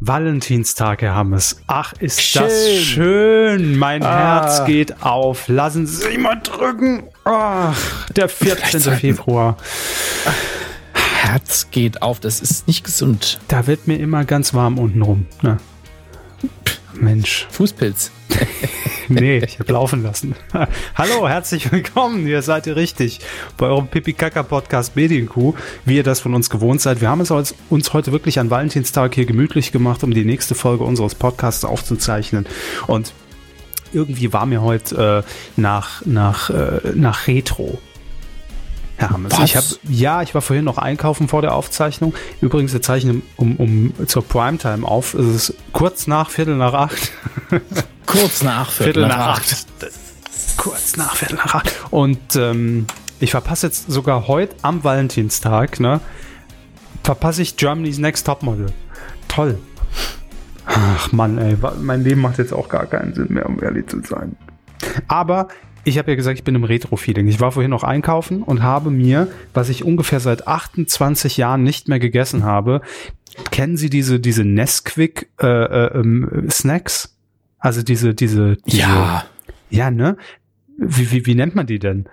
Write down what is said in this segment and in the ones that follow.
Valentinstag, Herr Hammes. Ach, ist schön. das schön. Mein ah. Herz geht auf. Lassen Sie sich mal drücken. Ach, der 14. Februar. Herz geht auf. Das ist nicht gesund. Da wird mir immer ganz warm unten rum. Ne? Mensch. Fußpilz. nee, ich habe laufen lassen. Hallo, herzlich willkommen. Hier seid ihr richtig bei eurem Pipi Kaka Podcast Medienkuh, wie ihr das von uns gewohnt seid. Wir haben es uns heute wirklich an Valentinstag hier gemütlich gemacht, um die nächste Folge unseres Podcasts aufzuzeichnen. Und irgendwie war mir heute äh, nach, nach, äh, nach Retro. Herr Hammes. Was? Ich hab, ja, ich war vorhin noch einkaufen vor der Aufzeichnung. Übrigens, wir zeichnen um, um zur Primetime auf. Es ist kurz nach Viertel nach acht. kurz nach Viertel, Viertel nach, acht. acht. Kurz nach Viertel nach acht. Und ähm, ich verpasse jetzt sogar heute am Valentinstag, ne? Verpasse ich Germany's Next Topmodel. Toll. Ach Mann, ey, mein Leben macht jetzt auch gar keinen Sinn mehr, um ehrlich zu sein. Aber ich habe ja gesagt, ich bin im Retro-Feeling. Ich war vorhin noch einkaufen und habe mir, was ich ungefähr seit 28 Jahren nicht mehr gegessen habe, kennen Sie diese, diese Nesquik äh, äh, ähm, Snacks? Also diese, diese, diese Ja. Ja, ne? Wie, wie, wie nennt man die denn?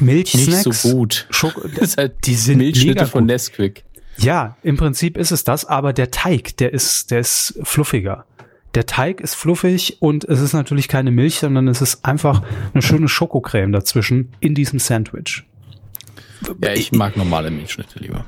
Milchsnacks? Nicht so gut. Schok halt die sind Milchschnitte von Nesquik. Ja, im Prinzip ist es das, aber der Teig, der ist, der ist fluffiger. Der Teig ist fluffig und es ist natürlich keine Milch, sondern es ist einfach eine schöne Schokocreme dazwischen in diesem Sandwich. Ja, ich mag normale Milchschnitte lieber.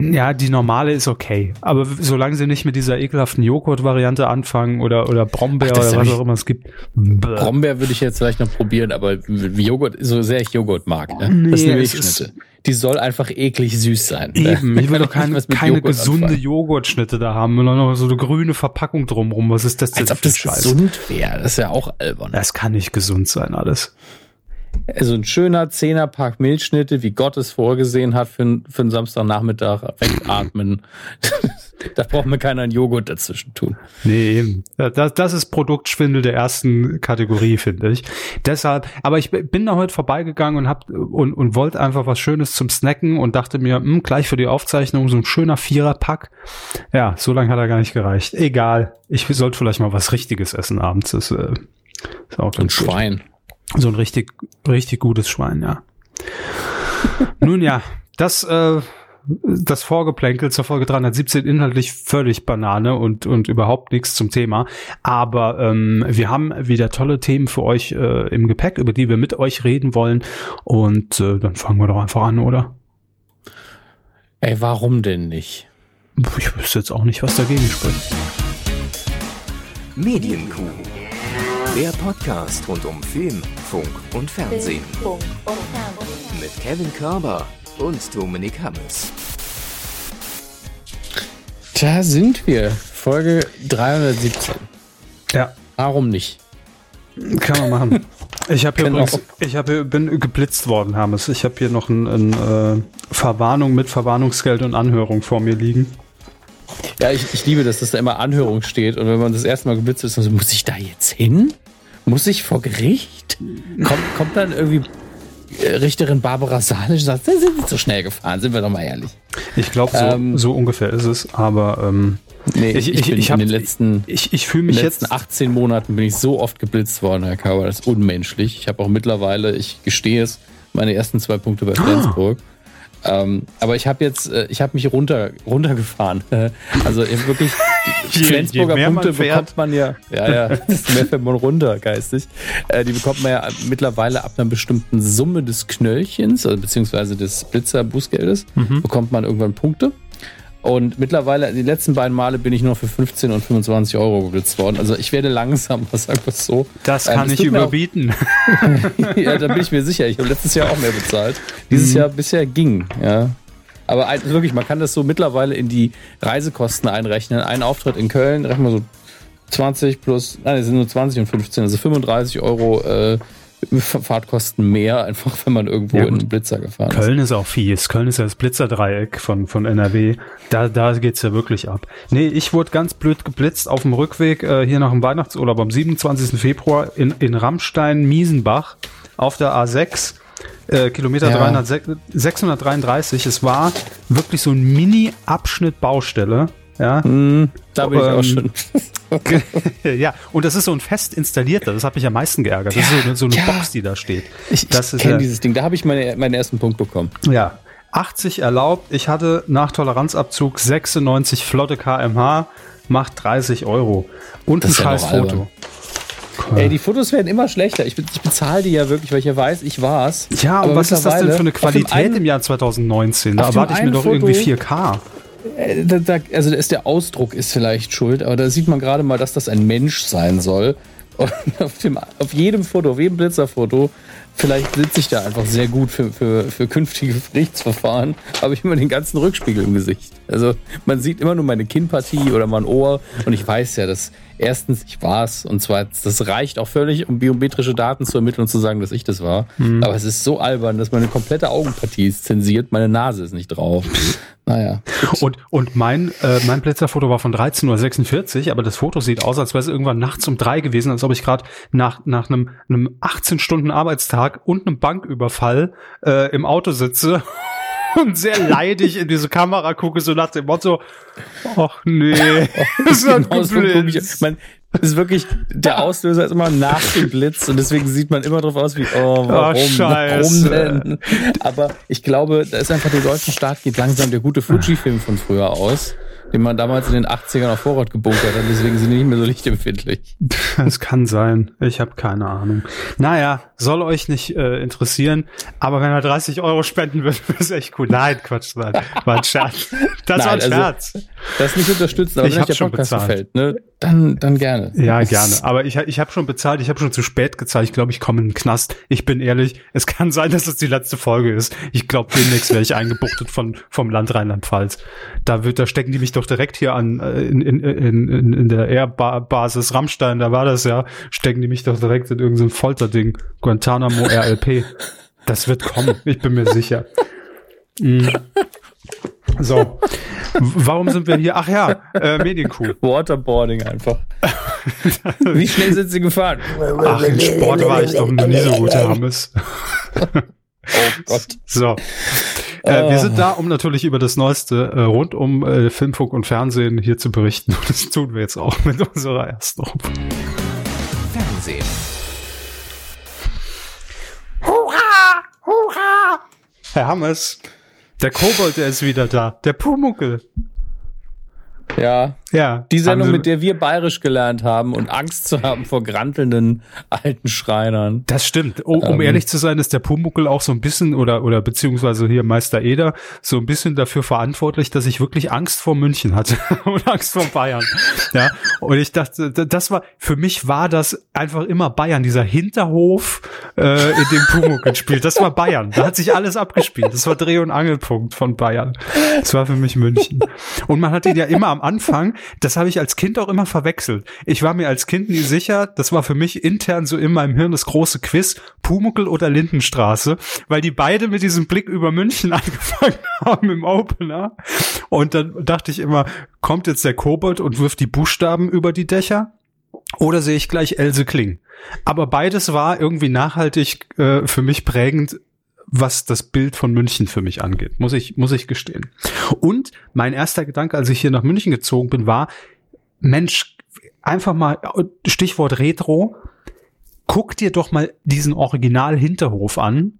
Ja, die normale ist okay. Aber solange sie nicht mit dieser ekelhaften Joghurt-Variante anfangen oder, oder Brombeer Ach, oder was auch immer es gibt. Brombeer würde ich jetzt vielleicht noch probieren, aber Joghurt, so sehr ich Joghurt mag, ne? Nee, das ist eine Milchschnitte. Die soll einfach eklig süß sein. Ne? Eben, ich will doch kein, keine Joghurt gesunde anfangen. Joghurtschnitte da haben, sondern noch so eine grüne Verpackung drumrum. Was ist das denn Als ob das Scheiß? gesund wäre. Das ist ja auch albern. Das kann nicht gesund sein, alles. Also ein schöner Zehnerpack Milchschnitte, wie Gott es vorgesehen hat für, für einen Samstagnachmittag, wegatmen. da braucht mir keiner einen Joghurt dazwischen tun. Nee. Das, das ist Produktschwindel der ersten Kategorie, finde ich. Deshalb, aber ich bin da heute vorbeigegangen und hab und, und wollte einfach was Schönes zum Snacken und dachte mir, mh, hm, gleich für die Aufzeichnung so ein schöner Viererpack. Ja, so lange hat er gar nicht gereicht. Egal. Ich sollte vielleicht mal was Richtiges essen abends. Das äh, ist auch ein Schwein. So ein richtig, richtig gutes Schwein, ja. Nun ja, das, äh, das Vorgeplänkel zur Folge 317 inhaltlich völlig Banane und, und überhaupt nichts zum Thema. Aber ähm, wir haben wieder tolle Themen für euch äh, im Gepäck, über die wir mit euch reden wollen. Und äh, dann fangen wir doch einfach an, oder? Ey, warum denn nicht? Ich wüsste jetzt auch nicht, was dagegen spricht. Medienkuh der Podcast rund um Film, Funk und Fernsehen. Mit Kevin Körber und Dominik Hammes. Da sind wir. Folge 317. Ja. Warum nicht? Kann man machen. Ich habe hier übrigens, ich habe hier, bin geblitzt worden, Hammes. Ich habe hier noch eine ein, äh, Verwarnung mit Verwarnungsgeld und Anhörung vor mir liegen. Ja, ich, ich liebe, dass das da immer Anhörung steht. Und wenn man das erste Mal geblitzt ist, so, muss ich da jetzt hin? Muss ich vor Gericht? Kommt, kommt dann irgendwie äh, Richterin Barbara Salisch und sagt, sind Sie zu schnell gefahren, sind wir doch mal ehrlich. Ich glaube, so, ähm, so ungefähr ist es, aber ähm, nee, ich, ich, ich, ich hab, in den letzten, ich, ich fühle mich in den letzten jetzt 18 Monaten bin ich so oft geblitzt worden, Herr Kauer, das ist unmenschlich. Ich habe auch mittlerweile, ich gestehe es, meine ersten zwei Punkte bei Flensburg. Ähm, aber ich habe jetzt, äh, ich habe mich runter, runtergefahren. also wirklich, die Flensburger Punkte bekommt man ja, ja, ja, desto mehr fährt man runter, geistig. Äh, die bekommt man ja mittlerweile ab einer bestimmten Summe des Knöllchens, also beziehungsweise des Blitzer-Bußgeldes, mhm. bekommt man irgendwann Punkte. Und mittlerweile, die letzten beiden Male bin ich nur für 15 und 25 Euro geblitzt worden. Also ich werde langsam, was sagt das so? Das ähm, kann ähm, ich überbieten. ja, da bin ich mir sicher. Ich habe letztes Jahr auch mehr bezahlt. Dieses mhm. Jahr bisher ging, ja. Aber wirklich, man kann das so mittlerweile in die Reisekosten einrechnen. Ein Auftritt in Köln, rechnen wir so 20 plus, nein, es sind nur 20 und 15, also 35 Euro äh, Fahrtkosten mehr, einfach wenn man irgendwo ja, in einen Blitzer gefahren Köln ist. Köln ist auch fies. Köln ist ja das Blitzerdreieck von, von NRW. Da, da geht's ja wirklich ab. Nee, ich wurde ganz blöd geblitzt auf dem Rückweg äh, hier nach dem Weihnachtsurlaub am 27. Februar in, in Rammstein-Miesenbach auf der A6. Äh, Kilometer ja. 300, 633. Es war wirklich so ein Mini-Abschnitt Baustelle Ja, Hm, da bin ich auch Ähm, schon. ja, und das ist so ein fest installierter, das hat mich am meisten geärgert. Das ist so eine, so eine Ja. Box, die da steht. Ich, das ich kenne ja- dieses Ding. Da habe ich meine, meinen ersten Punkt bekommen. Ja, 80 erlaubt. Ich hatte nach Toleranzabzug 96 flotte kmh, macht 30 Euro. Und ein Das noch scheiß. Foto. Ey, die Fotos werden immer schlechter. Ich, ich bezahle die ja wirklich, weil ich ja weiß, ich war's. Ja, und was ist das denn für eine Qualität einen- im Jahr 2019? Da erwarte ich mir doch Foto- irgendwie 4K. Äh, Da, da, also ist der Ausdruck ist vielleicht schuld, aber da sieht man gerade mal, dass das ein Mensch sein soll. Und auf, dem, auf jedem Foto, auf jedem Blitzerfoto, vielleicht sitze ich da einfach sehr gut für, für, für künftige Gerichtsverfahren, habe ich immer den ganzen Rückspiegel im Gesicht. Also man sieht immer nur meine Kinnpartie oder mein Ohr und ich weiß ja, dass erstens ich war's und zweitens, das reicht auch völlig, um biometrische Daten zu ermitteln und zu sagen, dass ich das war. Aber es ist so albern, dass meine komplette Augenpartie ist zensiert, meine Nase ist nicht drauf. Naja. Und, und mein, äh, mein Blitzerfoto war von 13.46 Uhr, aber das Foto sieht aus, als wäre es irgendwann nachts um drei gewesen, als ob ich gerade nach, nach einem, einem 18-Stunden-Arbeitstag und einem Banküberfall äh, im Auto sitze und sehr leidig in diese Kamera gucke, so nach dem Motto, ach nee, es hat Genau so geblitzt. Man, es ist wirklich, der Auslöser ist immer nach dem Blitz und deswegen sieht man immer drauf aus wie, oh, warum, Scheiße. warum denn? Aber ich glaube, da ist einfach der deutsche Staat geht langsam der gute Fuji-Film von früher aus, den man damals in den 80ern auf Vorrat gebunkert hat, deswegen sind die nicht mehr so lichtempfindlich. Es kann sein. Ich habe keine Ahnung. Naja, soll euch nicht äh, interessieren. Aber wenn er 30 Euro spenden will, ist echt cool. Nein, Quatsch, nein. War ein Scherz. Das war ein Nein, also- Scherz. Das nicht unterstützen, aber Ich wenn euch der schon Podcast bezahlt. gefällt, ne, dann, dann gerne. Ja, Das- gerne. Aber ich, ich habe schon bezahlt. Ich habe schon zu spät gezahlt. Ich glaube, ich komme in den Knast. Ich bin ehrlich. Es kann sein, dass es die letzte Folge ist. Ich glaube, demnächst werde ich eingebuchtet von, vom Land Rheinland-Pfalz. Da wird, da stecken die mich doch direkt hier an, äh, in, in, in, in, der Airbasis Rammstein. Da war das ja. Stecken die mich doch direkt in irgendein Folterding. Guantanamo RLP. Das wird kommen. Ich bin mir sicher. Mm. So. Warum sind wir hier? Ach ja, äh, Medienkuh. Waterboarding einfach. Wie schnell sind sie gefahren? Ach, in Sport war ich doch noch nie so gut, Herr Hammes. Oh Gott. So. Äh, wir Ah. sind da, um natürlich über das Neueste äh, rund um äh, Filmfunk und Fernsehen hier zu berichten. Und das tun wir jetzt auch mit unserer ersten Rubrik. Fernsehen. Herr Hammes, der Kobold, der ist wieder da. Der Pumuckel. Ja, Ja. Die Sendung, mit der wir bayerisch gelernt haben und Angst zu haben vor grantelnden alten Schreinern. Das stimmt. Um, um Ähm. ehrlich zu sein, ist der Pumuckel auch so ein bisschen oder oder beziehungsweise hier Meister Eder so ein bisschen dafür verantwortlich, dass ich wirklich Angst vor München hatte und Angst vor Bayern. Ja. Und ich dachte, das war für mich war das einfach immer Bayern, dieser Hinterhof, äh, in dem Pumuckel spielt. Das war Bayern. Da hat sich alles abgespielt. Das war Dreh- und Angelpunkt von Bayern. Das war für mich München. Und man hat ihn ja immer am Anfang, das habe ich als Kind auch immer verwechselt. Ich war mir als Kind nie sicher, das war für mich intern so in meinem Hirn das große Quiz, Pumuckel oder Lindenstraße, weil die beide mit diesem Blick über München angefangen haben im Opener. Und dann dachte ich immer, kommt jetzt der Kobold und wirft die Buchstaben über die Dächer? Oder sehe ich gleich Else Kling? Aber beides war irgendwie nachhaltig äh, für mich prägend, was das Bild von München für mich angeht, muss ich, muss ich gestehen. Und mein erster Gedanke, als ich hier nach München gezogen bin, war, Mensch, einfach mal, Stichwort Retro, guck dir doch mal diesen Original-Hinterhof an,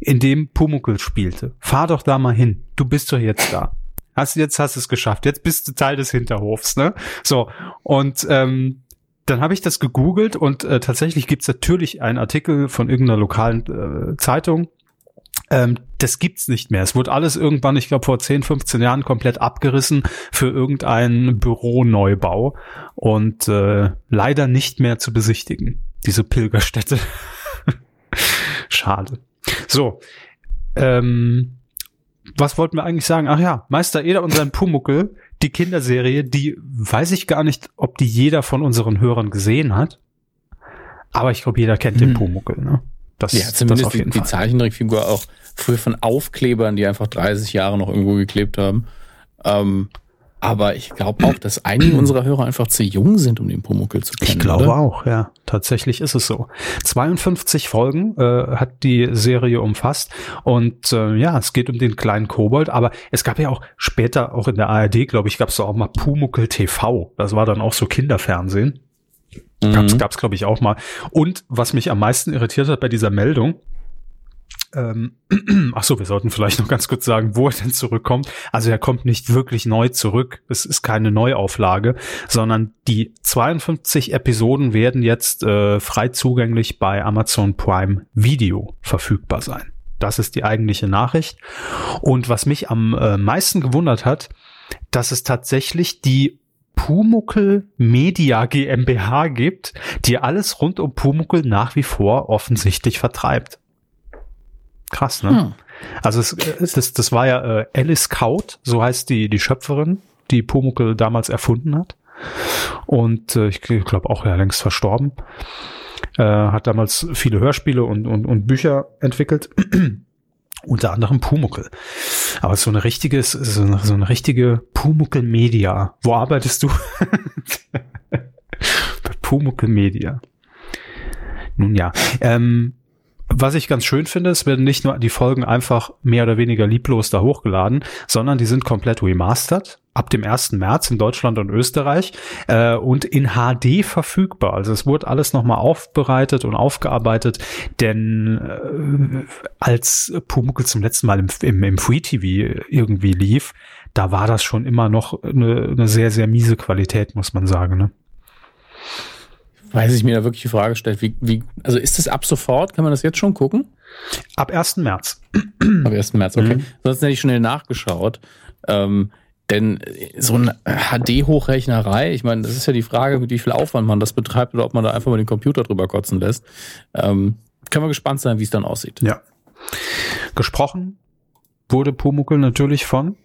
in dem Pumuckel spielte. Fahr doch da mal hin. Du bist doch jetzt da. Hast, jetzt hast du es geschafft. Jetzt bist du Teil des Hinterhofs, ne? So. Und ähm, dann habe ich das gegoogelt und äh, tatsächlich gibt's natürlich einen Artikel von irgendeiner lokalen äh, Zeitung. Ähm, das gibt's nicht mehr. Es wurde alles irgendwann, ich glaube vor 10, 15 Jahren komplett abgerissen für irgendeinen Büroneubau und äh, leider nicht mehr zu besichtigen. Diese Pilgerstätte. Schade. So. Ähm, was wollten wir eigentlich sagen? Ach ja, Meister Eder und sein Pumuckel, die Kinderserie, die weiß ich gar nicht, ob die jeder von unseren Hörern gesehen hat. Aber ich glaube, jeder kennt den Hm. Pumuckel, ne? Das, Ja, das zumindest auf die, die. Zeichentrickfigur auch früher von Aufklebern, die einfach 30 Jahre noch irgendwo geklebt haben. Ähm, Aber ich glaube auch, dass einige unserer Hörer einfach zu jung sind, um den Pumuckel zu kennen. Ich glaube oder? auch, ja. Tatsächlich ist es so. 52 Folgen äh, hat die Serie umfasst und äh, ja, es geht um den kleinen Kobold, aber es gab ja auch später, auch in der ARD, glaube ich, gab es auch mal Pumuckel TV. Das war dann auch so Kinderfernsehen. Mhm. Gab's, gab's glaube ich auch mal. Und was mich am meisten irritiert hat bei dieser Meldung, ähm, ach so, wir sollten vielleicht noch ganz kurz sagen, wo er denn zurückkommt. Also er kommt nicht wirklich neu zurück. Es ist keine Neuauflage, sondern die 52 Episoden werden jetzt äh, frei zugänglich bei Amazon Prime Video verfügbar sein. Das ist die eigentliche Nachricht. Und was mich am äh, meisten gewundert hat, dass es tatsächlich die Pumuckel Media GmbH gibt, die alles rund um Pumuckel nach wie vor offensichtlich vertreibt. Krass, ne? Hm. Also es, es- das, das war ja äh, Alice Kaut, so heißt die, die Schöpferin, die Pumuckel damals erfunden hat. Und äh, ich glaube auch ja längst verstorben. Äh, hat damals viele Hörspiele und, und, und Bücher entwickelt. Unter anderem Pumuckel. Aber so eine richtige, so eine, so eine richtige Pumuckel Media. Wo arbeitest du? Bei Pumuckel Media. Nun ja. Ähm, was ich ganz schön finde, es werden nicht nur die Folgen einfach mehr oder weniger lieblos da hochgeladen, sondern die sind komplett remastered ab dem 1. März in Deutschland und Österreich äh, und in HD verfügbar. Also es wurde alles nochmal aufbereitet und aufgearbeitet, denn äh, als Pumuckl zum letzten Mal im, im, im Free TV irgendwie lief, da war das schon immer noch eine, eine sehr, sehr miese Qualität, muss man sagen. Ne? Weiß ich mir da wirklich die Frage stellt, wie, wie, also ist das ab sofort? Kann man das jetzt schon gucken? Ab 1. März. Ab 1. März, okay. Mhm. Sonst hätte ich schnell nachgeschaut. Ähm, denn so eine HD-Hochrechnerei, ich meine, das ist ja die Frage, mit wie viel Aufwand man das betreibt oder ob man da einfach mal den Computer drüber kotzen lässt. Ähm, kann man gespannt sein, wie es dann aussieht. Ja. Gesprochen wurde Pumuckl natürlich von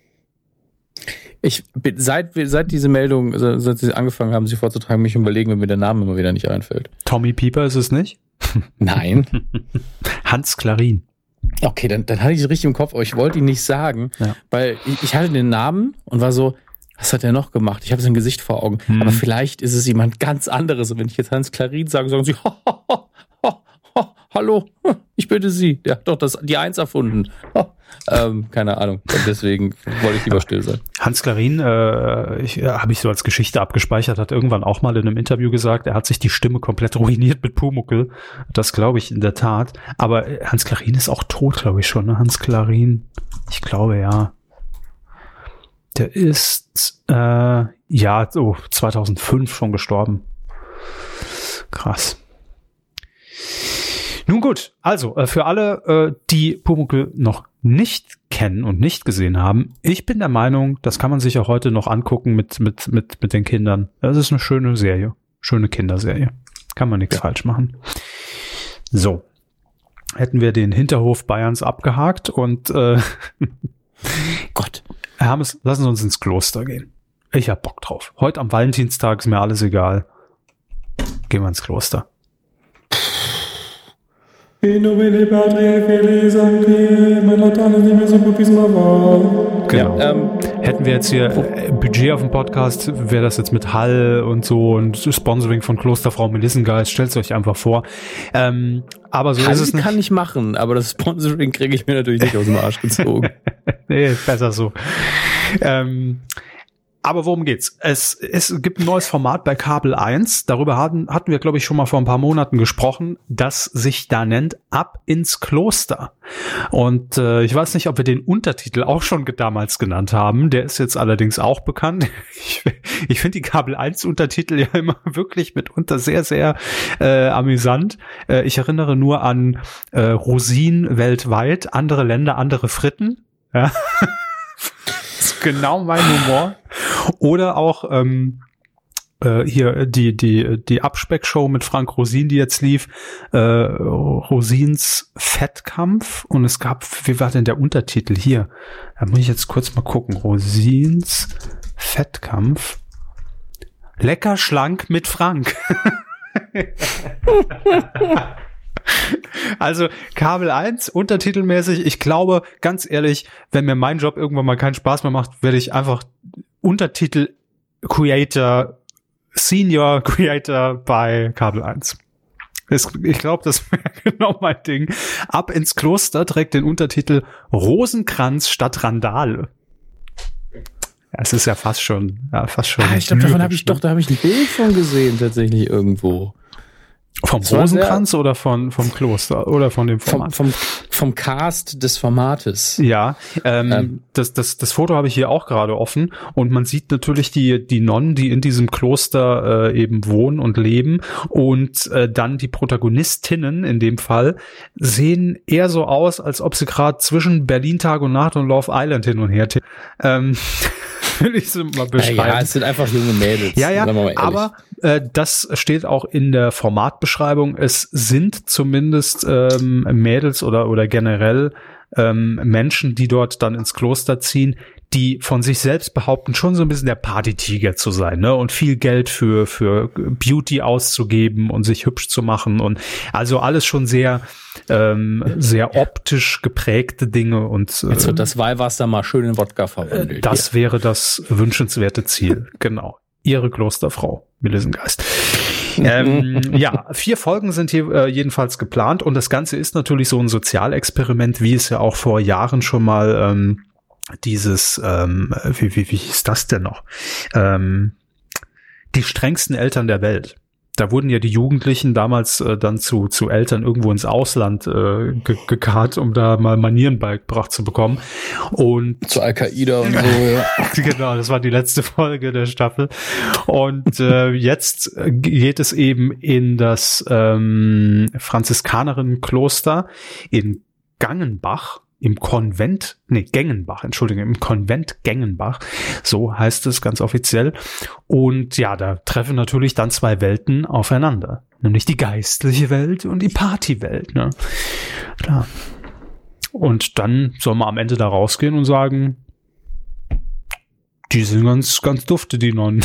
Ich bin, seit, seit diese Meldung, seit sie angefangen haben, sie vorzutragen, mich überlegen, wenn mir der Name immer wieder nicht einfällt. Tommy Pieper ist es nicht? Nein. Hans Klarin. Okay, dann, dann hatte ich es richtig im Kopf, aber ich wollte ihn nicht sagen, Ja. weil ich, ich hatte den Namen und war so, was hat er noch gemacht? Ich habe sein Gesicht vor Augen. Hm. Aber vielleicht ist es jemand ganz anderes. Und wenn ich jetzt Hans Klarin sage, sagen sie, ha, ha, ha, ha, hallo, ich bitte Sie. Der hat doch das, die Eins erfunden. Ha. Ähm, keine Ahnung. Deswegen wollte ich lieber still sein. Hans Klarin, äh, ich, äh, habe ich so als Geschichte abgespeichert, hat irgendwann auch mal in einem Interview gesagt, er hat sich die Stimme komplett ruiniert mit Pumuckel. Das glaube ich in der Tat. Aber äh, Hans Klarin ist auch tot, glaube ich schon. Ne? Hans Klarin, ich glaube ja. Der ist äh, ja so 2005 schon gestorben. Krass. Nun gut, also äh, für alle, äh, die Pumuckl noch nicht kennen und nicht gesehen haben, ich bin der Meinung, das kann man sich auch heute noch angucken mit, mit, mit, mit den Kindern. Das ist eine schöne Serie. Schöne Kinderserie. Kann man nichts falsch machen. So. Hätten wir den Hinterhof Bayerns abgehakt und äh, Gott. Herr Hammes, lassen Sie uns ins Kloster gehen. Ich hab Bock drauf. Heute am Valentinstag ist mir alles egal. Gehen wir ins Kloster. In nomine Patri et Filii Sancti, mein Latein ist nicht mehr so gut, wie es mal Genau. Ähm, Hätten wir jetzt hier äh, Budget auf dem Podcast, wäre das jetzt mit Hall und so und Sponsoring von Klosterfrau Melissengeist. Stellt euch einfach vor. Ähm, aber so ist es nicht. kann ich machen, aber das Sponsoring kriege ich mir natürlich nicht aus dem Arsch gezogen. nee, besser so. Ähm, aber worum geht's? Es, es gibt ein neues Format bei Kabel 1. Darüber hatten, hatten wir, glaube ich, schon mal vor ein paar Monaten gesprochen, das sich da nennt Ab ins Kloster. Und äh, ich weiß nicht, ob wir den Untertitel auch schon damals genannt haben. Der ist jetzt allerdings auch bekannt. Ich, ich finde die Kabel 1 Untertitel ja immer wirklich mitunter sehr, sehr äh, amüsant. Äh, ich erinnere nur an äh, Rosinen weltweit, andere Länder, andere Fritten. Ja. ist genau mein Humor. Oder auch ähm, äh, hier die die die Abspeckshow mit Frank Rosin, die jetzt lief, äh, Rosins Fettkampf und es gab, wie war denn der Untertitel hier? Da muss ich jetzt kurz mal gucken. Rosins Fettkampf. Lecker schlank mit Frank. Also Kabel 1, untertitelmäßig. Ich glaube, ganz ehrlich, wenn mir mein Job irgendwann mal keinen Spaß mehr macht, werde ich einfach Untertitel Creator, Senior Creator bei Kabel 1. Das, ich glaube, das wäre genau mein Ding. Ab ins Kloster trägt den Untertitel Rosenkranz statt Randale. Ja, es ist ja fast schon, ja, fast schon. Ah, ich glaube, davon habe ich doch, ne? da habe ich ein Bild von gesehen, tatsächlich irgendwo. Vom Das war sehr- Rosenkranz oder von, vom Kloster oder von dem Vom, Format? vom, vom Cast des Formates. Ja, ähm, Ähm. das, das, das Foto habe ich hier auch gerade offen und man sieht natürlich die, die Nonnen, die in diesem Kloster äh, eben wohnen und leben und äh, dann die Protagonistinnen in dem Fall sehen eher so aus, als ob sie gerade zwischen Berlin Tag und Nacht und Love Island hin und her tippen. Ähm, will ich so mal Ja, beschreiben. ja, es sind einfach junge Mädels. Ja, ja, aber äh, das steht auch in der Formatbeschreibung. Es sind zumindest ähm, Mädels oder, oder generell ähm, Menschen, die dort dann ins Kloster ziehen, die von sich selbst behaupten, schon so ein bisschen der Partytiger zu sein, ne? Und viel Geld für, für Beauty auszugeben und sich hübsch zu machen und also alles schon sehr, ähm, sehr optisch geprägte Dinge und äh, wird das Weihwasser mal schön in Wodka verwandelt. das wäre das wünschenswerte Ziel. genau. Ihre Klosterfrau, Melissengeist. ähm, ja, vier Folgen sind hier äh, jedenfalls geplant und das Ganze ist natürlich so ein Sozialexperiment, wie es ja auch vor Jahren schon mal ähm, dieses, ähm, wie, wie, wie hieß das denn noch? Ähm, die strengsten Eltern der Welt. Da wurden ja die Jugendlichen damals äh, dann zu, zu Eltern irgendwo ins Ausland äh, ge gekarrt, um da mal Manieren beigebracht zu bekommen. Und Zu Al-Qaida und so. ja. genau, das war die letzte Folge der Staffel. Und äh, jetzt geht es eben in das ähm, Franziskanerin-Kloster in Gangenbach im Konvent, nee, Gengenbach, Entschuldigung, im Konvent Gengenbach, so heißt es ganz offiziell. Und ja, da treffen natürlich dann zwei Welten aufeinander, nämlich die geistliche Welt und die Partywelt, ne? Klar. Und dann soll man am Ende da rausgehen und sagen, die sind ganz, ganz dufte, die Nonnen.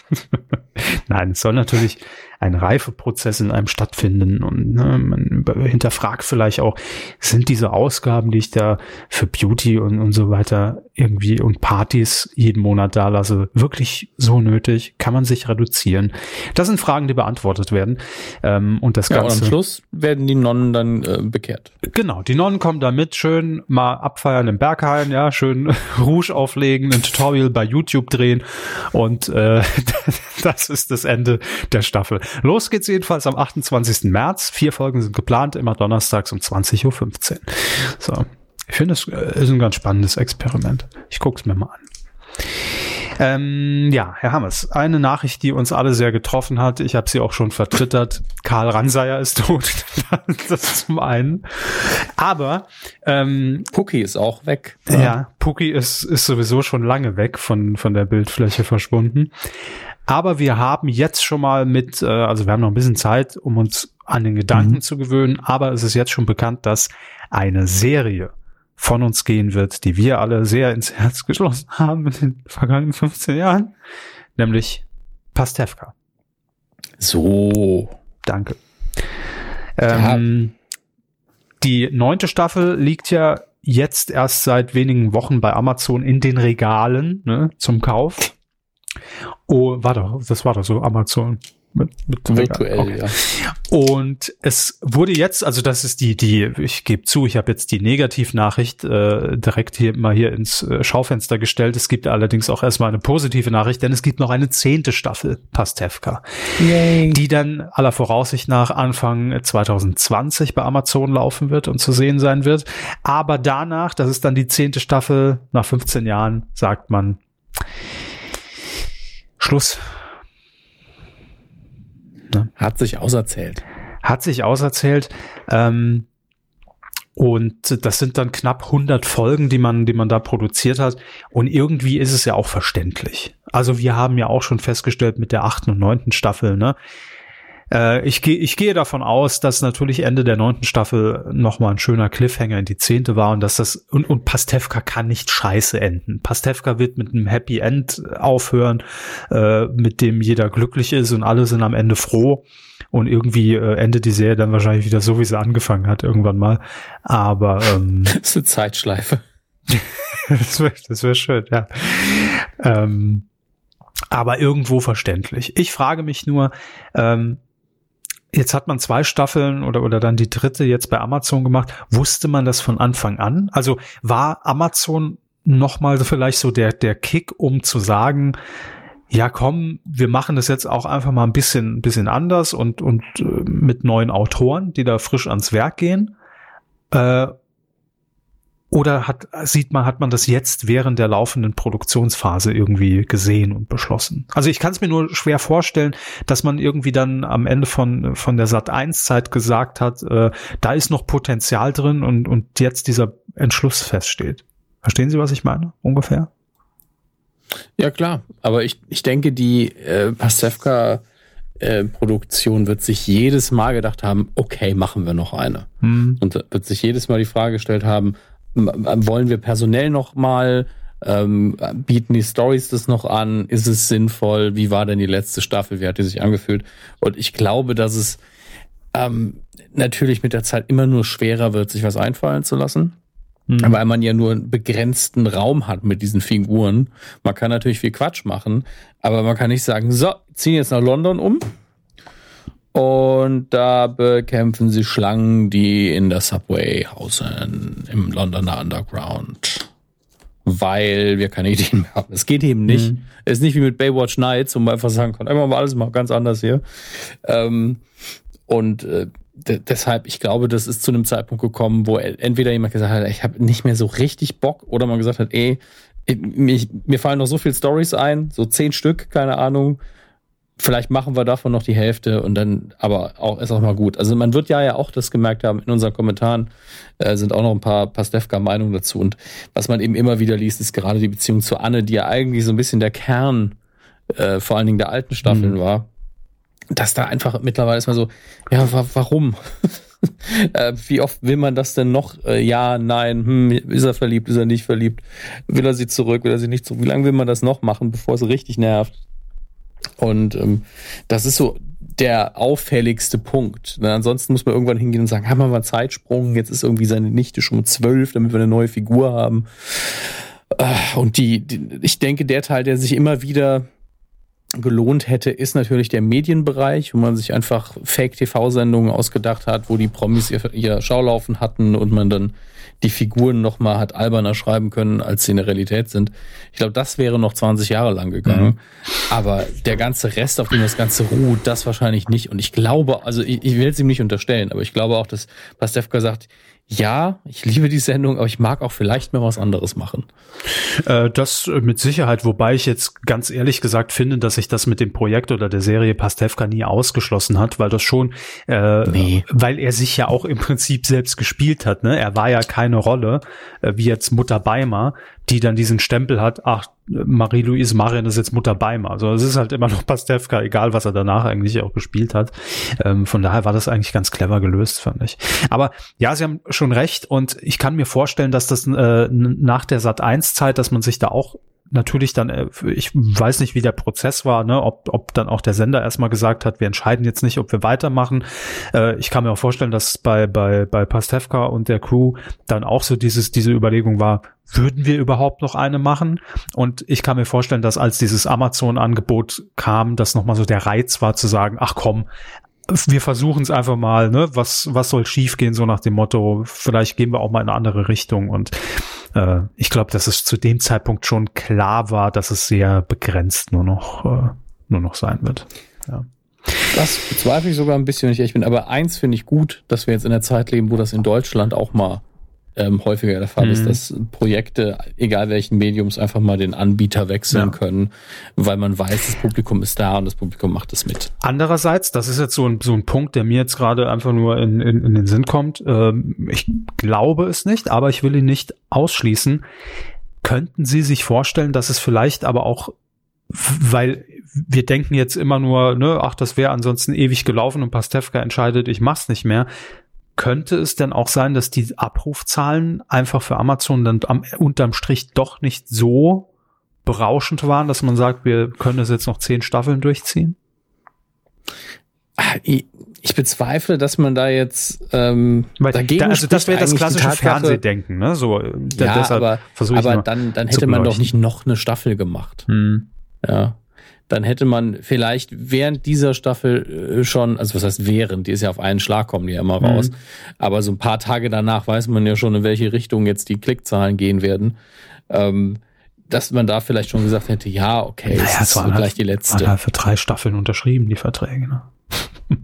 Nein, es soll natürlich ein Reifeprozess in einem stattfinden und ne, man hinterfragt vielleicht auch, sind diese Ausgaben, die ich da für Beauty und, und so weiter irgendwie und Partys jeden Monat da lasse, wirklich so nötig? Kann man sich reduzieren? Das sind Fragen, die beantwortet werden. Ähm, und das ja, und Ganze. am Schluss werden die Nonnen dann äh, bekehrt. Genau, die Nonnen kommen da mit, schön mal abfeiern im Berghain, ja, schön Rouge auflegen, ein Tutorial bei YouTube drehen und äh, das ist das Ende der Staffel. Los geht's jedenfalls am 28. März. Vier Folgen sind geplant, immer donnerstags um 20.15 Uhr. So, ich finde, es äh, ist ein ganz spannendes Experiment. Ich guck's mir mal an. Ähm, ja, Herr Hammers, eine Nachricht, die uns alle sehr getroffen hat. Ich habe sie auch schon vertwittert. Karl Ranseier ist tot. das zum einen. Aber ähm, Cookie ist auch weg. ja, Puki ist, ist sowieso schon lange weg von, von der Bildfläche verschwunden. Aber wir haben jetzt schon mal mit, äh, also wir haben noch ein bisschen Zeit, um uns an den Gedanken zu gewöhnen, aber es ist jetzt schon bekannt, dass eine Serie von uns gehen wird, die wir alle sehr ins Herz geschlossen haben in den vergangenen 15 Jahren, nämlich Pastewka. So. Danke. Ähm, die neunte Staffel liegt ja jetzt erst seit wenigen Wochen bei Amazon in den Regalen ne, zum Kauf. Oh, war doch, das war doch so Amazon. Mit, mit Virtuell, Okay. ja. Und es wurde jetzt, also das ist die, die, ich gebe zu, ich habe jetzt die Negativnachricht äh, direkt hier mal hier ins äh, Schaufenster gestellt. Es gibt allerdings auch erstmal eine positive Nachricht, denn es gibt noch eine zehnte Staffel Pastewka, die dann aller Voraussicht nach Anfang 2020 bei Amazon laufen wird und zu sehen sein wird. Aber danach, das ist dann die zehnte Staffel, nach 15 Jahren, sagt man Schluss. Hat sich auserzählt. hat sich auserzählt. Ähm, und das sind dann knapp 100 Folgen, die man, die man da produziert hat. Und irgendwie ist es ja auch verständlich. Also wir haben ja auch schon festgestellt mit der achten und neunten Staffel, ne? Äh, ich, gehe ich gehe davon aus, dass natürlich Ende der neunten Staffel nochmal ein schöner Cliffhanger in die zehnte war und dass das, und, und Pastewka kann nicht scheiße enden. Pastewka wird mit einem Happy End aufhören, äh, mit dem jeder glücklich ist und alle sind am Ende froh. Und irgendwie äh, endet die Serie dann wahrscheinlich wieder so, wie sie angefangen hat, irgendwann mal. Aber ähm, Das ist eine Zeitschleife. das wäre das wär schön, ja. Ähm, aber irgendwo verständlich. Ich frage mich nur, ähm, jetzt hat man zwei Staffeln oder, oder dann die dritte jetzt bei Amazon gemacht. Wusste man das von Anfang an? Also war Amazon nochmal vielleicht so der, der Kick, um zu sagen, ja komm, wir machen das jetzt auch einfach mal ein bisschen, bisschen anders und, und äh, mit neuen Autoren, die da frisch ans Werk gehen? Äh, oder hat, sieht man, hat man das jetzt während der laufenden Produktionsphase irgendwie gesehen und beschlossen? Also ich kann es mir nur schwer vorstellen, dass man irgendwie dann am Ende von, von der Sat 1 Zeit gesagt hat, äh, da ist noch Potenzial drin und, und jetzt dieser Entschluss feststeht. Verstehen Sie, was ich meine? Ungefähr? Ja, klar. Aber ich, ich denke, die äh, Pastewka äh, Produktion wird sich jedes Mal gedacht haben, okay, machen wir noch eine. Hm. Und wird sich jedes Mal die Frage gestellt haben, wollen wir personell noch mal ähm, bieten die Stories das noch an? Ist es sinnvoll? Wie war denn die letzte Staffel? Wie hat die sich angefühlt? Und ich glaube, dass es ähm, natürlich mit der Zeit immer nur schwerer wird, sich was einfallen zu lassen. Mhm. Weil man ja nur einen begrenzten Raum hat mit diesen Figuren. Man kann natürlich viel Quatsch machen, aber man kann nicht sagen, so, ziehen jetzt nach London um. Und da bekämpfen sie Schlangen, die in der Subway hausen, im Londoner Underground. Weil wir keine Ideen mehr haben. Es geht eben nicht. Mhm. Es ist nicht wie mit Baywatch Nights, wo man einfach sagen kann, einfach mal alles mal ganz anders hier. Ähm, und äh, deshalb, ich glaube, das ist zu einem Zeitpunkt gekommen, wo entweder jemand gesagt hat, ich habe nicht mehr so richtig Bock, oder man gesagt hat, ey, ich, mir fallen noch so viele Stories ein, so zehn Stück, keine Ahnung. Vielleicht machen wir davon noch die Hälfte und dann, aber auch ist auch mal gut. Also man wird ja ja auch das gemerkt haben, in unseren Kommentaren äh, sind auch noch ein paar Pastewka-Meinungen dazu. Und was man eben immer wieder liest, ist gerade die Beziehung zu Anne, die ja eigentlich so ein bisschen der Kern äh, vor allen Dingen der alten Staffeln mhm. war dass da einfach mittlerweile ist man so, ja, wa warum? äh, wie oft will man das denn noch? Äh, ja, nein, hm, ist er verliebt, ist er nicht verliebt? Will er sie zurück, will er sie nicht zurück? Wie lange will man das noch machen, bevor es richtig nervt? Und ähm, das ist so der auffälligste Punkt. Na, ansonsten muss man irgendwann hingehen und sagen, haben wir mal Zeitsprung, jetzt ist irgendwie seine Nichte schon zwölf, damit wir eine neue Figur haben. Äh, und die, die, ich denke, der Teil, der sich immer wieder gelohnt hätte, ist natürlich der Medienbereich, wo man sich einfach Fake-TV-Sendungen ausgedacht hat, wo die Promis ihr, ihr Schaulaufen hatten und man dann die Figuren nochmal hat alberner schreiben können, als sie in der Realität sind. Ich glaube, das wäre noch 20 Jahre lang gegangen. Mhm. Aber der ganze Rest, auf dem das Ganze ruht, das wahrscheinlich nicht. Und ich glaube, also ich, ich will es ihm nicht unterstellen, aber ich glaube auch, dass Pastewka sagt, ja, ich liebe die Sendung, aber ich mag auch vielleicht mal was anderes machen. Äh, das mit Sicherheit, wobei ich jetzt ganz ehrlich gesagt finde, dass sich das mit dem Projekt oder der Serie Pastewka nie ausgeschlossen hat, weil das schon, äh, nee. weil er sich ja auch im Prinzip selbst gespielt hat. Ne? Er war ja keine Rolle, äh, wie jetzt Mutter Beimer, die dann diesen Stempel hat, ach, Marie-Louise Marian ist jetzt Mutter Beimer. Also es ist halt immer noch Pastewka, egal was er danach eigentlich auch gespielt hat. Ähm, von daher war das eigentlich ganz clever gelöst, fand ich. Aber ja, Sie haben schon recht und ich kann mir vorstellen, dass das äh, nach der Sat-1-Zeit, dass man sich da auch natürlich dann, äh, ich weiß nicht, wie der Prozess war, ne, ob, ob dann auch der Sender erstmal gesagt hat, wir entscheiden jetzt nicht, ob wir weitermachen. Äh, ich kann mir auch vorstellen, dass bei, bei, bei Pastewka und der Crew dann auch so dieses, diese Überlegung war, würden wir überhaupt noch eine machen? Und ich kann mir vorstellen, dass als dieses Amazon-Angebot kam, dass nochmal so der Reiz war zu sagen, ach komm, wir versuchen es einfach mal, ne? Was, was soll schiefgehen, so nach dem Motto, vielleicht gehen wir auch mal in eine andere Richtung. Und äh, ich glaube, dass es zu dem Zeitpunkt schon klar war, dass es sehr begrenzt nur noch, äh, nur noch sein wird. Ja. Das bezweifle ich sogar ein bisschen, wenn ich ehrlich bin. Aber eins finde ich gut, dass wir jetzt in der Zeit leben, wo das in Deutschland auch mal ähm, häufiger der Fall mhm. ist, dass Projekte, egal welchen Mediums, einfach mal den Anbieter wechseln ja. können, weil man weiß, das Publikum ist da und das Publikum macht es mit. Andererseits, das ist jetzt so ein, so ein Punkt, der mir jetzt gerade einfach nur in, in, in den Sinn kommt. Ähm, ich glaube es nicht, aber ich will ihn nicht ausschließen. Könnten Sie sich vorstellen, dass es vielleicht aber auch weil wir denken jetzt immer nur, ne, ach, das wäre ansonsten ewig gelaufen und Pastewka entscheidet, ich mach's nicht mehr könnte es denn auch sein, dass die Abrufzahlen einfach für Amazon dann am, unterm Strich doch nicht so berauschend waren, dass man sagt, wir können das jetzt noch zehn Staffeln durchziehen? Ich, bezweifle, dass man da jetzt ähm, Weil, dagegen da, also das wäre das klassische Fernsehdenken, ne? So, da- Ja, aber, aber dann, dann hätte man doch nicht noch eine Staffel gemacht. Hm. Ja. Dann hätte man vielleicht während dieser Staffel äh, schon, also was heißt während, die ist ja auf einen Schlag kommen die ja immer raus. Aber so ein paar Tage danach weiß man ja schon, in welche Richtung jetzt die Klickzahlen gehen werden. Ähm, dass man da vielleicht schon gesagt hätte, ja, okay, Naja, es waren so halt- gleich die Waren letzte. halt für drei Staffeln unterschrieben, die Verträge, ne?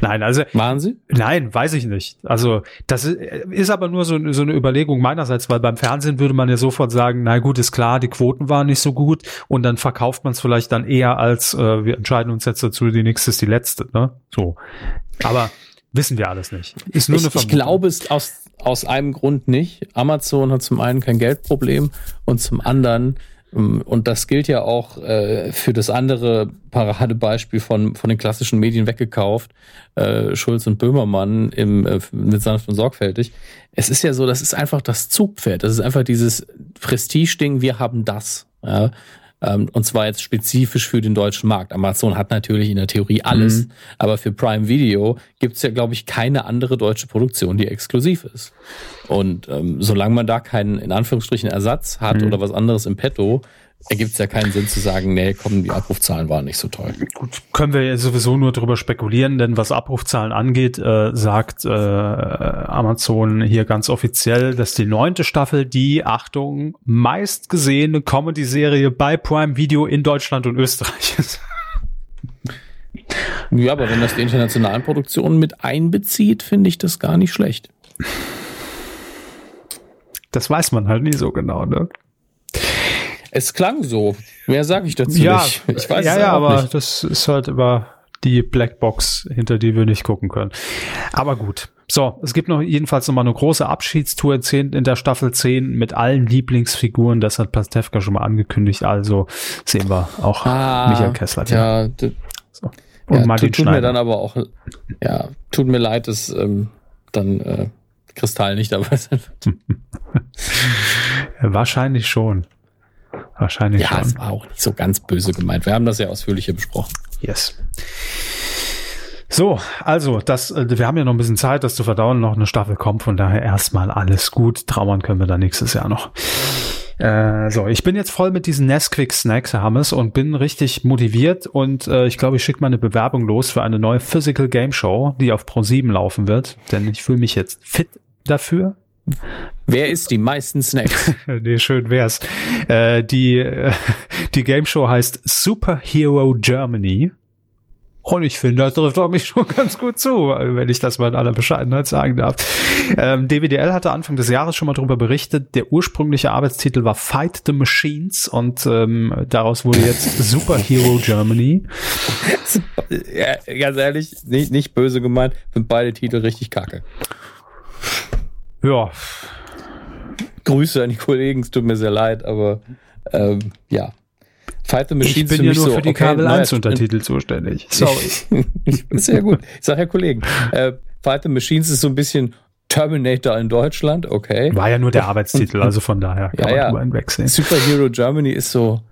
Nein, also Waren sie? Nein, weiß ich nicht. Also das ist aber nur so, so eine Überlegung meinerseits, weil beim Fernsehen würde man ja sofort sagen, na gut, ist klar, die Quoten waren nicht so gut und dann verkauft man es vielleicht dann eher als äh, wir entscheiden uns jetzt dazu, die nächste ist die letzte. Ne? So, aber wissen wir alles nicht. Ist nur Ich, eine ich Vermutung. glaube es aus, aus einem Grund nicht. Amazon hat zum einen kein Geldproblem und zum anderen, und das gilt ja auch äh, für das andere Paradebeispiel von, von den klassischen Medien weggekauft, äh, Schulz und Böhmermann im, äh, mit sanft und sorgfältig. Es ist ja so, das ist einfach das Zugpferd. Das ist einfach dieses Prestige-Ding, wir haben das. Ja? Ähm, und zwar jetzt spezifisch für den deutschen Markt. Amazon hat natürlich in der Theorie alles, Mhm. aber für Prime Video gibt's ja, glaube ich, keine andere deutsche Produktion, die exklusiv ist. Und ähm, solange man da keinen, in Anführungsstrichen, Ersatz hat Mhm. oder was anderes im Petto, ergibt es ja keinen Sinn zu sagen, nee, komm, die Abrufzahlen waren nicht so toll. Gut, können wir ja sowieso nur drüber spekulieren, denn was Abrufzahlen angeht, äh, sagt äh, Amazon hier ganz offiziell, dass die neunte Staffel die, Achtung, meistgesehene Comedy-Serie bei Prime Video in Deutschland und Österreich ist. Ja, aber wenn das die internationalen Produktionen mit einbezieht, finde ich das gar nicht schlecht. Das weiß man halt nie so genau, ne? Es klang so. Mehr sage ich dazu Ja, nicht. Ich weiß ja, es ja, aber nicht. das ist halt über die Blackbox, hinter die wir nicht gucken können. Aber gut. So, es gibt noch jedenfalls noch mal eine große Abschiedstour 10 in der Staffel 10 mit allen Lieblingsfiguren. Das hat Pastewka schon mal angekündigt. Also sehen wir auch Michael Kessler. Ah, Ja, So. Und ja Martin tut, tut mir dann aber auch, ja, tut mir leid, dass ähm, dann äh, Kristall nicht dabei sein wird. Wahrscheinlich schon. Wahrscheinlich Ja, schon. es war auch nicht so ganz böse gemeint. Wir haben das ja ausführlicher besprochen. Yes. So, also, das, äh, wir haben ja noch ein bisschen Zeit, das zu verdauen. Noch eine Staffel kommt, von daher erstmal alles gut. Trauern können wir dann nächstes Jahr noch. Äh, so, ich bin jetzt voll mit diesen Nesquik Snacks, Herr Hammes, und bin richtig motiviert und äh, ich glaube, ich schicke mal eine Bewerbung los für eine neue Physical Game Show, die auf Pro7 laufen wird, denn ich fühle mich jetzt fit dafür. Wer isst die meisten Snacks? nee, schön wär's. Äh, die, äh, die Game Show heißt Superhero Germany. Und ich finde, das trifft auf mich schon ganz gut zu, wenn ich das mal in aller Bescheidenheit sagen darf. Ähm, DWDL hatte Anfang des Jahres schon mal darüber berichtet. Der ursprüngliche Arbeitstitel war Fight the Machines und ähm, daraus wurde jetzt Superhero Germany. ja, ganz ehrlich, nicht, nicht böse gemeint, sind beide Titel richtig kacke. Ja, Grüße an die Kollegen, es tut mir sehr leid, aber ähm, ja. Fight the ich Machines bin für ja nur so, für die okay, Kabel neuer- 1 Untertitel zuständig. Sorry. Sehr gut. Ich sag ja Kollegen. Äh, Fight the Machines ist so ein bisschen Terminator in Deutschland, okay. War ja nur der Arbeitstitel, also von daher kann Ja, man ja. drüber hinwegsehen. Superhero Germany ist so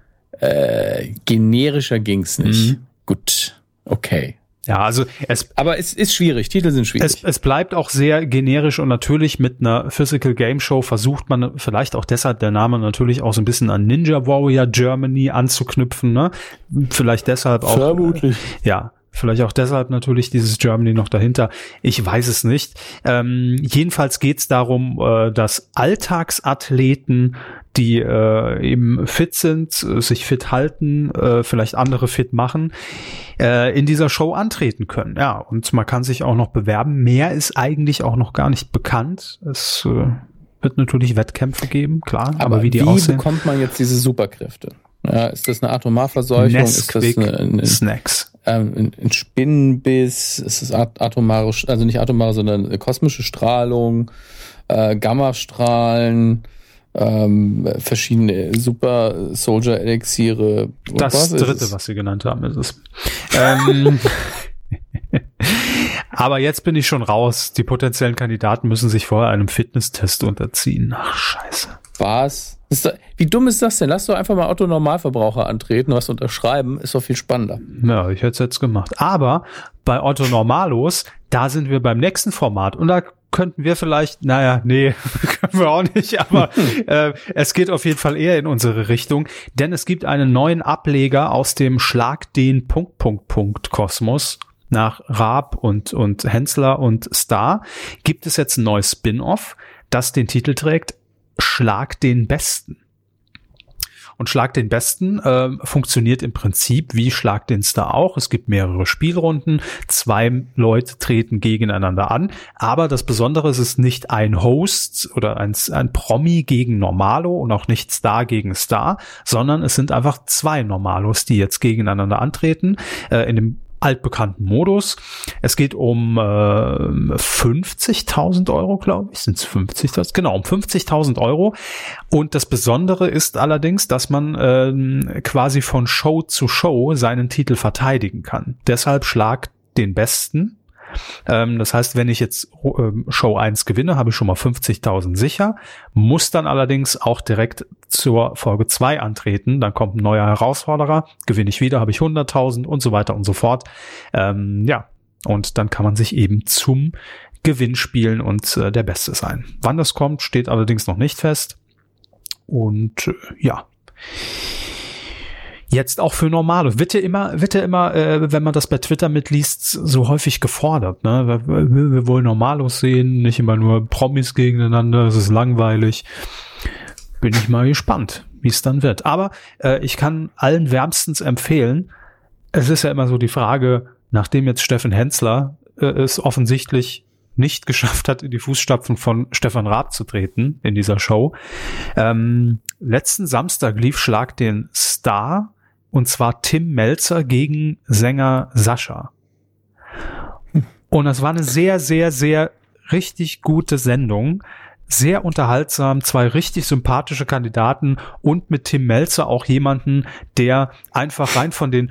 äh, generischer ging's nicht. Mhm. Gut, okay. Ja, also es Aber es ist schwierig. Titel sind schwierig. Es, es bleibt auch sehr generisch und natürlich mit einer Physical Game Show versucht man vielleicht auch deshalb der Name natürlich auch so ein bisschen an Ninja Warrior Germany anzuknüpfen, ne? Vielleicht deshalb auch. Vermutlich. Ja. Vielleicht auch deshalb natürlich dieses Germany noch dahinter. Ich weiß es nicht. Ähm, jedenfalls geht es darum, äh, dass Alltagsathleten, die äh, eben fit sind, äh, sich fit halten, äh, vielleicht andere fit machen, äh, in dieser Show antreten können. Ja, und man kann sich auch noch bewerben. Mehr ist eigentlich auch noch gar nicht bekannt. Es äh, wird natürlich Wettkämpfe geben, klar, aber, wie die aussehen. bekommt man jetzt diese Superkräfte? Ja, ist das eine Atomarverseuchung? Ist das eine, eine, Snacks. Ähm, ein, ein Spinnenbiss? Ist es at- atomare, also nicht atomare, sondern kosmische Strahlung, äh, Gammastrahlen, ähm, verschiedene Super Soldier Elixiere. Das was ist dritte, was Sie genannt haben, ist es. ähm, aber jetzt bin ich schon raus. Die potenziellen Kandidaten müssen sich vorher einem Fitnesstest unterziehen. Ach, scheiße. Was? Da, wie dumm ist das denn? Lass doch einfach mal Otto Normalverbraucher antreten, was unterschreiben, ist doch viel spannender. Ja, ich hätte es jetzt gemacht. Aber bei Otto Normalos, da sind wir beim nächsten Format und da könnten wir vielleicht, naja, nee, können wir auch nicht, aber äh, es geht auf jeden Fall eher in unsere Richtung, denn es gibt einen neuen Ableger aus dem Schlag den Punkt Punkt Punkt Kosmos nach Raab und und Hensler und Star gibt es jetzt ein neues Spin-off, das den Titel trägt Schlag den Besten. Und Schlag den Besten äh, funktioniert im Prinzip wie Schlag den Star auch. Es gibt mehrere Spielrunden, zwei Leute treten gegeneinander an, aber das Besondere ist, es ist nicht ein Host oder ein, ein Promi gegen Normalo und auch nicht Star gegen Star, sondern es sind einfach zwei Normalos, die jetzt gegeneinander antreten. Äh, in dem altbekannten Modus. Es geht um äh, 50.000 Euro, glaube ich. Sind es 50.000? Genau, um 50.000 Euro. Und das Besondere ist allerdings, dass man äh, quasi von Show zu Show seinen Titel verteidigen kann. Deshalb schlag den Besten ähm, das heißt, wenn ich jetzt ähm, Show 1 gewinne, habe ich schon mal 50.000 sicher, muss dann allerdings auch direkt zur Folge 2 antreten. Dann kommt ein neuer Herausforderer, gewinne ich wieder, habe ich 100.000 und so weiter und so fort. Ähm, ja, und dann kann man sich eben zum Gewinn spielen und äh, der Beste sein. Wann das kommt, steht allerdings noch nicht fest. Und äh, ja jetzt auch für Normale. Wird ja immer, wird ja immer, äh, wenn man das bei Twitter mitliest, so häufig gefordert. Ne? Wir, wir wollen Normalos sehen, nicht immer nur Promis gegeneinander, es ist langweilig. Bin ich mal gespannt, wie es dann wird. Aber äh, ich kann allen wärmstens empfehlen, es ist ja immer so die Frage, nachdem jetzt Steffen Hensler äh, es offensichtlich nicht geschafft hat, in die Fußstapfen von Stefan Raab zu treten in dieser Show. Ähm, letzten Samstag lief Schlag den Star und zwar Tim Melzer gegen Sänger Sascha. Und das war eine sehr, sehr, sehr richtig gute Sendung. Sehr unterhaltsam, zwei richtig sympathische Kandidaten und mit Tim Melzer auch jemanden, der einfach rein von den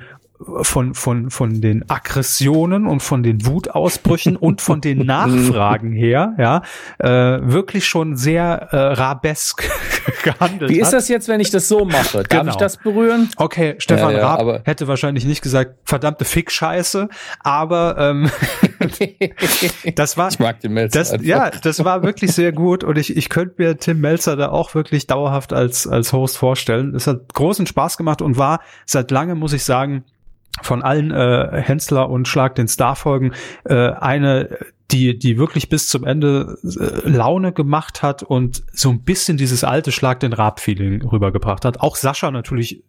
von, von, von den Aggressionen und von den Wutausbrüchen und von den Nachfragen her, ja, äh, wirklich schon sehr äh, rabesk gehandelt Wie ist das jetzt, wenn ich das so mache? Darf Genau. ich das berühren? Okay, Stefan Ja, ja, Raab hätte wahrscheinlich nicht gesagt, verdammte Fick-Scheiße, aber ähm, das war Ich mag den Melzer das, einfach. ja, das war wirklich sehr gut und ich, ich könnte mir Tim Melzer da auch wirklich dauerhaft als, als Host vorstellen. Es hat großen Spaß gemacht und war seit langem, muss ich sagen, von allen äh, Hensler und Schlag den Star Folgen äh, eine die die wirklich bis zum Ende äh, Laune gemacht hat und so ein bisschen dieses alte Schlag den Rab Feeling rübergebracht hat. Auch Sascha natürlich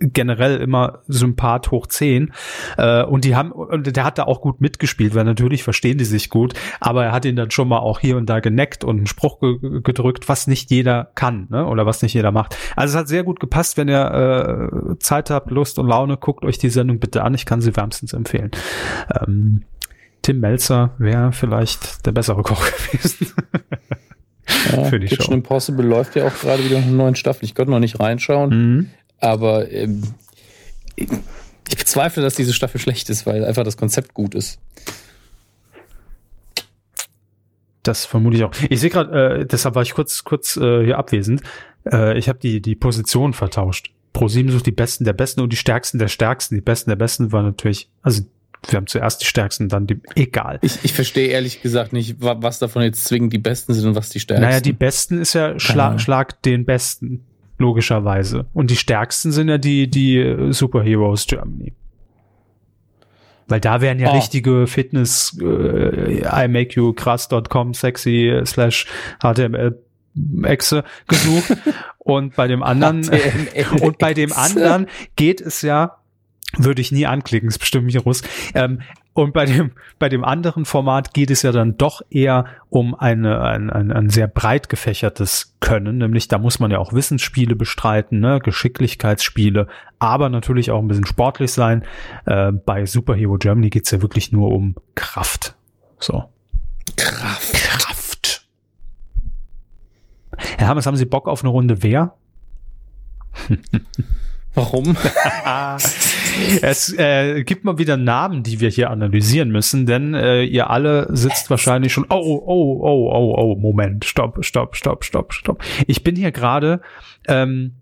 generell immer Sympath hoch 10 äh, und die haben und der hat da auch gut mitgespielt, weil natürlich verstehen die sich gut, aber er hat ihn dann schon mal auch hier und da geneckt und einen Spruch ge gedrückt, was nicht jeder kann, ne? oder was nicht jeder macht. Also es hat sehr gut gepasst, wenn ihr äh, Zeit habt, Lust und Laune, guckt euch die Sendung bitte an, ich kann sie wärmstens empfehlen. Ähm, Tim Melzer wäre vielleicht der bessere Koch gewesen. Ja, für die Kitchen Show. Impossible läuft ja auch gerade wieder eine neuen Staffel. Ich konnte noch nicht reinschauen, mhm. Aber ähm, ich bezweifle, dass diese Staffel schlecht ist, weil einfach das Konzept gut ist. Das vermute ich auch. Ich sehe gerade, äh, deshalb war ich kurz kurz äh, hier abwesend. Äh, ich habe die die Position vertauscht. Pro7 sucht die Besten der Besten und die Stärksten der Stärksten. Die Besten der Besten waren natürlich, also wir haben zuerst die Stärksten, dann die, egal. Ich, ich verstehe ehrlich gesagt nicht, wa- was davon jetzt zwingend die Besten sind und was die Stärksten. Naja, die Besten ist ja. Schlag, Schlag den Besten, logischerweise. Und die Stärksten sind ja die, die äh, Superheroes Germany. Weil da werden ja Ah. richtige Fitness, äh, I make you krass.com sexy slash HTML Exe gesucht. und bei dem anderen, und bei dem anderen geht es ja, würde ich nie anklicken, ist bestimmt nicht Russ. Ähm, und bei dem, bei dem anderen Format geht es ja dann doch eher um eine, ein, ein, ein sehr breit gefächertes Können, nämlich da muss man ja auch Wissensspiele bestreiten, ne? Geschicklichkeitsspiele, aber natürlich auch ein bisschen sportlich sein. Äh, bei Superhero Germany geht's ja wirklich nur um Kraft. So. Kraft. Kraft. Herr Hammes, haben Sie Bock auf eine Runde Wer? Warum? Es äh, gibt mal wieder Namen, die wir hier analysieren müssen, denn äh, ihr alle sitzt wahrscheinlich schon. Oh, oh, oh, oh, oh, oh, Moment, stopp, stopp, stopp, stopp, stopp. Ich bin hier gerade ähm,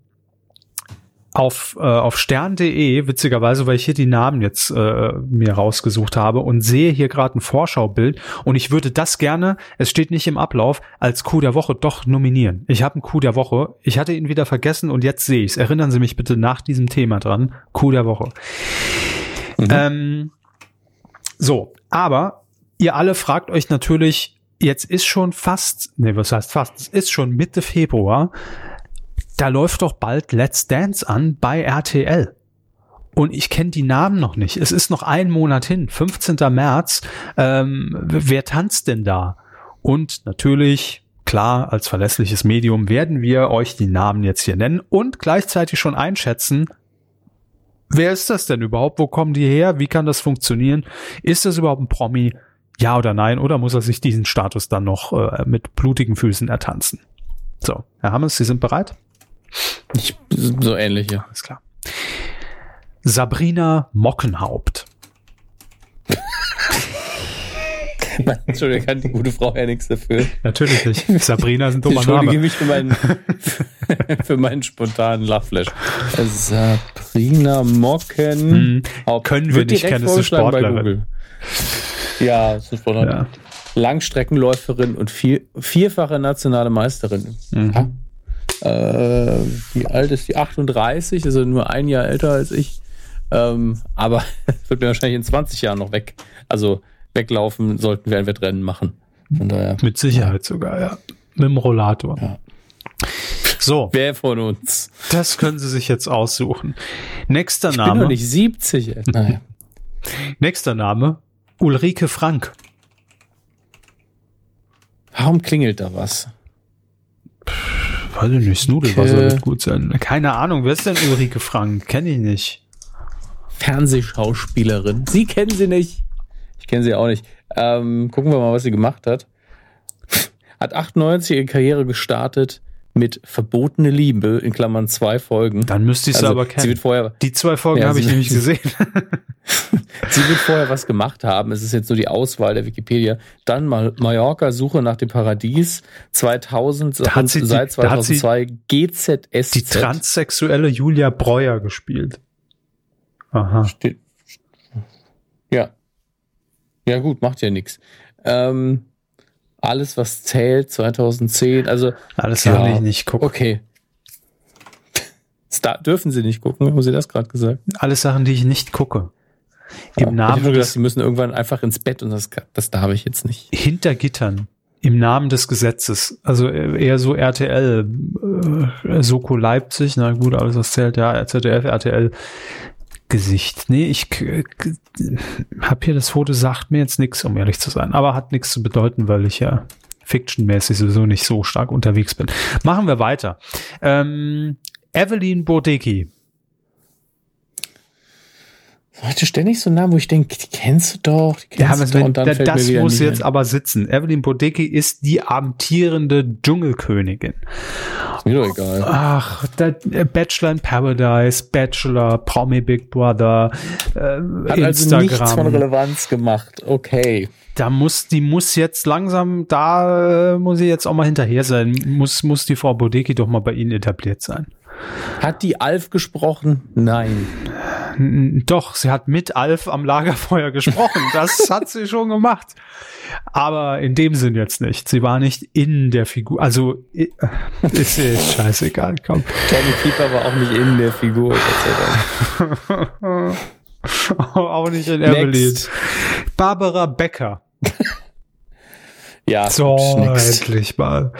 auf, äh, auf stern.de, witzigerweise, weil ich hier die Namen jetzt äh, mir rausgesucht habe und sehe hier gerade ein Vorschaubild und ich würde das gerne, es steht nicht im Ablauf, als Coup der Woche doch nominieren. Ich habe einen Coup der Woche, ich hatte ihn wieder vergessen und jetzt sehe ich es. Erinnern Sie mich bitte nach diesem Thema dran. Coup der Woche. Mhm. Ähm, so, aber ihr alle fragt euch natürlich, jetzt ist schon fast, nee, was heißt fast, es ist schon Mitte Februar da läuft doch bald Let's Dance an bei RTL. Und ich kenne die Namen noch nicht. Es ist noch ein Monat hin, 15. März. Ähm, wer tanzt denn da? Und natürlich, klar, als verlässliches Medium werden wir euch die Namen jetzt hier nennen und gleichzeitig schon einschätzen, wer ist das denn überhaupt? Wo kommen die her? Wie kann das funktionieren? Ist das überhaupt ein Promi? Ja oder nein? Oder muss er sich diesen Status dann noch äh, mit blutigen Füßen ertanzen? So, Herr Hammes, Sie sind bereit? Ich, so ähnlich, ja. Alles klar. Sabrina Mockenhaupt. Entschuldigung, kann die gute Frau ja nichts dafür. Natürlich nicht. Sabrina ist ein dummer Entschuldige Name. mich für meinen, für meinen spontanen Lachflash. Sabrina Mockenhaupt. Hm, können wir nicht kennen, ist eine Sportlerin. Ja, ist eine Sportlerin. Ja. Langstreckenläuferin und vier, vierfache nationale Meisterin. Mhm. Äh, wie alt ist die? 38, also nur ein Jahr älter als ich. Ähm, aber wird mir wahrscheinlich in 20 Jahren noch weg. Also weglaufen, sollten wir ein Wettrennen machen. Von daher. Mit Sicherheit sogar, ja. Mit dem Rollator. Ja. So. Wer von uns? Das können Sie sich jetzt aussuchen. Nächster Name. Ich bin doch nicht 70. Naja. Nächster Name. Ulrike Frank. Warum klingelt da was? Weiß ich nicht, Nudelwasser wird gut sein. Keine Ahnung, wer ist denn Ulrike Frank? Kenne ich nicht. Fernsehschauspielerin. Sie kennen sie nicht. Ich kenne sie auch nicht. Ähm, gucken wir mal, was sie gemacht hat. Hat 98 ihre Karriere gestartet mit Verbotene Liebe, in Klammern zwei Folgen. Dann müsste ich sie also, aber kennen. Sie wird vorher, die zwei Folgen ja, habe ich nämlich gesehen. sie wird vorher was gemacht haben. Es ist jetzt so die Auswahl der Wikipedia. Dann mal Mallorca, Suche nach dem Paradies, 2000, da hat sie seit 2002 GZS. Die transsexuelle Julia Breuer gespielt. Aha. Steht, ja. Ja gut, macht ja nichts. Ähm, alles, was zählt, 2010, also. Alles ja, kann ich nicht gucken. Okay. Star dürfen Sie nicht gucken, haben Sie das gerade gesagt? Alles Sachen, die ich nicht gucke. Im ja, Namen. Ich habe gedacht, Sie müssen irgendwann einfach ins Bett und das, das darf ich jetzt nicht. Hinter Gittern. Im Namen des Gesetzes. Also eher so RTL, äh, Soko Leipzig, na gut, alles was zählt, ja, ZDF, RTL. Gesicht. Nee, ich habe hier das Foto, sagt mir jetzt nichts, um ehrlich zu sein, aber hat nichts zu bedeuten, weil ich ja fictionmäßig sowieso nicht so stark unterwegs bin. Machen wir weiter. Ähm, Evelyn Bodecki Leute ständig so Namen, wo ich denke, die kennst du doch, die kennst ja, du doch. Und dann da, fällt das mir muss jetzt ein. aber sitzen. Evelyn Bodecki ist die amtierende Dschungelkönigin. Ist mir doch egal. Ach, der äh, Bachelor in Paradise, Bachelor, Promi Big Brother, äh, Hat Instagram. also nichts von Relevanz gemacht. Okay. Da muss, die muss jetzt langsam, da äh, muss sie jetzt auch mal hinterher sein. Muss, muss die Frau Bodecki doch mal bei Ihnen etabliert sein. Hat die Alf gesprochen? Nein. Doch, sie hat mit Alf am Lagerfeuer gesprochen. Das hat sie schon gemacht. Aber in dem Sinn jetzt nicht. Sie war nicht in der Figur. Also ist ihr scheißegal. Komm. Tommy Keeper war auch nicht in der Figur. auch nicht in Evelyn. Barbara Becker. ja, so, endlich mal.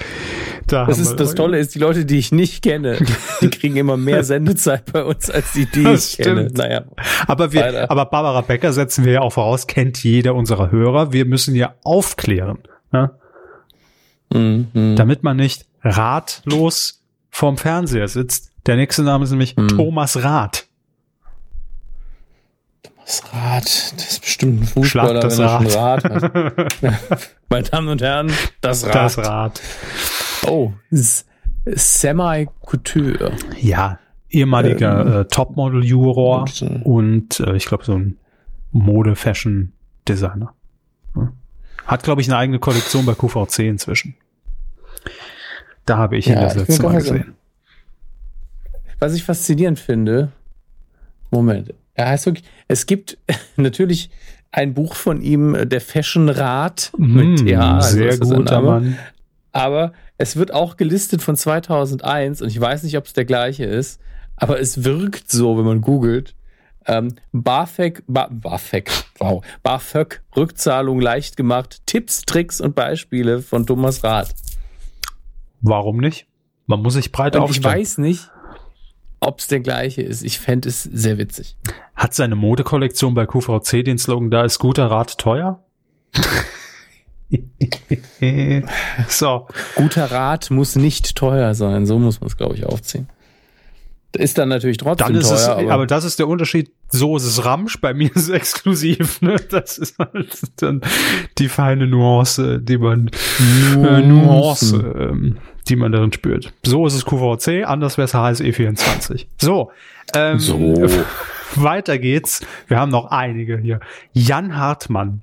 Da das, ist, das Tolle ist, die Leute, die ich nicht kenne, die kriegen immer mehr Sendezeit bei uns als die, die das ich stimmt. kenne. Naja, aber, wir, aber Barbara Becker setzen wir ja auch voraus, kennt jeder unserer Hörer. Wir müssen ja aufklären. Ne? Mhm. Damit man nicht ratlos vorm Fernseher sitzt. Der nächste Name ist nämlich mhm. Thomas Rath. Thomas Rath, das ist bestimmt ein Fußballer, das Rad hat. Meine Damen und Herren, das Rad. Das Rad. Oh, Semi-Couture. Ja, ehemaliger Ähm, äh, Topmodel-Juror und, und äh, ich glaube so ein Mode-Fashion-Designer. Hat, glaube ich, eine eigene Kollektion bei QVC inzwischen. Da habe ich ihn Ja, das letzte Mal gesehen. Was ich faszinierend finde, Moment, er heißt wirklich, es gibt natürlich ein Buch von ihm, äh, der Fashion Rat mit Mm, TH, also sehr guter. Mann. Aber es wird auch gelistet von 2001 und ich weiß nicht, ob es der gleiche ist, aber es wirkt so, wenn man googelt. Ähm, BAföG, ba, BAföG, wow, BAföG, Rückzahlung leicht gemacht, Tipps, Tricks und Beispiele von Thomas Rath. Warum nicht? Man muss sich breit Und ich aufstellen. weiß nicht, ob es der gleiche ist. Ich fände es sehr witzig. Hat seine Modekollektion bei QVC den Slogan, da ist guter Rat teuer? so, Guter Rat muss nicht teuer sein. So muss man es, glaube ich, aufziehen. Ist dann natürlich trotzdem dann ist teuer, es, aber, aber, das ist der Unterschied. So ist es Ramsch, bei mir ist es exklusiv. Ne? Das ist halt dann die feine Nuance, die man äh, Nuance, ähm, die man darin spürt. So ist es QVC, anders wäre es HSE24. So, ähm, So. weiter geht's. Wir haben noch einige hier. Jan Hartmann.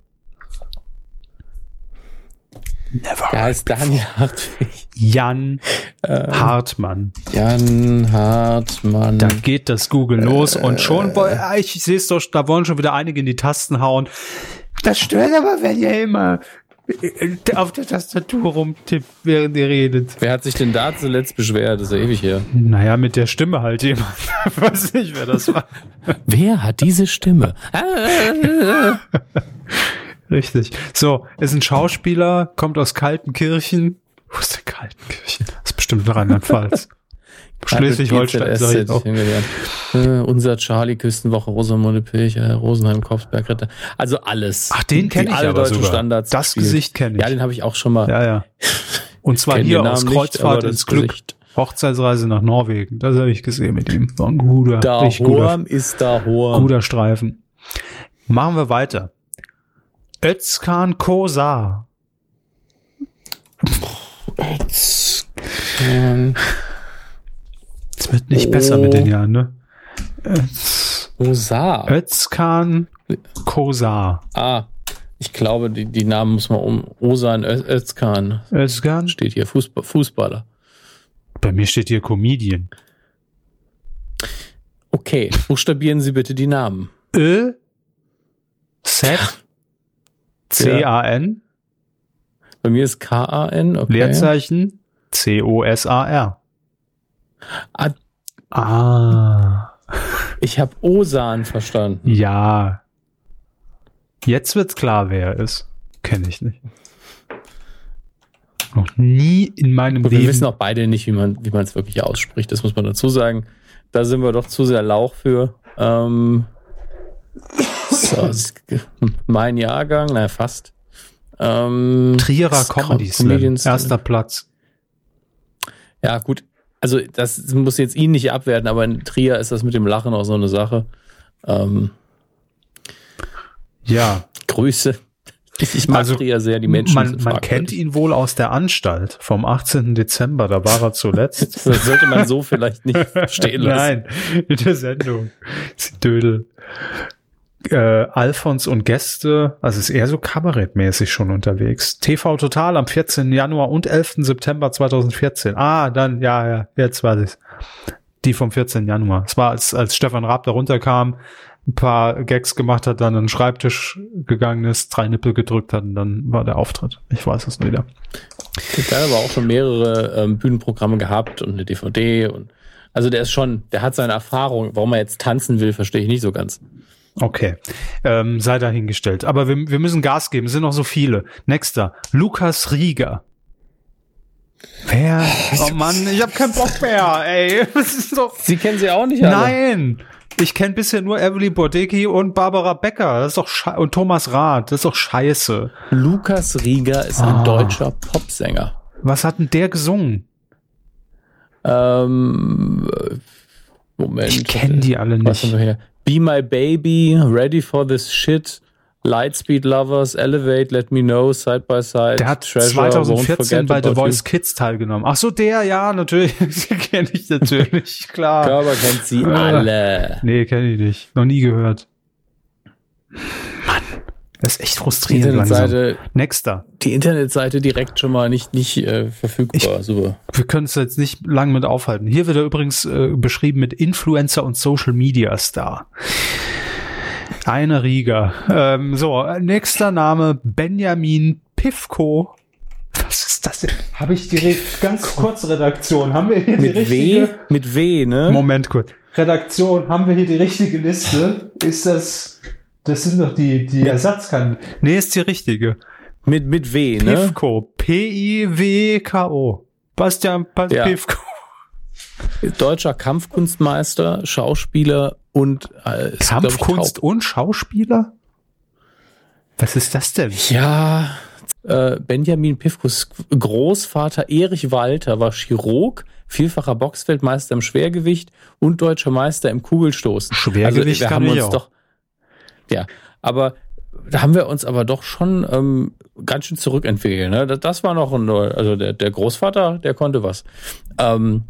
Never. der heißt Daniel Hartwig. Jan Ähm. Hartmann. Jan Hartmann. Da geht das Google los und schon, woll- ah, ich sehe es doch, da wollen schon wieder einige in die Tasten hauen. Das stört aber, wenn ihr immer äh, auf der Tastatur rumtippt, während ihr redet. Wer hat sich denn da zuletzt beschwert? Das ist ja ewig her. Naja, mit der Stimme halt jemand. Weiß nicht, wer das war. Wer hat diese Stimme? Richtig. So, ist ein Schauspieler, kommt aus Kaltenkirchen. Wo ist der Kaltenkirchen? Das ist bestimmt Rheinland-Pfalz. Schleswig-Holstein. Äh, unser Charlie, Küstenwoche, Rosamunde Pilcher, Rosenheim, Kopfberg, Ritter. Also alles. Ach, den Die- kenn die ich alle aber deutschen sogar. Standards. Das gespielt. Gesicht kenn ich. Ja, den habe ich auch schon mal. Ja, ja. Und zwar hier aus nicht, Kreuzfahrt das ins Glück. Gesicht. Hochzeitsreise nach Norwegen. Das habe ich gesehen mit ihm. War ein guter, Da richtig guter, ist da Horm. guter Streifen. Machen wir weiter. Özkan Kosa. Ähm, Es wird nicht Oh. besser mit den Jahren, ne? Öz, Osar. Özkan Kosa. Ah, ich glaube, die, die Namen muss man um. Osan Özkan Özkan? steht hier. Fußball, Fußballer. Bei mir steht hier Comedian. Okay, buchstabieren Sie bitte die Namen. Ö, Z, C-A-N, Bei mir ist K-A-N. Okay. Leerzeichen, C-O-S-A-R. Ah, Ah. ich habe Osan verstanden. Ja. Jetzt wird's klar, wer er ist. Kenne ich nicht. Noch nie in meinem Gut, wir Leben. wissen auch beide nicht, wie man es wirklich ausspricht. Das muss man dazu sagen. Da sind wir doch zu sehr Lauch für. Ähm, so, mein Jahrgang, naja, fast. Ähm, Trierer Com- Comedy Slam. Erster Platz. Ja, gut. Also, das muss jetzt ihn nicht abwerten, aber in Trier ist das mit dem Lachen auch so eine Sache. Ähm, Ja. Grüße. Ich mag Also, Trier sehr, die Menschen. man, man kennt ihn wohl aus der Anstalt vom 18. Dezember. Da war er zuletzt. Das sollte man so vielleicht nicht stehen lassen. Nein, in der Sendung. Sie Dödel. Äh, Alfons und Gäste, also ist eher so kabarettmäßig schon unterwegs. TV Total am 14. Januar und 11. September 2014. Ah, dann, ja, ja, jetzt weiß ich's. Die vom 14. Januar. Es war, als, als Stefan Raab da runterkam, ein paar Gags gemacht hat, dann an den Schreibtisch gegangen ist, drei Nippel gedrückt hat und dann war der Auftritt. Ich weiß es wieder. Der hat aber auch schon mehrere ähm, Bühnenprogramme gehabt und eine DVD und also der ist schon, der hat seine Erfahrung. Warum er jetzt tanzen will, verstehe ich nicht so ganz. Okay, ähm, sei dahingestellt. Aber wir, wir müssen Gas geben. Es sind noch so viele. Nächster, Lukas Rieger. Wer? Oh Mann, ich habe keinen Bock mehr. Ey, das ist doch. Sie kennen sie auch nicht alle. Nein, ich kenne bisher nur Evelyn Bordecki und Barbara Becker. Das ist doch Sche und Thomas Rath. Das ist doch Scheiße. Lukas Rieger ist ein Ah. deutscher Popsänger. Was hat denn der gesungen? Ähm, äh, Moment. Ich kenne die alle Was nicht. Be My Baby, Ready for This Shit, Lightspeed Lovers, Elevate, Let Me Know, Side by Side. Der hat 2014 bei The Voice you. Kids teilgenommen. Ach so, der, ja, natürlich. Kenne ich natürlich, klar. Körper kennt sie alle. Nee, kenne ich nicht. Noch nie gehört. Mann, das ist echt frustrierend. Die Internetseite, Nexter. Die Internetseite direkt schon mal nicht, nicht äh, verfügbar. Ich, Super. Wir können es jetzt nicht lang mit aufhalten. Hier wird er übrigens äh, beschrieben mit Influencer und Social Media Star. Eine Riga. Ähm, so, nächster Name Benjamin Pivko. Was ist das denn? Habe ich die ganz kurz Redaktion? Haben wir hier mit die richtige? W? Mit W, ne? Moment kurz. Redaktion, haben wir hier die richtige Liste? Ist das, das sind doch die, die Ersatzkandidaten. Nee, ist die richtige. Mit, mit W, ne? Pivko. P-I-W-K-O. Bastian ja. Pivko. Deutscher Kampfkunstmeister, Schauspieler und äh, Kampfkunst und Schauspieler? Was ist das denn? Ja, äh, Benjamin Pivkus Großvater Erich Walter war Chirurg, vielfacher Boxweltmeister im Schwergewicht und deutscher Meister im Kugelstoßen. Schwergewicht also, wir haben uns auch. doch. Ja, aber da haben wir uns aber doch schon ähm, ganz schön zurückentwickelt. Ne? Das, das war noch ein, also der, der Großvater, der konnte was. Ähm,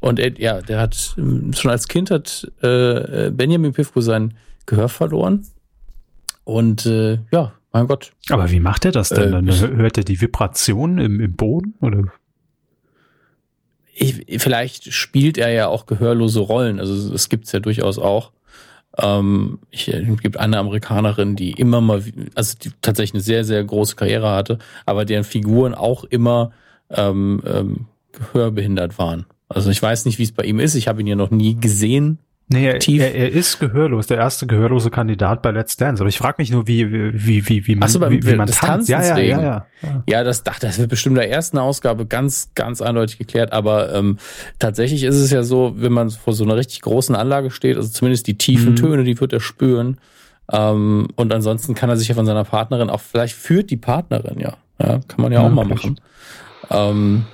und er, ja, der hat ähm, schon als Kind hat äh, Benjamin Pivko sein Gehör verloren. Und äh, ja, mein Gott. Aber wie macht er das denn? Äh, hört er die Vibration im, im Boden? Oder? Ich, vielleicht spielt er ja auch gehörlose Rollen. Also das gibt's ja durchaus auch. Ähm, ich, es gibt eine Amerikanerin, die immer mal, also die tatsächlich eine sehr, sehr große Karriere hatte, aber deren Figuren auch immer ähm, ähm, gehörbehindert waren. Also ich weiß nicht, wie es bei ihm ist. Ich habe ihn ja noch nie gesehen. Nee, er, er, er, ist gehörlos, der erste gehörlose Kandidat bei Let's Dance. Aber ich frage mich nur, wie, wie, wie, wie man, so, wie, wie man tanzt. Ja, ja, ja, ja, ja. Ja, das, ach, das wird bestimmt in der ersten Ausgabe ganz, ganz eindeutig geklärt. Aber ähm, tatsächlich ist es ja so, wenn man vor so einer richtig großen Anlage steht, also zumindest die tiefen mhm. Töne, die wird er spüren. Ähm, und ansonsten kann er sich ja von seiner Partnerin auch, vielleicht führt die Partnerin ja. Ja, kann man ja, ja auch mal machen. Ähm,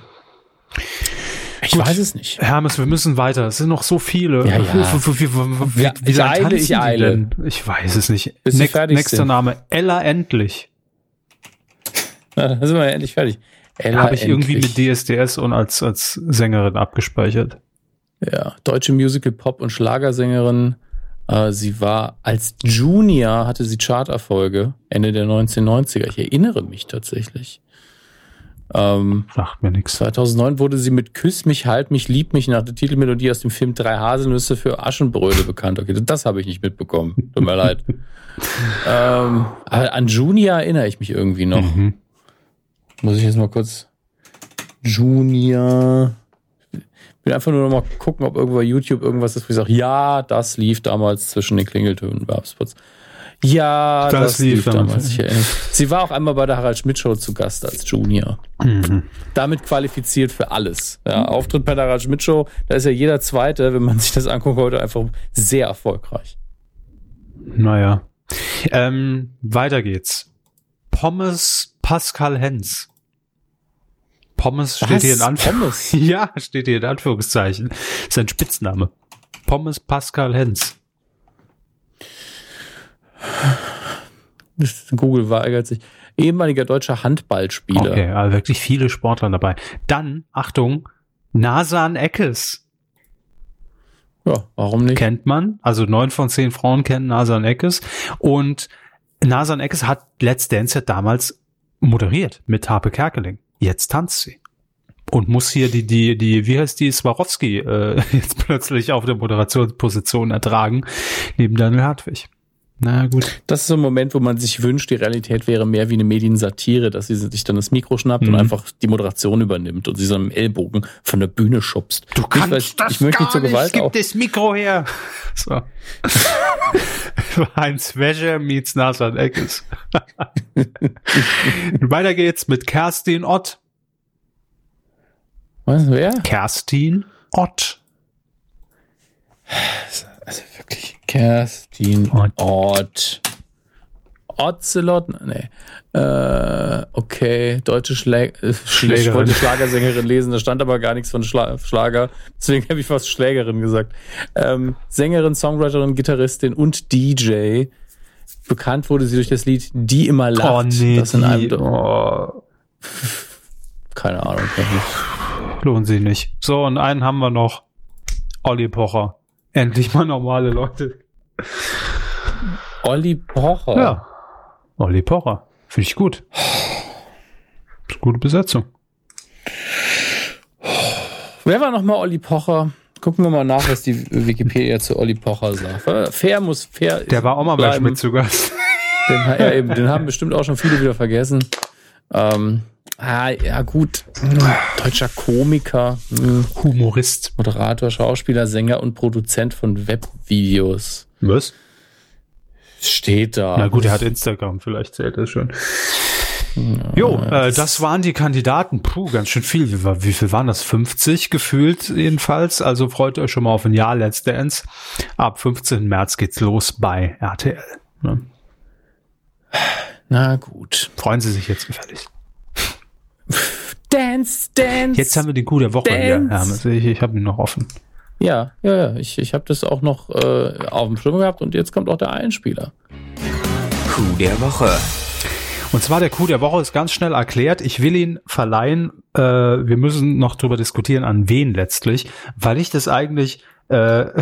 ich Gut. weiß es nicht. Hermes, wir müssen weiter. Es sind noch so viele. Ja, ja. Wie, wie, wie, ja, ich eile, ich eile. Denn? Ich weiß es nicht. Bis ne nächster sind. Name. Ella Endlich. Na, da sind wir endlich fertig. Ella Habe ich endlich. irgendwie mit DSDS und als, als Sängerin abgespeichert. Ja, deutsche Musical, Pop und Schlagersängerin. Äh, sie war als Junior, hatte sie Charterfolge Ende der 1990er. Ich erinnere mich tatsächlich. Ähm, Sagt mir nichts. 2009 wurde sie mit Küss mich, halt mich, lieb mich nach der Titelmelodie aus dem Film Drei Haselnüsse für Aschenbrödel bekannt. Okay, das habe ich nicht mitbekommen. Tut mir leid. ähm, an Junior erinnere ich mich irgendwie noch. Mhm. Muss ich jetzt mal kurz. Junior. Ich will einfach nur noch mal gucken, ob irgendwo bei YouTube irgendwas ist, wo ich sage, ja, das lief damals zwischen den Klingeltönen Werbspots. Ja, das, das lief, damals. Sie war auch einmal bei der Harald Schmidt Show zu Gast als Junior. Mhm. Damit qualifiziert für alles. Ja, Auftritt bei der Harald Schmidt Show, da ist ja jeder Zweite, wenn man sich das anguckt heute, einfach sehr erfolgreich. Naja. Ähm, weiter geht's. Pommes Pascal Hens. Pommes steht Was? hier in Anführungszeichen. ja, steht hier in Anführungszeichen. ist ein Spitzname. Pommes Pascal Hens. Google weigert sich. Ehemaliger deutscher Handballspieler. Okay, also wirklich viele Sportler dabei. Dann, Achtung, Nasan Eckes. Ja, warum nicht? Kennt man. Also neun von zehn Frauen kennen Nasan Eckes. Und Nasan Eckes hat Let's Dance ja damals moderiert mit Harpe Kerkeling. Jetzt tanzt sie. Und muss hier die, die, die, wie heißt die, Swarovski, äh, jetzt plötzlich auf der Moderationsposition ertragen, neben Daniel Hartwig. Na gut. Das ist so ein Moment, wo man sich wünscht, die Realität wäre mehr wie eine Mediensatire, dass sie sich dann das Mikro schnappt mhm. und einfach die Moderation übernimmt und sie so einem Ellbogen von der Bühne schubst. Du kannst ich, weiß, das ich möchte nicht zur Gewalt Gib auch. das Mikro her. So. Heinz Wäscher meets Nathan Eckes. Weiter geht's mit Kerstin Ott. Was, wer? Kerstin Ott. Also wirklich. Kerstin Ott. Ocelot? Nee. Äh, okay, deutsche Schläger. Äh, Schlägerin. Ich wollte Schlagersängerin lesen, da stand aber gar nichts von Schla Schlager. Deswegen habe ich fast Schlägerin gesagt. Ähm, Sängerin, Songwriterin, Gitarristin und DJ. bekannt wurde sie durch das Lied Die immer lacht. Oh nee, das in einem, oh, keine Ahnung. lohnen sie nicht. So, und einen haben wir noch. Olli Pocher. Endlich mal normale Leute. Olli Pocher. Ja. Olli Pocher. Finde ich gut. Gute Besetzung. Wer war nochmal Olli Pocher? Gucken wir mal nach, was die Wikipedia zu Olli Pocher sagt. Fair muss fair. Der war auch mal bei bleiben. Schmidt zu Gast. Den, ja, eben, den haben bestimmt auch schon viele wieder vergessen. Ähm, ah, ja, gut. Deutscher Komiker, hm, Humorist. Moderator, Schauspieler, Sänger und Produzent von Webvideos. Was? Steht da. Na gut, er hat Instagram, vielleicht zählt das schon. Jo, äh, das waren die Kandidaten. Puh, ganz schön viel. Wie, wie viel waren das? 50 gefühlt jedenfalls. Also freut euch schon mal auf ein Jahr Let's Dance. Ab 15. März geht's los bei RTL. Ne? Na gut. Freuen Sie sich jetzt gefälligst. Dance, dance. Jetzt haben wir den Coup der Woche hier, Dance. Hermes. Ich, ich habe ihn noch offen. Ja, ja, ja. Ich, ich habe das auch noch äh, auf dem Schirm gehabt und jetzt kommt auch der Einspieler. Coup der Woche. Und zwar der Coup der Woche ist ganz schnell erklärt. Ich will ihn verleihen. Äh, wir müssen noch drüber diskutieren, an wen letztlich, weil ich das eigentlich äh, einen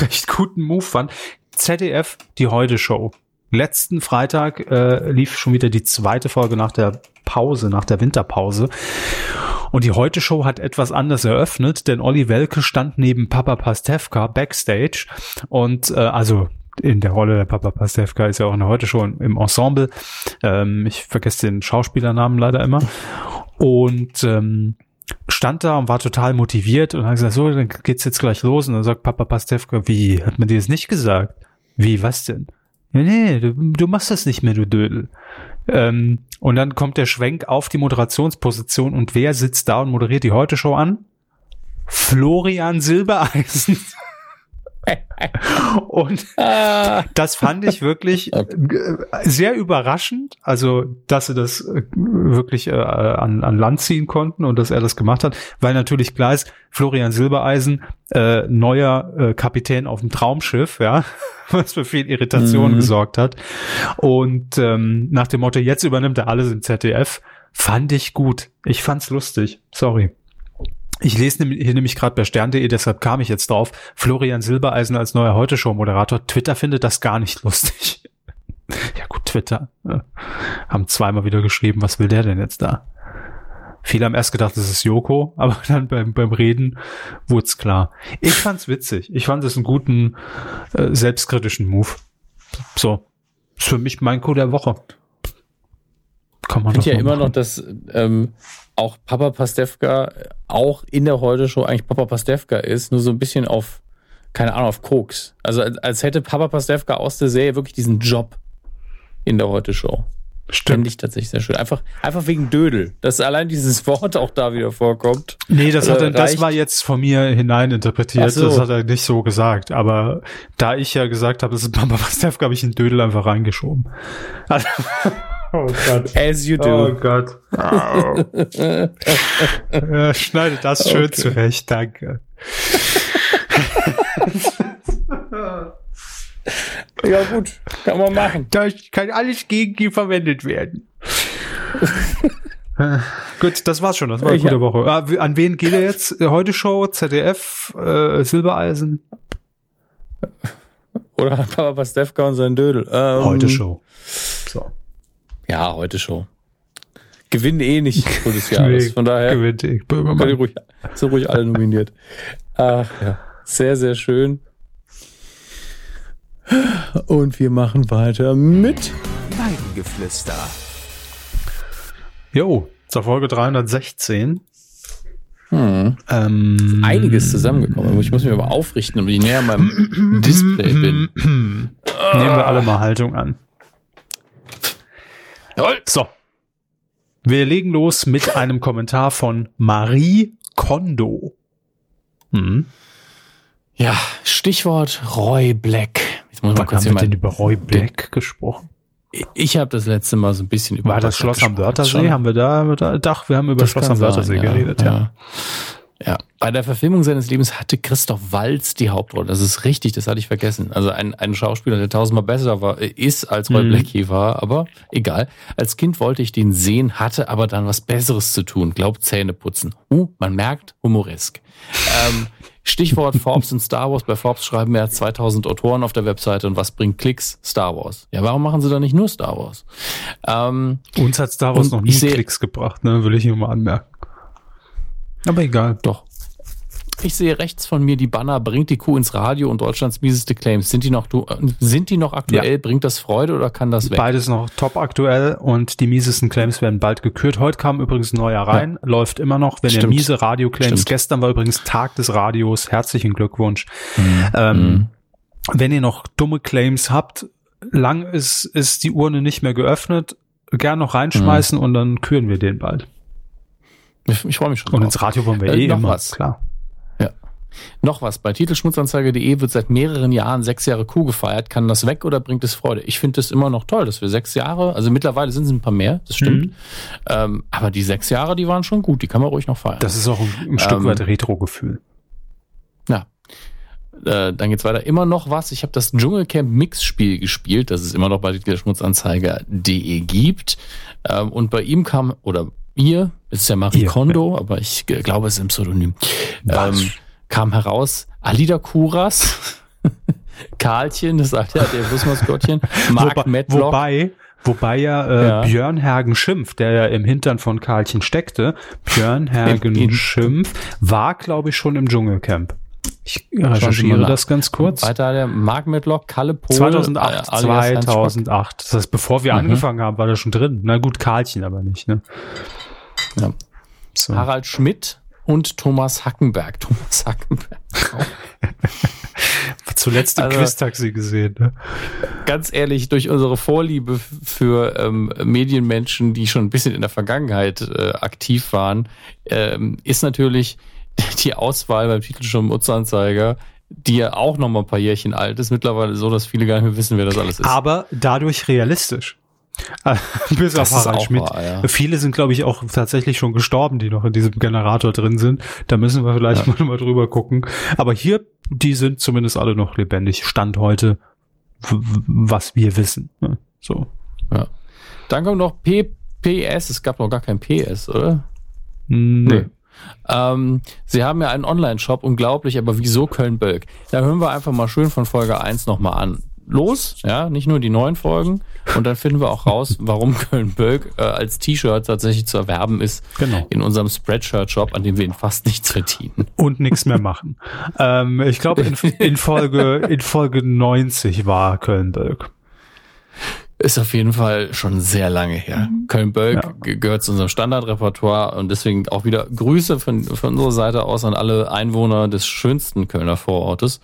recht guten Move fand. ZDF, die Heute-Show. Letzten Freitag äh, lief schon wieder die zweite Folge nach der Pause, nach der Winterpause. Und die Heute-Show hat etwas anders eröffnet, denn Olli Welke stand neben Papa Pastewka backstage und äh, also in der Rolle der Papa Pastewka ist ja auch eine Heute-Show im im Ensemble. Ähm, ich vergesse den Schauspielernamen leider immer. Und ähm, stand da und war total motiviert und hat gesagt, so, dann geht's jetzt gleich los. Und dann sagt Papa Pastewka, wie, hat man dir das nicht gesagt? Wie, was denn? Nee, du, du machst das nicht mehr, du Dödel. Ähm, und dann kommt der Schwenk auf die Moderationsposition und wer sitzt da und moderiert die Heute-Show an? Florian Silbereisen. und das fand ich wirklich äh, sehr überraschend, also dass sie das äh, wirklich äh, an, an Land ziehen konnten und dass er das gemacht hat, weil natürlich klar ist, Florian Silbereisen, äh, neuer äh, Kapitän auf dem Traumschiff, ja, was für viel Irritation Mhm. gesorgt hat. Und ähm, nach dem Motto, jetzt übernimmt er alles im ZDF, fand ich gut. Ich fand's lustig. Sorry. Ich lese hier nämlich gerade bei stern.de, deshalb kam ich jetzt drauf. Florian Silbereisen als neuer Heute-Show-Moderator. Twitter findet das gar nicht lustig. ja gut, Twitter. äh, haben zweimal wieder geschrieben, was will der denn jetzt da? Viele haben erst gedacht, das ist Joko, aber dann beim, beim Reden wurde es klar. Ich fand's witzig. Ich fand es einen guten, äh, selbstkritischen Move. So. Ist für mich mein Coup der Woche. Kann man Ich finde ja immer noch, dass ähm, auch Papa Pastewka auch in der Heute-Show eigentlich Papa Pastewka ist, nur so ein bisschen auf, keine Ahnung, auf Koks. Also als, als hätte Papa Pastewka aus der Serie wirklich diesen Job in der Heute-Show. Stimmt. ich tatsächlich sehr schön. Einfach, einfach wegen Dödel, dass allein dieses Wort auch da wieder vorkommt. Nee, das, hat Äh, das war jetzt von mir hineininterpretiert. So. Das hat er nicht so gesagt. Aber da ich ja gesagt habe, es ist Papa Pastewka, habe ich den Dödel einfach reingeschoben. Also, oh Gott. As you Oh do. Gott. Au. ja, schneide das schön Okay. zurecht, danke. Ja gut, kann man machen. Das kann alles gegen ihn verwendet werden. Äh, Gut, das war's schon. Das war eine gute Woche. Ah, an wen geht er jetzt? Äh, Heute Show, ZDF, äh, Silbereisen? Oder Papa Pastewka und sein Dödel. Ähm, Heute Show. So. Ja, heute Show. Gewinnen eh nicht des Jahres. Nee, Von daher gewinnt ich. Böhmermann. Ruhig, sind ruhig alle nominiert. Ach ja, sehr, sehr schön. Und wir machen weiter mit. Weidengeflüster. Jo, zur Folge 316. Hm, Ähm, einiges zusammengekommen. Ich muss mich aber aufrichten, damit ich näher an meinem Display bin. Nehmen wir alle mal Haltung an. So. Wir legen los mit einem Kommentar von Marie Kondo. Hm. Ja, Stichwort Roy Black. Jetzt muss man kurz haben wir denn über Roy Black gesprochen? ich habe das letzte Mal so ein bisschen über War das Schloss am gesprochen. Wörthersee? Haben wir da, da doch, wir haben über Das Schloss am Wörthersee sein, geredet, ja. Ja, bei der Verfilmung seines Lebens hatte Christoph Walz die Hauptrolle. Das ist richtig, das hatte ich vergessen. Also ein, ein Schauspieler, der tausendmal besser war, ist als Roy Mhm. Blackie war, aber egal. Als Kind wollte ich den sehen, hatte aber dann was Besseres zu tun. Glaubt Zähne putzen. Uh, man merkt, humoresk. Ähm, Stichwort Forbes und Star Wars. Bei Forbes schreiben mehr als 2000 Autoren auf der Webseite und was bringt Klicks? Star Wars. Ja, warum machen sie da nicht nur Star Wars? Ähm, Uns hat Star Wars noch nie seh- Klicks gebracht, ne? Will ich hier mal anmerken. Aber egal. Doch. Ich sehe rechts von mir die Banner, bringt die Kuh ins Radio und Deutschlands mieseste Claims. Sind die noch, du, äh, sind die noch aktuell? Ja. Bringt das Freude oder kann das weg? Beides noch top aktuell und die miesesten Claims werden bald gekürt. Heute kam übrigens ein neuer rein, läuft immer noch. Wenn ihr Stimmt. miese Radio-Claims, gestern war übrigens Tag des Radios, herzlichen Glückwunsch. Ähm, Wenn ihr noch dumme Claims habt, lang ist, ist die Urne nicht mehr geöffnet, gern noch reinschmeißen und dann küren wir den bald. Ich, ich freue mich schon. Und drauf. ins Radio wollen wir Äh, eh noch immer, was. klar. Ja. Noch was. Bei titelschmutzanzeige.de wird seit mehreren Jahren sechs Jahre Kuh gefeiert. Kann das weg oder bringt es Freude? Ich finde es immer noch toll, dass wir sechs Jahre, also mittlerweile sind es ein paar mehr, das stimmt. Mhm. Ähm, aber die sechs Jahre, die waren schon gut. Die kann man ruhig noch feiern. Das ist auch ein, ein Stück Ähm, weit Retro-Gefühl. Ja. Äh, dann geht's weiter. Immer noch was. Ich habe das Dschungelcamp Mix-Spiel gespielt, das es immer noch bei Schmutzanzeiger.de gibt. Ähm, und bei ihm kam, oder ihr, es ist ja Marie Ihr, Kondo, aber ich glaube, es ist im Pseudonym, ähm, kam heraus Alida Kuras, Karlchen, das sagt ja der Busmaskottchen, Mark wobei, Medlock. wobei, wobei ja, äh, Ja. Björn Hergen Schimpf, der ja im Hintern von Karlchen steckte, Björn Hergen Im- Schimpf war, glaube ich, schon im Dschungelcamp. Ich recherchiere das ganz kurz. Weiter der Mark Medlock, Kalle Pohl. 2008, äh, alias Hans Schrock. 2008. Das heißt, bevor wir Mhm. angefangen haben, war der schon drin. Na gut, Karlchen aber nicht. Ne? Ja. So. Harald Schmidt und Thomas Hackenberg. Thomas Hackenberg. Zuletzt im Also- Quiz-Taxi gesehen. Ne? ganz ehrlich, durch unsere Vorliebe für ähm, Medienmenschen, die schon ein bisschen in der Vergangenheit äh, aktiv waren, ähm, ist natürlich die Auswahl beim Titelschirm-Mutzanzeiger, die ja auch noch mal ein paar Jährchen alt ist, mittlerweile so, dass viele gar nicht mehr wissen, wer das alles ist. Aber dadurch realistisch. Bis Das auf Harald Schmidt. wahr, ja. Viele sind, glaube ich, auch tatsächlich schon gestorben, die noch in diesem Generator drin sind. Da müssen wir vielleicht mal, mal drüber gucken. Aber hier, die sind zumindest alle noch lebendig. Stand heute, was wir wissen. ne? So. ja. Dann kommt noch PPS. Es gab noch gar kein PS, oder? Nee. Ähm, Sie haben ja einen Online-Shop, unglaublich, aber wieso Köln-Bölk? Da hören wir einfach mal schön von Folge 1 nochmal an. Los, ja, nicht nur die neuen Folgen. Und dann finden wir auch raus, warum Köln-Bölk äh, als T-Shirt tatsächlich zu erwerben ist Genau. in unserem Spreadshirt-Shop, an dem wir ihn fast nichts verdienen. Und nichts mehr machen. ähm, ich glaube, in, in, Folge, in Folge 90 war Köln-Bölk. Ist auf jeden Fall schon sehr lange her. Köln-Bölk Ja. ge- gehört zu unserem Standardrepertoire und deswegen auch wieder Grüße von, von unserer Seite aus an alle Einwohner des schönsten Kölner Vorortes.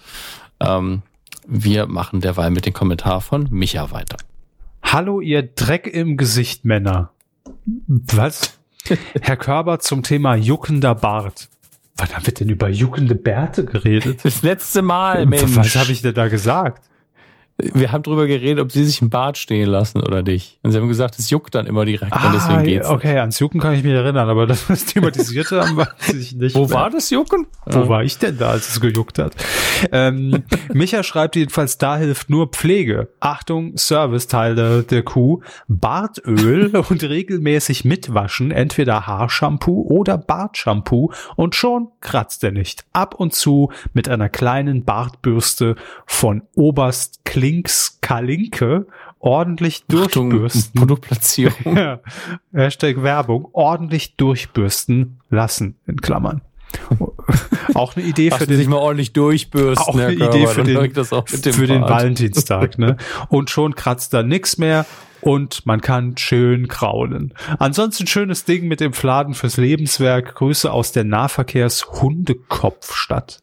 Ähm, wir machen derweil mit dem Kommentar von Micha weiter. Hallo, ihr Dreck im Gesicht, Männer. Was? Herr Körber zum Thema juckender Bart. Wann haben wir denn über juckende Bärte geredet? Das letzte Mal, Mensch. Was habe ich denn da gesagt? Wir haben drüber geredet, ob sie sich im Bad stehen lassen oder nicht. Und sie haben gesagt, es juckt dann immer direkt und Ah, deswegen geht's. okay, ans Jucken kann ich mich erinnern, aber das, was thematisierte haben, weiß ich nicht. Wo mehr. war das Jucken? Wo war ich denn da, als es gejuckt hat? Ähm, Micha schreibt jedenfalls, da hilft nur Pflege. Achtung, Serviceteil der, der Kuh. Bartöl und regelmäßig mitwaschen, entweder Haarshampoo oder Bartshampoo und schon kratzt er nicht. Ab und zu mit einer kleinen Bartbürste von Oberst Klinks Kalinke ordentlich Achtung, durchbürsten. Produktplatzierung. Ja. Hashtag Werbung. Ordentlich durchbürsten lassen, in Klammern. Auch eine Idee für Lassen sich den, mal ordentlich durchbürsten, auch eine Körber, Idee für den, für den. Valentinstag, ne? Und schon kratzt da nix mehr und man kann schön kraulen. Ansonsten schönes Ding mit dem Fladen fürs Lebenswerk. Grüße aus der Nahverkehrs-Hundekopfstadt.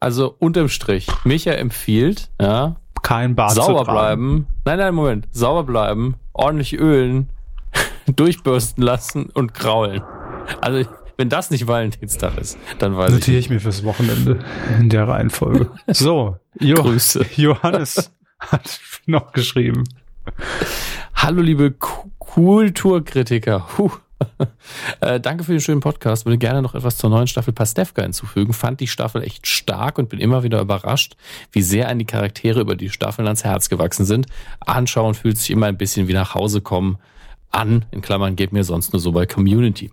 Also unterm Strich, Micha empfiehlt, ja, Kein Bart sauber bleiben. Nein, nein, Moment. Sauber bleiben, ordentlich ölen, durchbürsten lassen und kraulen. Also, wenn das nicht Valentinstag ist, dann weiß ich Notiere ich mir fürs Wochenende in der Reihenfolge. So, jo Grüße. Johannes hat noch geschrieben. Hallo, liebe Ku- Kulturkritiker. Huh, äh, danke für den schönen Podcast. Würde gerne noch etwas zur neuen Staffel Pastewka hinzufügen. Fand die Staffel echt stark und bin immer wieder überrascht, wie sehr an die Charaktere über die Staffeln ans Herz gewachsen sind. Anschauen fühlt sich immer ein bisschen wie nach Hause kommen an. In Klammern geht mir sonst nur so bei Community.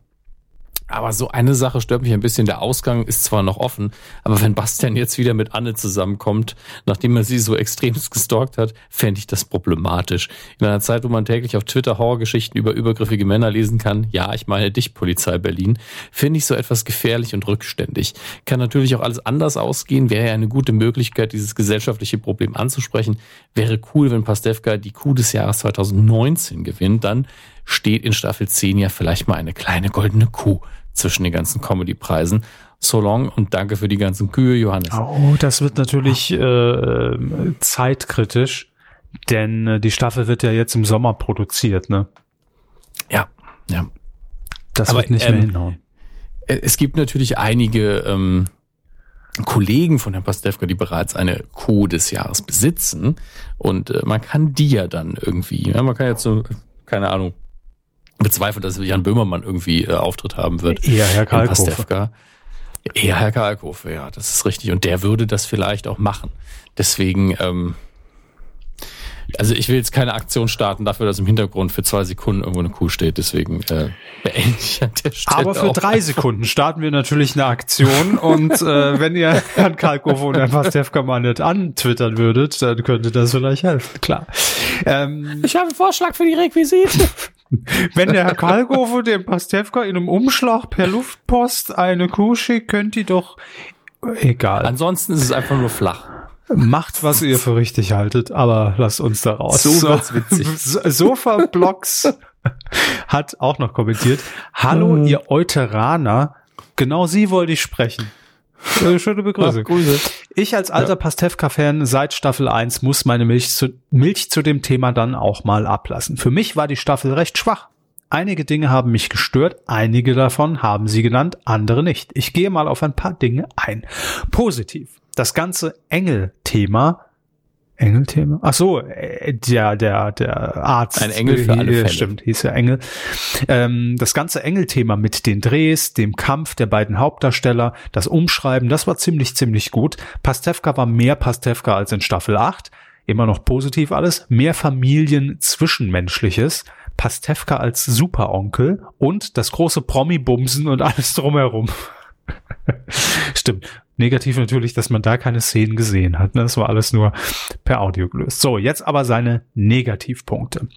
Aber so eine Sache stört mich ein bisschen. Der Ausgang ist zwar noch offen, aber wenn Bastian jetzt wieder mit Anne zusammenkommt, nachdem er sie so extremst gestalkt hat, fände ich das problematisch. In einer Zeit, wo man täglich auf Twitter Horrorgeschichten über übergriffige Männer lesen kann, ja, ich meine dich, Polizei Berlin, finde ich so etwas gefährlich und rückständig. Kann natürlich auch alles anders ausgehen, wäre ja eine gute Möglichkeit, dieses gesellschaftliche Problem anzusprechen. Wäre cool, wenn Pastewka die Kuh des Jahres 2019 gewinnt, dann steht in Staffel 10 ja vielleicht mal eine kleine goldene Kuh zwischen den ganzen Comedy-Preisen. So long und danke für die ganzen Kühe, Johannes. Oh, das wird natürlich äh, zeitkritisch, denn äh, die Staffel wird ja jetzt im Sommer produziert, ne? Ja, ja. Das Aber, wird nicht ähm, mehr hinhauen. Es gibt natürlich einige ähm, Kollegen von Herrn Pastewka, die bereits eine Kuh des Jahres besitzen. Und äh, man kann die ja dann irgendwie, ja, man kann jetzt so, keine Ahnung, bezweifelt, dass Jan Böhmermann irgendwie äh, Auftritt haben wird. Eher Herr Kalkofe. Eher Herr Kalkofe, ja, das ist richtig. Und der würde das vielleicht auch machen. Deswegen, ähm, also ich will jetzt keine Aktion starten dafür, dass im Hintergrund für zwei Sekunden irgendwo eine Kuh steht. Deswegen äh, beende ich an der Stelle. Aber für auch. drei Sekunden starten wir natürlich eine Aktion und äh, wenn ihr Herrn Kalkofe und Herrn Pastewka mal nicht antwittern würdet, dann könnte das vielleicht helfen, klar. Ähm, Ich habe einen Vorschlag für die Requisite. Wenn der Herr Kalkofe dem Pastewka in einem Umschlag per Luftpost eine Kuh schickt, könnt ihr doch egal. Ansonsten ist es einfach nur flach. Macht, was ihr für richtig haltet, aber lasst uns da raus. So wird's witzig. So- Sofa-Blocks hat auch noch kommentiert. Hallo, ihr Euteraner. Genau Sie wollte ich sprechen. Äh, Schöne Begrüßung. Grüße. Ich als alter Pastewka-Fan seit Staffel 1 muss meine Milch zu, Milch zu dem Thema dann auch mal ablassen. Für mich war die Staffel recht schwach. Einige Dinge haben mich gestört, einige davon haben sie genannt, andere nicht. Ich gehe mal auf ein paar Dinge ein. Positiv. Das ganze Engel-Thema. Engel-Thema? Ach so, äh, der, der, der Arzt. Ein Engel für alle Fälle. Stimmt, hieß ja Engel. Ähm, das ganze Engel-Thema mit den Drehs, dem Kampf der beiden Hauptdarsteller, das Umschreiben, das war ziemlich, ziemlich gut. Pastewka war mehr Pastewka als in Staffel 8. Immer noch positiv alles. Mehr Familien-Zwischenmenschliches. Pastewka als Superonkel und das große Promi-Bumsen und alles drumherum. Stimmt. Negativ natürlich, dass man da keine Szenen gesehen hat. Ne? Das war alles nur per Audio gelöst. So, jetzt aber seine Negativpunkte.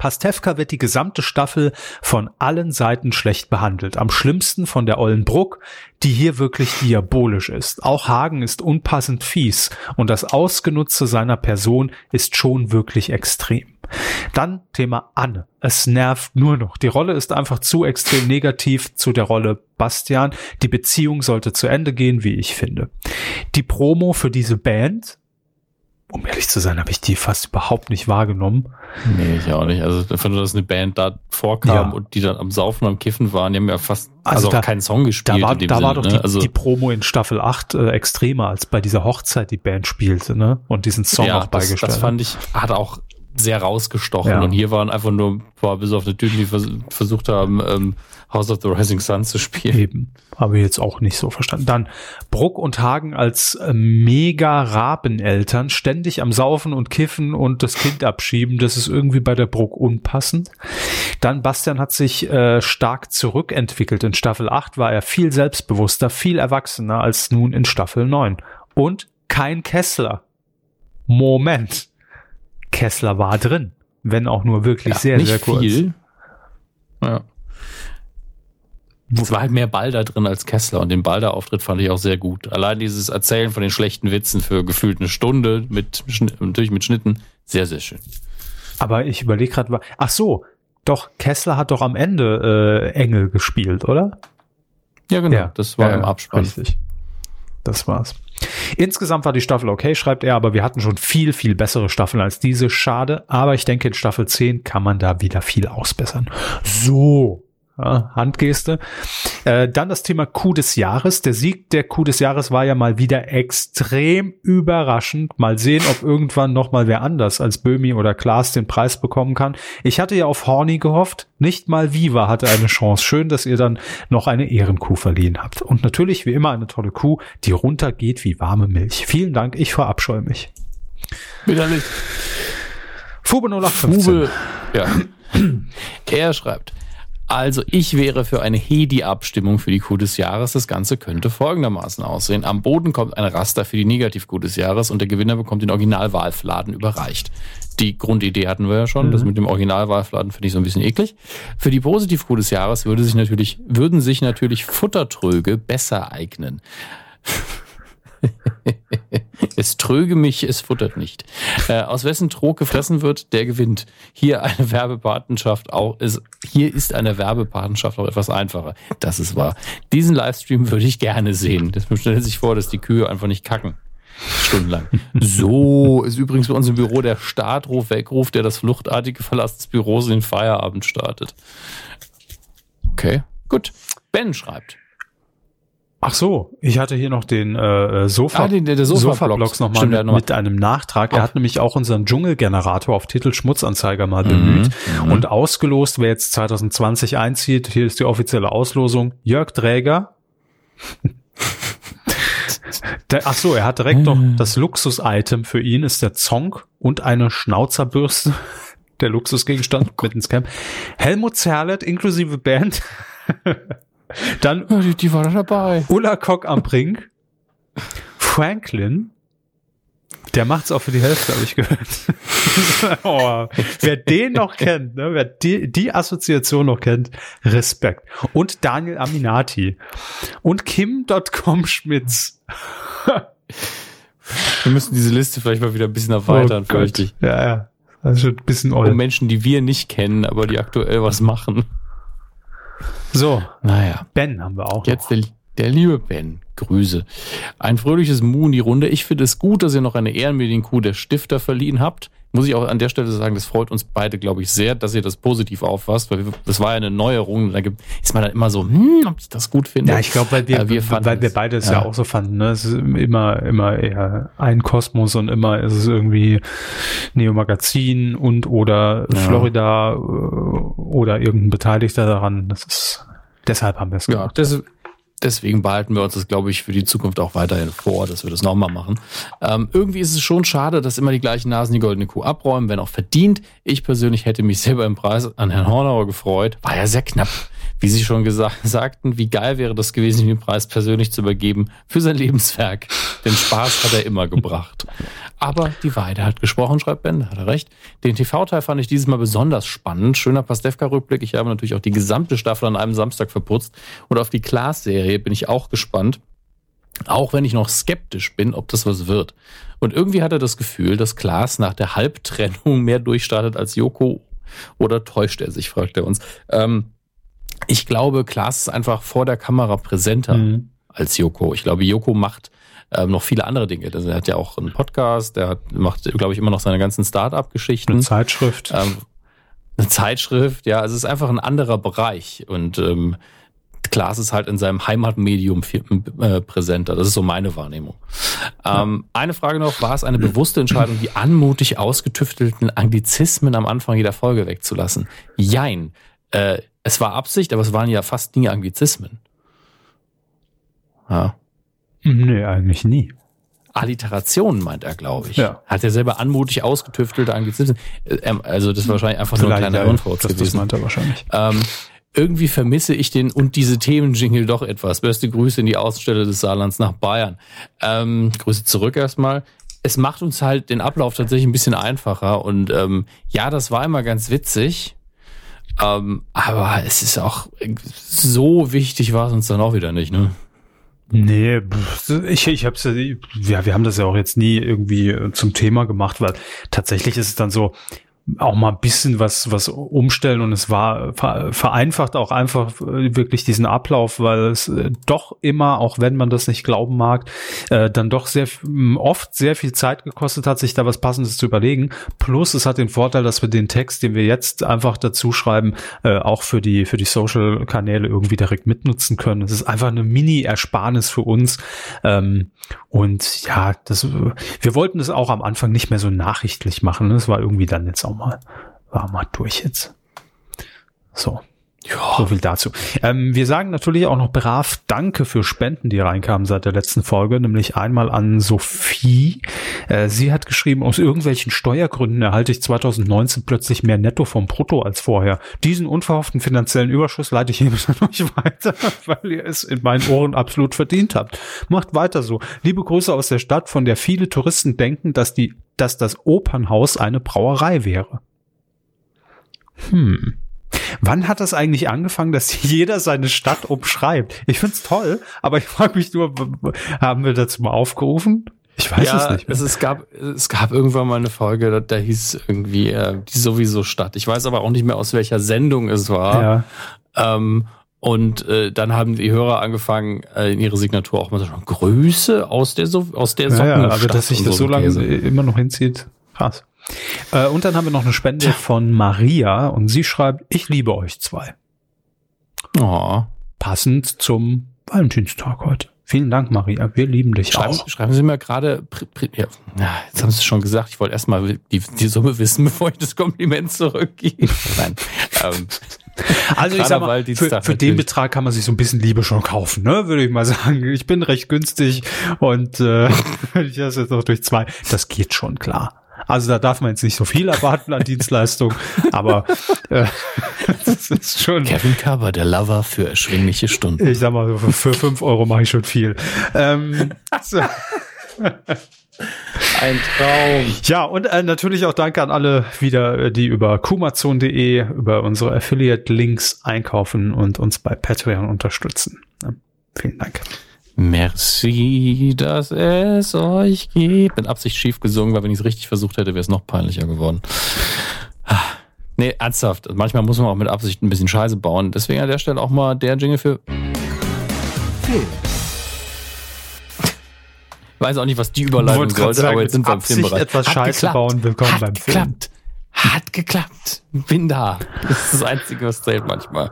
Pastewka wird die gesamte Staffel von allen Seiten schlecht behandelt. Am schlimmsten von der Ollen Bruck, die hier wirklich diabolisch ist. Auch Hagen ist unpassend fies und das Ausgenutze seiner Person ist schon wirklich extrem. Dann Thema Anne. Es nervt nur noch. Die Rolle ist einfach zu extrem negativ zu der Rolle Bastian. Die Beziehung sollte zu Ende gehen, wie ich finde. Die Promo für diese Band, um ehrlich zu sein, habe ich die fast überhaupt nicht wahrgenommen. Nee, ich auch nicht. Also nur, dass eine Band da vorkam Ja. und die dann am Saufen, am Kiffen waren, die haben ja fast Also also, da- auch keinen Song gespielt. Da war, da war Sinne, doch ne? die, also, die Promo in Staffel 8 äh, extremer, als bei dieser Hochzeit die Band spielte, ne? Und diesen Song ja, auch das, beigestellt. das fand ich, hat auch sehr rausgestochen. Ja. Und hier waren einfach nur ein paar bis auf die Typen, die vers versucht haben, ähm, House of the Rising Sun zu spielen. Eben. Habe ich jetzt auch nicht so verstanden. Dann Bruck und Hagen als äh, mega Rabeneltern, ständig am Saufen und Kiffen und das Kind abschieben. Das ist irgendwie bei der Bruck unpassend. Dann Bastian hat sich äh, stark zurückentwickelt. In Staffel 8 war er viel selbstbewusster, viel erwachsener als nun in Staffel 9. Und kein Kessler. Moment. Kessler war drin. Wenn auch nur wirklich sehr, nicht sehr kurz. viel. Ja. Es war halt mehr Balder drin als Kessler und den Balder-Auftritt fand ich auch sehr gut. Allein dieses Erzählen von den schlechten Witzen für gefühlt eine Stunde mit natürlich mit Schnitten, sehr, sehr schön. Aber ich überlege gerade, ach so, doch, Kessler hat doch am Ende äh, Engel gespielt, oder? Ja, genau. das war Ja, im ja, Abspann. Richtig. Das war's. Insgesamt war die Staffel okay, schreibt er, aber wir hatten schon viel, viel bessere Staffeln als diese. Schade, aber ich denke, in Staffel 10 kann man da wieder viel ausbessern. So, Ja, Handgeste. Äh, dann das Thema Coup des Jahres. Der Sieg der Coup des Jahres war ja mal wieder extrem überraschend. Mal sehen, ob irgendwann noch mal wer anders als Böhmi oder Klaas den Preis bekommen kann. Ich hatte ja auf Horny gehofft. Nicht mal Viva hatte eine Chance. Schön, dass ihr dann noch eine Ehrenkuh verliehen habt. Und natürlich wie immer eine tolle Kuh, die runtergeht wie warme Milch. Vielen Dank. Ich verabscheue mich. Widerlich. Fube 0815. Fube, ja. er schreibt, also ich wäre für eine Hedi-Abstimmung für die Kuh des Jahres. Das Ganze könnte folgendermaßen aussehen. Am Boden kommt ein Raster für die Negativ-Kuh des Jahres und der Gewinner bekommt den Originalwahlfladen überreicht. Die Grundidee hatten wir ja schon. Mhm. Das mit dem Originalwahlfladen finde ich so ein bisschen eklig. Für die Positiv-Kuh des Jahres würde sich natürlich, würden sich natürlich Futtertröge besser eignen. es tröge mich, es futtert nicht. Äh, aus wessen Trog gefressen wird, der gewinnt. Hier eine Werbepatenschaft auch ist, hier ist eine Werbepatenschaft auch etwas einfacher. Das ist wahr. Diesen Livestream würde ich gerne sehen. Das stellt sich vor, dass die Kühe einfach nicht kacken. Stundenlang. So ist übrigens bei uns im Büro der Startruf, Weckruf, der das fluchtartige Verlass des Büros in den Feierabend startet. Okay, gut. Ben schreibt. Ach so, ich hatte hier noch den äh, Sofa, ah, den, der, der Sofa-Blogs Sofa nochmal mit, noch mit einem Nachtrag. Er hat nämlich auch unseren Dschungelgenerator auf Titel Schmutzanzeiger mal bemüht mhm, und ausgelost, wer jetzt 2020 einzieht. Hier ist die offizielle Auslosung. Jörg Träger. der, ach so, er hat direkt noch ah. das Luxus-Item für ihn ist der Zong und eine Schnauzerbürste. Der Luxusgegenstand oh mit ins Camp. Helmut Zerlett inklusive Band. Dann ja, die, die war da dabei. Ulla Kock am Brink. Franklin. Der macht's auch für die Hälfte, habe ich gehört. oh, wer den noch kennt, ne, wer die, die Assoziation noch kennt, Respekt. Und Daniel Aminati. Und Kim.com Schmitz. wir müssen diese Liste vielleicht mal wieder ein bisschen erweitern, oh fürchte ich. Ja, ja. Also ein bisschen old. Um Menschen, die wir nicht kennen, aber die aktuell was machen. So, naja. Ben haben wir auch. Jetzt der, der, liebe Ben. Grüße. Ein fröhliches Mu in die Runde. Ich finde es gut, dass ihr noch eine Ehrenmedienkuh der Stifter verliehen habt. Muss ich auch an der Stelle sagen, das freut uns beide, glaube ich, sehr, dass ihr das positiv auffasst, weil das war ja eine Neuerung. Da ist man dann immer so, hm, ob ich das gut finde. Ja, ich glaube, weil wir, äh, wir weil wir beide es ja. ja. auch so fanden. Ne? Es ist immer, immer eher ein Kosmos und immer ist es irgendwie Neo Magazin und oder ja. Florida äh, oder irgendein Beteiligter daran. Das ist deshalb haben wir es gemacht. Ja, das, deswegen behalten wir uns das, glaube ich, für die Zukunft auch weiterhin vor, dass wir das nochmal machen. Ähm, irgendwie ist es schon schade, dass immer die gleichen Nasen die goldene Kuh abräumen, wenn auch verdient. Ich persönlich hätte mich selber im Preis an Herrn Hornauer gefreut. War ja sehr knapp wie Sie schon gesagt, sagten, wie geil wäre das gewesen, den Preis persönlich zu übergeben für sein Lebenswerk. Den Spaß hat er immer gebracht. Aber die Weide hat gesprochen, schreibt Ben, hat er recht. Den TV-Teil fand ich dieses Mal besonders spannend. Schöner Pastewka-Rückblick. Ich habe natürlich auch die gesamte Staffel an einem Samstag verputzt. Und auf die Klaas-Serie bin ich auch gespannt. Auch wenn ich noch skeptisch bin, ob das was wird. Und irgendwie hat er das Gefühl, dass Klaas nach der Halbtrennung mehr durchstartet als Joko. Oder täuscht er sich, fragt er uns. Ähm, ich glaube, Klaas ist einfach vor der Kamera präsenter mhm. als Joko. Ich glaube, Joko macht ähm, noch viele andere Dinge. Also er hat ja auch einen Podcast, der hat, macht, glaube ich, immer noch seine ganzen Start-up-Geschichten. Eine Zeitschrift. Ähm, eine Zeitschrift, ja, also es ist einfach ein anderer Bereich. Und ähm, Klaas ist halt in seinem Heimatmedium viel, äh, präsenter. Das ist so meine Wahrnehmung. Ähm, eine Frage noch, war es eine bewusste Entscheidung, die anmutig ausgetüftelten Anglizismen am Anfang jeder Folge wegzulassen? Jein. Äh, es war Absicht, aber es waren ja fast nie Anglizismen. Ja. Nee, eigentlich nie. Alliterationen meint er, glaube ich. Ja. Hat er selber anmutig ausgetüftelte Anglizismen. Äh, ähm, also das ist wahrscheinlich einfach Vielleicht, nur ein kleiner Hirnfurz gewesen. Das meint er wahrscheinlich. Ähm, irgendwie vermisse ich den und diese Themenjingle doch etwas. Beste Grüße in die Außenstelle des Saarlands nach Bayern. Ähm, Grüße zurück erstmal. Es macht uns halt den Ablauf tatsächlich ein bisschen einfacher und ähm, ja, das war immer ganz witzig ähm, aber es ist auch so wichtig war es uns dann auch wieder nicht, ne? Nee, ich, ich hab's ja, wir haben das ja auch jetzt nie irgendwie zum Thema gemacht, weil tatsächlich ist es dann so, auch mal ein bisschen was, was umstellen und es war vereinfacht auch einfach äh, wirklich diesen Ablauf, weil es äh, doch immer, auch wenn man das nicht glauben mag, äh, dann doch sehr oft sehr viel Zeit gekostet hat, sich da was Passendes zu überlegen. Plus es hat den Vorteil, dass wir den Text, den wir jetzt einfach dazu schreiben, auch für die für die Social Kanäle irgendwie direkt mitnutzen können. Es ist einfach eine Mini-Ersparnis für uns. Ähm, und ja, das, wir wollten es auch am Anfang nicht mehr so nachrichtlich machen. Es war irgendwie dann jetzt auch mal, war mal durch jetzt. So. Ja. So viel dazu. Ähm, wir sagen natürlich auch noch brav Danke für Spenden, die reinkamen seit der letzten Folge, nämlich einmal an Sophie. Äh, sie hat geschrieben, aus irgendwelchen Steuergründen erhalte ich 2019 plötzlich mehr Netto vom Brutto als vorher. Diesen unverhofften finanziellen Überschuss leite ich hiermit an euch weiter, weil ihr es in meinen Ohren absolut verdient habt. Macht weiter so. Liebe Grüße aus der Stadt, von der viele Touristen denken, dass die, dass das Opernhaus eine Brauerei wäre. Hm. Wann hat das eigentlich angefangen, dass jeder seine Stadt umschreibt? Ich find's toll, aber ich frage mich nur, haben wir dazu mal aufgerufen? Ich weiß ja, es nicht. Es, es, gab, es gab irgendwann mal eine Folge, da, da hieß irgendwie äh, die sowieso Stadt. Ich weiß aber auch nicht mehr, aus welcher Sendung es war. Ja. Ähm, und äh, dann haben die Hörer angefangen, äh, in ihre Signatur auch mal so Grüße aus der so aus der Sockenstadt. Ja, ja, aber dass sich das so lange immer noch hinzieht, krass. Äh, und dann haben wir noch eine Spende von Maria und sie schreibt, ich liebe euch zwei. Oh. Passend zum Valentinstag heute. Vielen Dank, Maria. Wir lieben dich schreiben, auch. Schreiben Sie mir gerade, ja, jetzt haben Sie es schon gesagt, ich wollte erstmal die, die Summe wissen, bevor ich das Kompliment zurückgebe. Nein. ähm, also ich sag mal, für, für den Betrag kann man sich so ein bisschen Liebe schon kaufen, ne? Würde ich mal sagen. Ich bin recht günstig und äh, ich das jetzt noch durch zwei, das geht schon klar. Also da darf man jetzt nicht so viel erwarten an Dienstleistung, aber äh, das ist schon. Kevin Cover, der Lover für erschwingliche Stunden. Ich sag mal, für fünf Euro mache ich schon viel. Ähm, so. Ein Traum. Ja, und äh, natürlich auch danke an alle wieder, äh, die über kumazon.de, über unsere Affiliate-Links einkaufen und uns bei Patreon unterstützen. Ja, vielen Dank. Merci, dass es euch gibt. Mit Absicht schief gesungen, weil wenn ich es richtig versucht hätte, wäre es noch peinlicher geworden. Nee, ernsthaft. Manchmal muss man auch mit Absicht ein bisschen Scheiße bauen. Deswegen an der Stelle auch mal der Jingle für Film. Ich weiß auch nicht, was die Überleitung sollte, sagen, aber jetzt sind wir im Filmbereich. etwas Hat Scheiße geklappt. bauen, willkommen Hat beim geklappt. Film. Hat geklappt. Bin da. Das ist das Einzige, was zählt manchmal.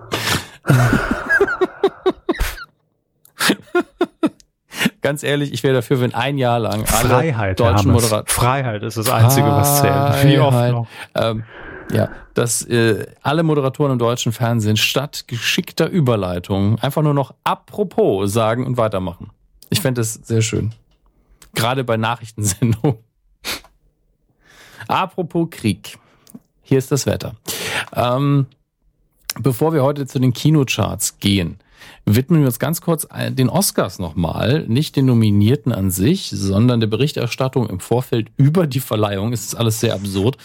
Ganz ehrlich, ich wäre dafür, wenn ein Jahr lang alle Freiheit, deutschen Moderatoren. Freiheit ist das Einzige, was zählt. Wie oft noch. Ähm, ja, dass äh, alle Moderatoren im deutschen Fernsehen statt geschickter Überleitung einfach nur noch apropos sagen und weitermachen. Ich fände das sehr schön. Gerade bei Nachrichtensendungen. apropos Krieg. Hier ist das Wetter. Ähm, bevor wir heute zu den Kinocharts gehen, widmen wir uns ganz kurz den Oscars nochmal. Nicht den Nominierten an sich, sondern der Berichterstattung im Vorfeld über die Verleihung. Es ist alles sehr absurd.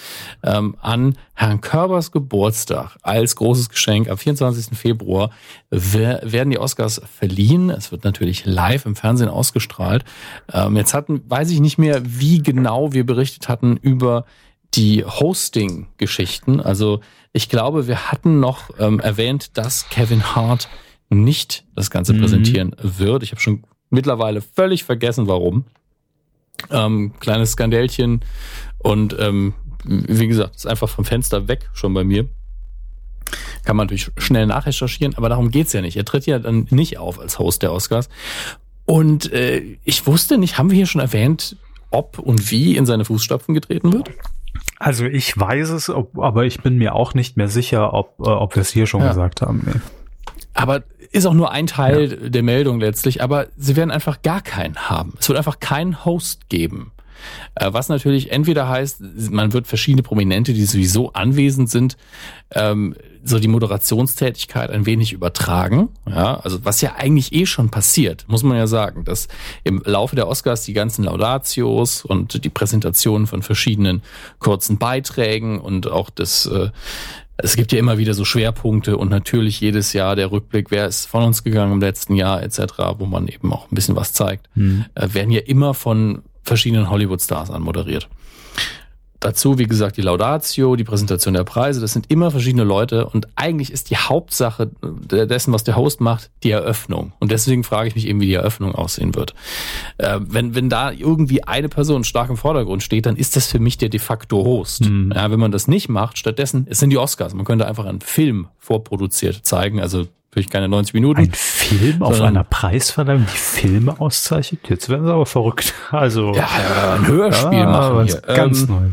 Ähm, an Herrn Körbers Geburtstag als großes Geschenk am 24. Februar werden die Oscars verliehen. Es wird natürlich live im Fernsehen ausgestrahlt. Ähm, jetzt hatten, weiß ich nicht mehr, wie genau wir berichtet hatten über die Hosting-Geschichten. Also ich glaube, wir hatten noch ähm, erwähnt, dass Kevin Hart nicht das Ganze mhm. präsentieren wird. Ich habe schon mittlerweile völlig vergessen, warum. Ähm, kleines Skandälchen und ähm, wie gesagt, ist einfach vom Fenster weg schon bei mir. Kann man natürlich schnell nachrecherchieren, aber darum geht's ja nicht. Er tritt ja dann nicht auf als Host der Oscars. Und äh, ich wusste nicht, haben wir hier schon erwähnt, ob und wie in seine Fußstapfen getreten wird? Also ich weiß es, ob, aber ich bin mir auch nicht mehr sicher, ob, äh, ob wir es hier schon ja. gesagt haben. Nee. Aber ist auch nur ein Teil ja. der Meldung letztlich, aber sie werden einfach gar keinen haben. Es wird einfach keinen Host geben. Äh, was natürlich entweder heißt, man wird verschiedene Prominente, die sowieso anwesend sind, ähm, so die Moderationstätigkeit ein wenig übertragen. Ja, also was ja eigentlich eh schon passiert, muss man ja sagen, dass im Laufe der Oscars die ganzen Laudatios und die Präsentationen von verschiedenen kurzen Beiträgen und auch das äh, es gibt ja immer wieder so Schwerpunkte und natürlich jedes Jahr der Rückblick, wer ist von uns gegangen im letzten Jahr etc., wo man eben auch ein bisschen was zeigt, mhm. äh, werden ja immer von verschiedenen Hollywood-Stars anmoderiert. Dazu, wie gesagt, die Laudatio, die Präsentation der Preise, das sind immer verschiedene Leute und eigentlich ist die Hauptsache dessen, was der Host macht, die Eröffnung. Und deswegen frage ich mich eben, wie die Eröffnung aussehen wird. Äh, wenn, wenn da irgendwie eine Person stark im Vordergrund steht, dann ist das für mich der de facto Host. Mhm. Ja, wenn man das nicht macht, stattdessen, es sind die Oscars. Man könnte einfach einen Film vorproduziert zeigen, also natürlich keine 90 Minuten. Ein Film auf einer Preisverleihung, die Filme auszeichnet? Jetzt werden sie aber verrückt. Also ja, ein Hörspiel ja, machen. Ganz ähm, neu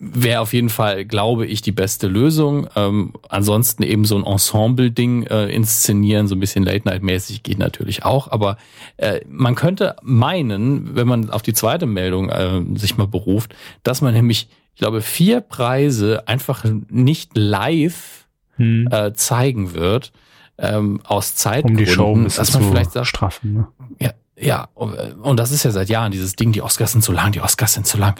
wäre auf jeden Fall, glaube ich, die beste Lösung. Ähm, ansonsten eben so ein Ensemble-Ding äh, inszenieren, so ein bisschen Late-Night-mäßig geht natürlich auch. Aber äh, man könnte meinen, wenn man auf die zweite Meldung äh, sich mal beruft, dass man nämlich, ich glaube, vier Preise einfach nicht live hm. äh, zeigen wird. Ähm, aus Zeitgründen, um die Show dass man vielleicht sagt, straffen. Ne? Ja, ja, und das ist ja seit Jahren dieses Ding, die Oscars sind zu lang, die Oscars sind zu lang.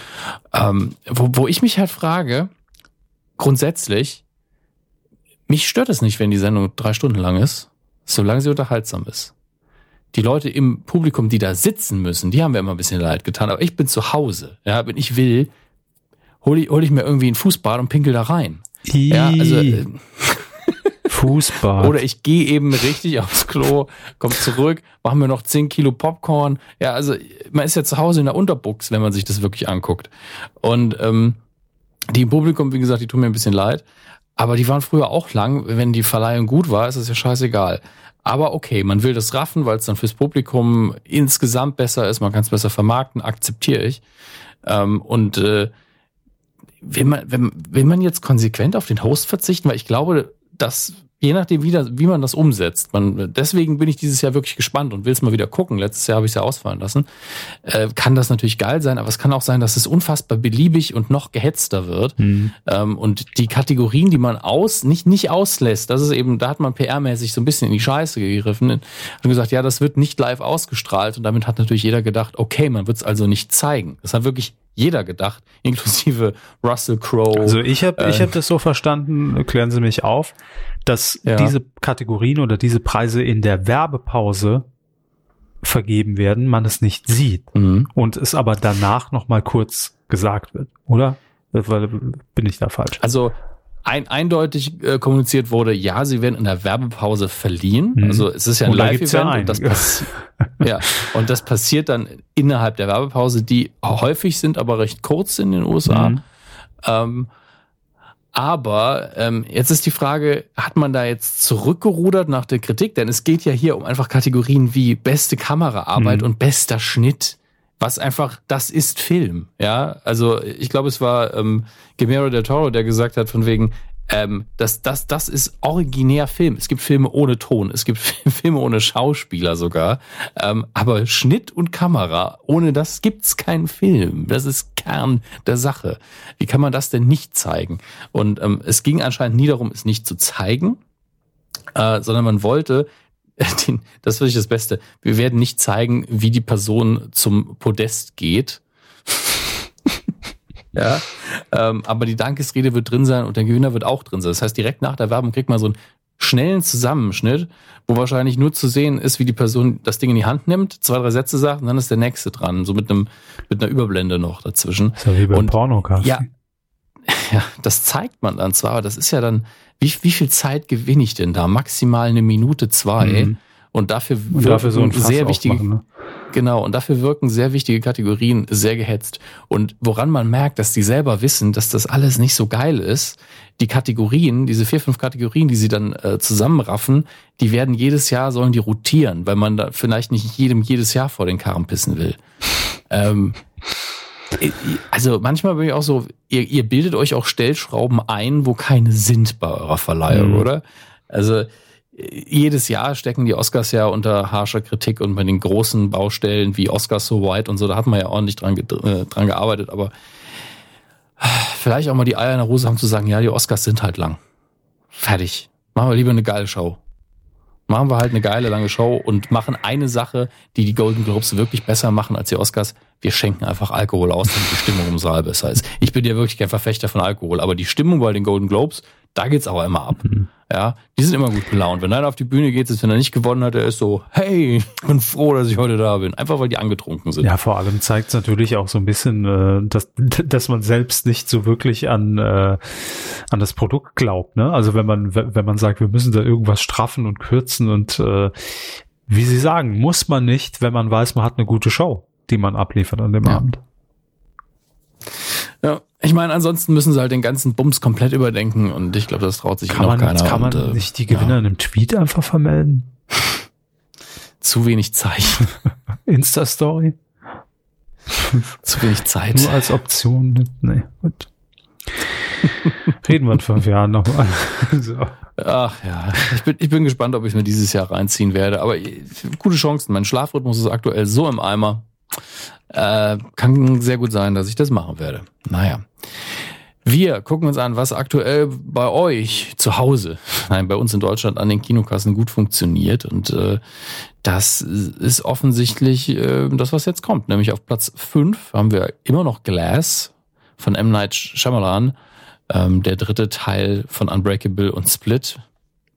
Ähm, wo, wo ich mich halt frage, grundsätzlich, mich stört es nicht, wenn die Sendung drei Stunden lang ist, solange sie unterhaltsam ist. Die Leute im Publikum, die da sitzen müssen, die haben mir immer ein bisschen leid getan, aber ich bin zu Hause. Ja, wenn ich will, hole ich, hol ich mir irgendwie ein Fußbad und pinkel da rein. Ja, also Fußball. Oder ich gehe eben richtig aufs Klo, komm zurück, machen wir noch 10 Kilo Popcorn. Ja, also man ist ja zu Hause in der Unterbuchs, wenn man sich das wirklich anguckt. Und ähm, die im Publikum, wie gesagt, die tun mir ein bisschen leid. Aber die waren früher auch lang. Wenn die Verleihung gut war, ist es ja scheißegal. Aber okay, man will das raffen, weil es dann fürs Publikum insgesamt besser ist, man kann es besser vermarkten, akzeptiere ich. Ähm, und äh, will man, wenn, will man jetzt konsequent auf den Host verzichten? Weil ich glaube, dass je nachdem, wie, das, wie man das umsetzt. Man, deswegen bin ich dieses Jahr wirklich gespannt und will es mal wieder gucken. Letztes Jahr habe ich es ja ausfallen lassen. Äh, kann das natürlich geil sein, aber es kann auch sein, dass es unfassbar beliebig und noch gehetzter wird. Mhm. Ähm, und die Kategorien, die man aus, nicht, nicht auslässt, das ist eben, da hat man PR-mäßig so ein bisschen in die Scheiße gegriffen und gesagt, ja, das wird nicht live ausgestrahlt. Und damit hat natürlich jeder gedacht, okay, man wird es also nicht zeigen. Das hat wirklich jeder gedacht, inklusive Russell Crowe. Also ich habe äh, ich hab das so verstanden, klären Sie mich auf, dass ja. diese Kategorien oder diese Preise in der Werbepause vergeben werden, man es nicht sieht mhm. und es aber danach noch mal kurz gesagt wird, oder? Bin ich da falsch? Also ein, eindeutig äh, kommuniziert wurde, ja, sie werden in der Werbepause verliehen. Mhm. Also es ist ja ein Live-Event ja und, das ja, und das passiert dann innerhalb der Werbepause, die häufig sind, aber recht kurz in den USA. Mhm. Ähm, aber ähm, jetzt ist die Frage, hat man da jetzt zurückgerudert nach der Kritik? Denn es geht ja hier um einfach Kategorien wie beste Kameraarbeit mhm. und bester Schnitt was einfach, das ist Film, ja. Also ich glaube, es war ähm, Guillermo del Toro, der gesagt hat, von wegen, ähm, das, das, das ist originär Film. Es gibt Filme ohne Ton, es gibt Filme ohne Schauspieler sogar. Ähm, aber Schnitt und Kamera, ohne das gibt's keinen Film. Das ist Kern der Sache. Wie kann man das denn nicht zeigen? Und ähm, es ging anscheinend nie darum, es nicht zu zeigen, äh, sondern man wollte den, das ist wirklich das Beste. Wir werden nicht zeigen, wie die Person zum Podest geht. ja, ähm, aber die Dankesrede wird drin sein und der Gewinner wird auch drin sein. Das heißt, direkt nach der Werbung kriegt man so einen schnellen Zusammenschnitt, wo wahrscheinlich nur zu sehen ist, wie die Person das Ding in die Hand nimmt, zwei, drei Sätze sagt und dann ist der nächste dran, so mit einem mit einer Überblende noch dazwischen. Das ist ja wie beim Pornocast. Ja, ja, das zeigt man dann zwar, aber das ist ja dann, wie, wie viel Zeit gewinne ich denn da? Maximal eine Minute, zwei. Mhm. Und dafür, und dafür so ein sehr wichtige, ne? genau, und dafür wirken sehr wichtige Kategorien sehr gehetzt. Und woran man merkt, dass die selber wissen, dass das alles nicht so geil ist, die Kategorien, diese vier, fünf Kategorien, die sie dann äh, zusammenraffen, die werden jedes Jahr, sollen die rotieren, weil man da vielleicht nicht jedem jedes Jahr vor den Karren pissen will. ähm, also manchmal bin ich auch so, ihr, ihr bildet euch auch Stellschrauben ein, wo keine sind bei eurer Verleihung, mhm. oder? Also jedes Jahr stecken die Oscars ja unter harscher Kritik und bei den großen Baustellen wie Oscars So White und so, da hat man ja ordentlich dran, äh, dran gearbeitet, aber vielleicht auch mal die Eier in der Hose haben zu sagen, ja, die Oscars sind halt lang. Fertig. Machen wir lieber eine geile Show machen wir halt eine geile lange Show und machen eine Sache, die die Golden Globes wirklich besser machen als die Oscars. Wir schenken einfach Alkohol aus, damit die Stimmung im Saal besser ist. Ich bin ja wirklich kein Verfechter von Alkohol, aber die Stimmung bei den Golden Globes, Da geht's aber immer ab. Ja, die sind immer gut gelaunt. Wenn einer auf die Bühne geht, ist, wenn er nicht gewonnen hat, er ist so, hey, ich bin froh, dass ich heute da bin. Einfach weil die angetrunken sind. Ja, vor allem zeigt es natürlich auch so ein bisschen, äh, dass, dass man selbst nicht so wirklich an, äh, an das Produkt glaubt. Ne? Also wenn man, wenn man sagt, wir müssen da irgendwas straffen und kürzen und äh, wie Sie sagen, muss man nicht, wenn man weiß, man hat eine gute Show, die man abliefert an dem Ja. Abend. Ja, ich meine, ansonsten müssen sie halt den ganzen Bums komplett überdenken und ich glaube, das traut sich Kann noch man, keiner. kann man und, äh, nicht die Gewinner in einem Tweet einfach vermelden? Zu wenig Zeichen, Insta-Story? zu wenig Zeit. Nur als Option? Nee, gut. Reden wir in fünf Jahren nochmal. so. Ach ja, ich bin, ich bin gespannt, ob ich mir dieses Jahr reinziehen werde. Aber äh, gute Chancen. Mein Schlafrhythmus ist aktuell so im Eimer. Äh, kann sehr gut sein, dass ich das machen werde. Naja. Wir gucken uns an, was aktuell bei euch zu Hause, nein, bei uns in Deutschland an den Kinokassen gut funktioniert. Und äh, das ist offensichtlich äh, das, was jetzt kommt. Nämlich auf Platz 5 haben wir immer noch Glass von M. Night Shyamalan, ähm, der dritte Teil von Unbreakable und Split,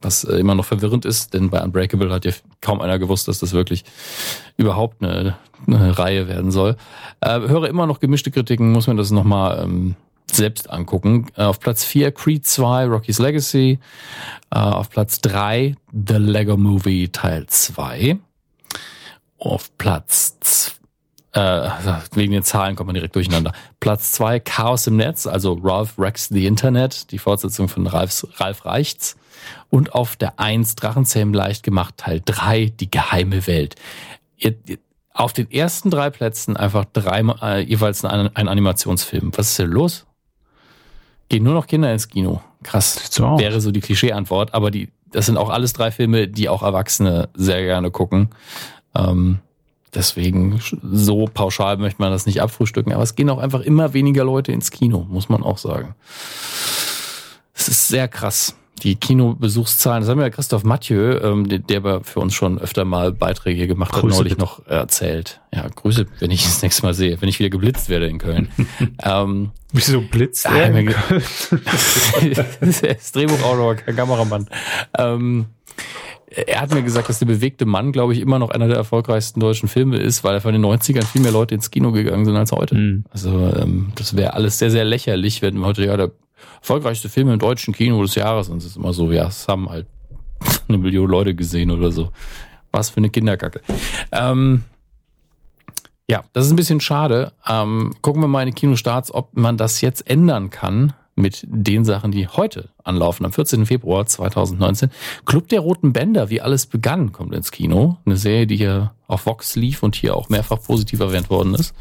was äh, immer noch verwirrend ist, denn bei Unbreakable hat ja kaum einer gewusst, dass das wirklich überhaupt eine, eine Reihe werden soll. Äh, höre immer noch gemischte Kritiken, muss man das nochmal ähm, selbst angucken. Äh, auf Platz 4 Creed 2, Rocky's Legacy. Äh, auf Platz 3 The Lego Movie Teil 2. Auf Platz z- äh, wegen den Zahlen kommt man direkt durcheinander. Platz 2 Chaos im Netz, also Ralph Rex the Internet, die Fortsetzung von Ralfs, Ralf Reichts. Und auf der 1 Drachenzähmen leicht gemacht, Teil 3, die geheime Welt. Ihr, auf den ersten drei Plätzen einfach drei, äh, jeweils ein, ein Animationsfilm. Was ist denn los? Gehen nur noch Kinder ins Kino. Krass. So. Wäre so die Klischee-Antwort, aber die, das sind auch alles drei Filme, die auch Erwachsene sehr gerne gucken. Ähm, deswegen, so pauschal möchte man das nicht abfrühstücken, aber es gehen auch einfach immer weniger Leute ins Kino, muss man auch sagen. Es ist sehr krass. Die Kinobesuchszahlen, das haben ja Christoph Mathieu, ähm, der, der für uns schon öfter mal Beiträge gemacht hat, Grüße neulich bitte. noch erzählt. Ja, Grüße, wenn ich das nächste Mal sehe, wenn ich wieder geblitzt werde in Köln. ähm, Wieso blitzt Ah, er? er ist Drehbuchautor, kein Kameramann. Ähm, er hat mir gesagt, dass der bewegte Mann, glaube ich, immer noch einer der erfolgreichsten deutschen Filme ist, weil von den 90ern viel mehr Leute ins Kino gegangen sind als heute. Hm. Also ähm, das wäre alles sehr, sehr lächerlich, wenn heute ja der erfolgreichste Film im deutschen Kino des Jahres und es ist immer so, ja, es haben halt eine Million Leute gesehen oder so. Was für eine Kinderkacke. Ähm, ja, das ist ein bisschen schade. Ähm, gucken wir mal in die Kinostarts, ob man das jetzt ändern kann mit den Sachen, die heute anlaufen. Am 14. Februar 2019. Club der Roten Bänder, wie alles begann, kommt ins Kino. Eine Serie, die hier auf Vox lief und hier auch mehrfach positiv erwähnt worden ist.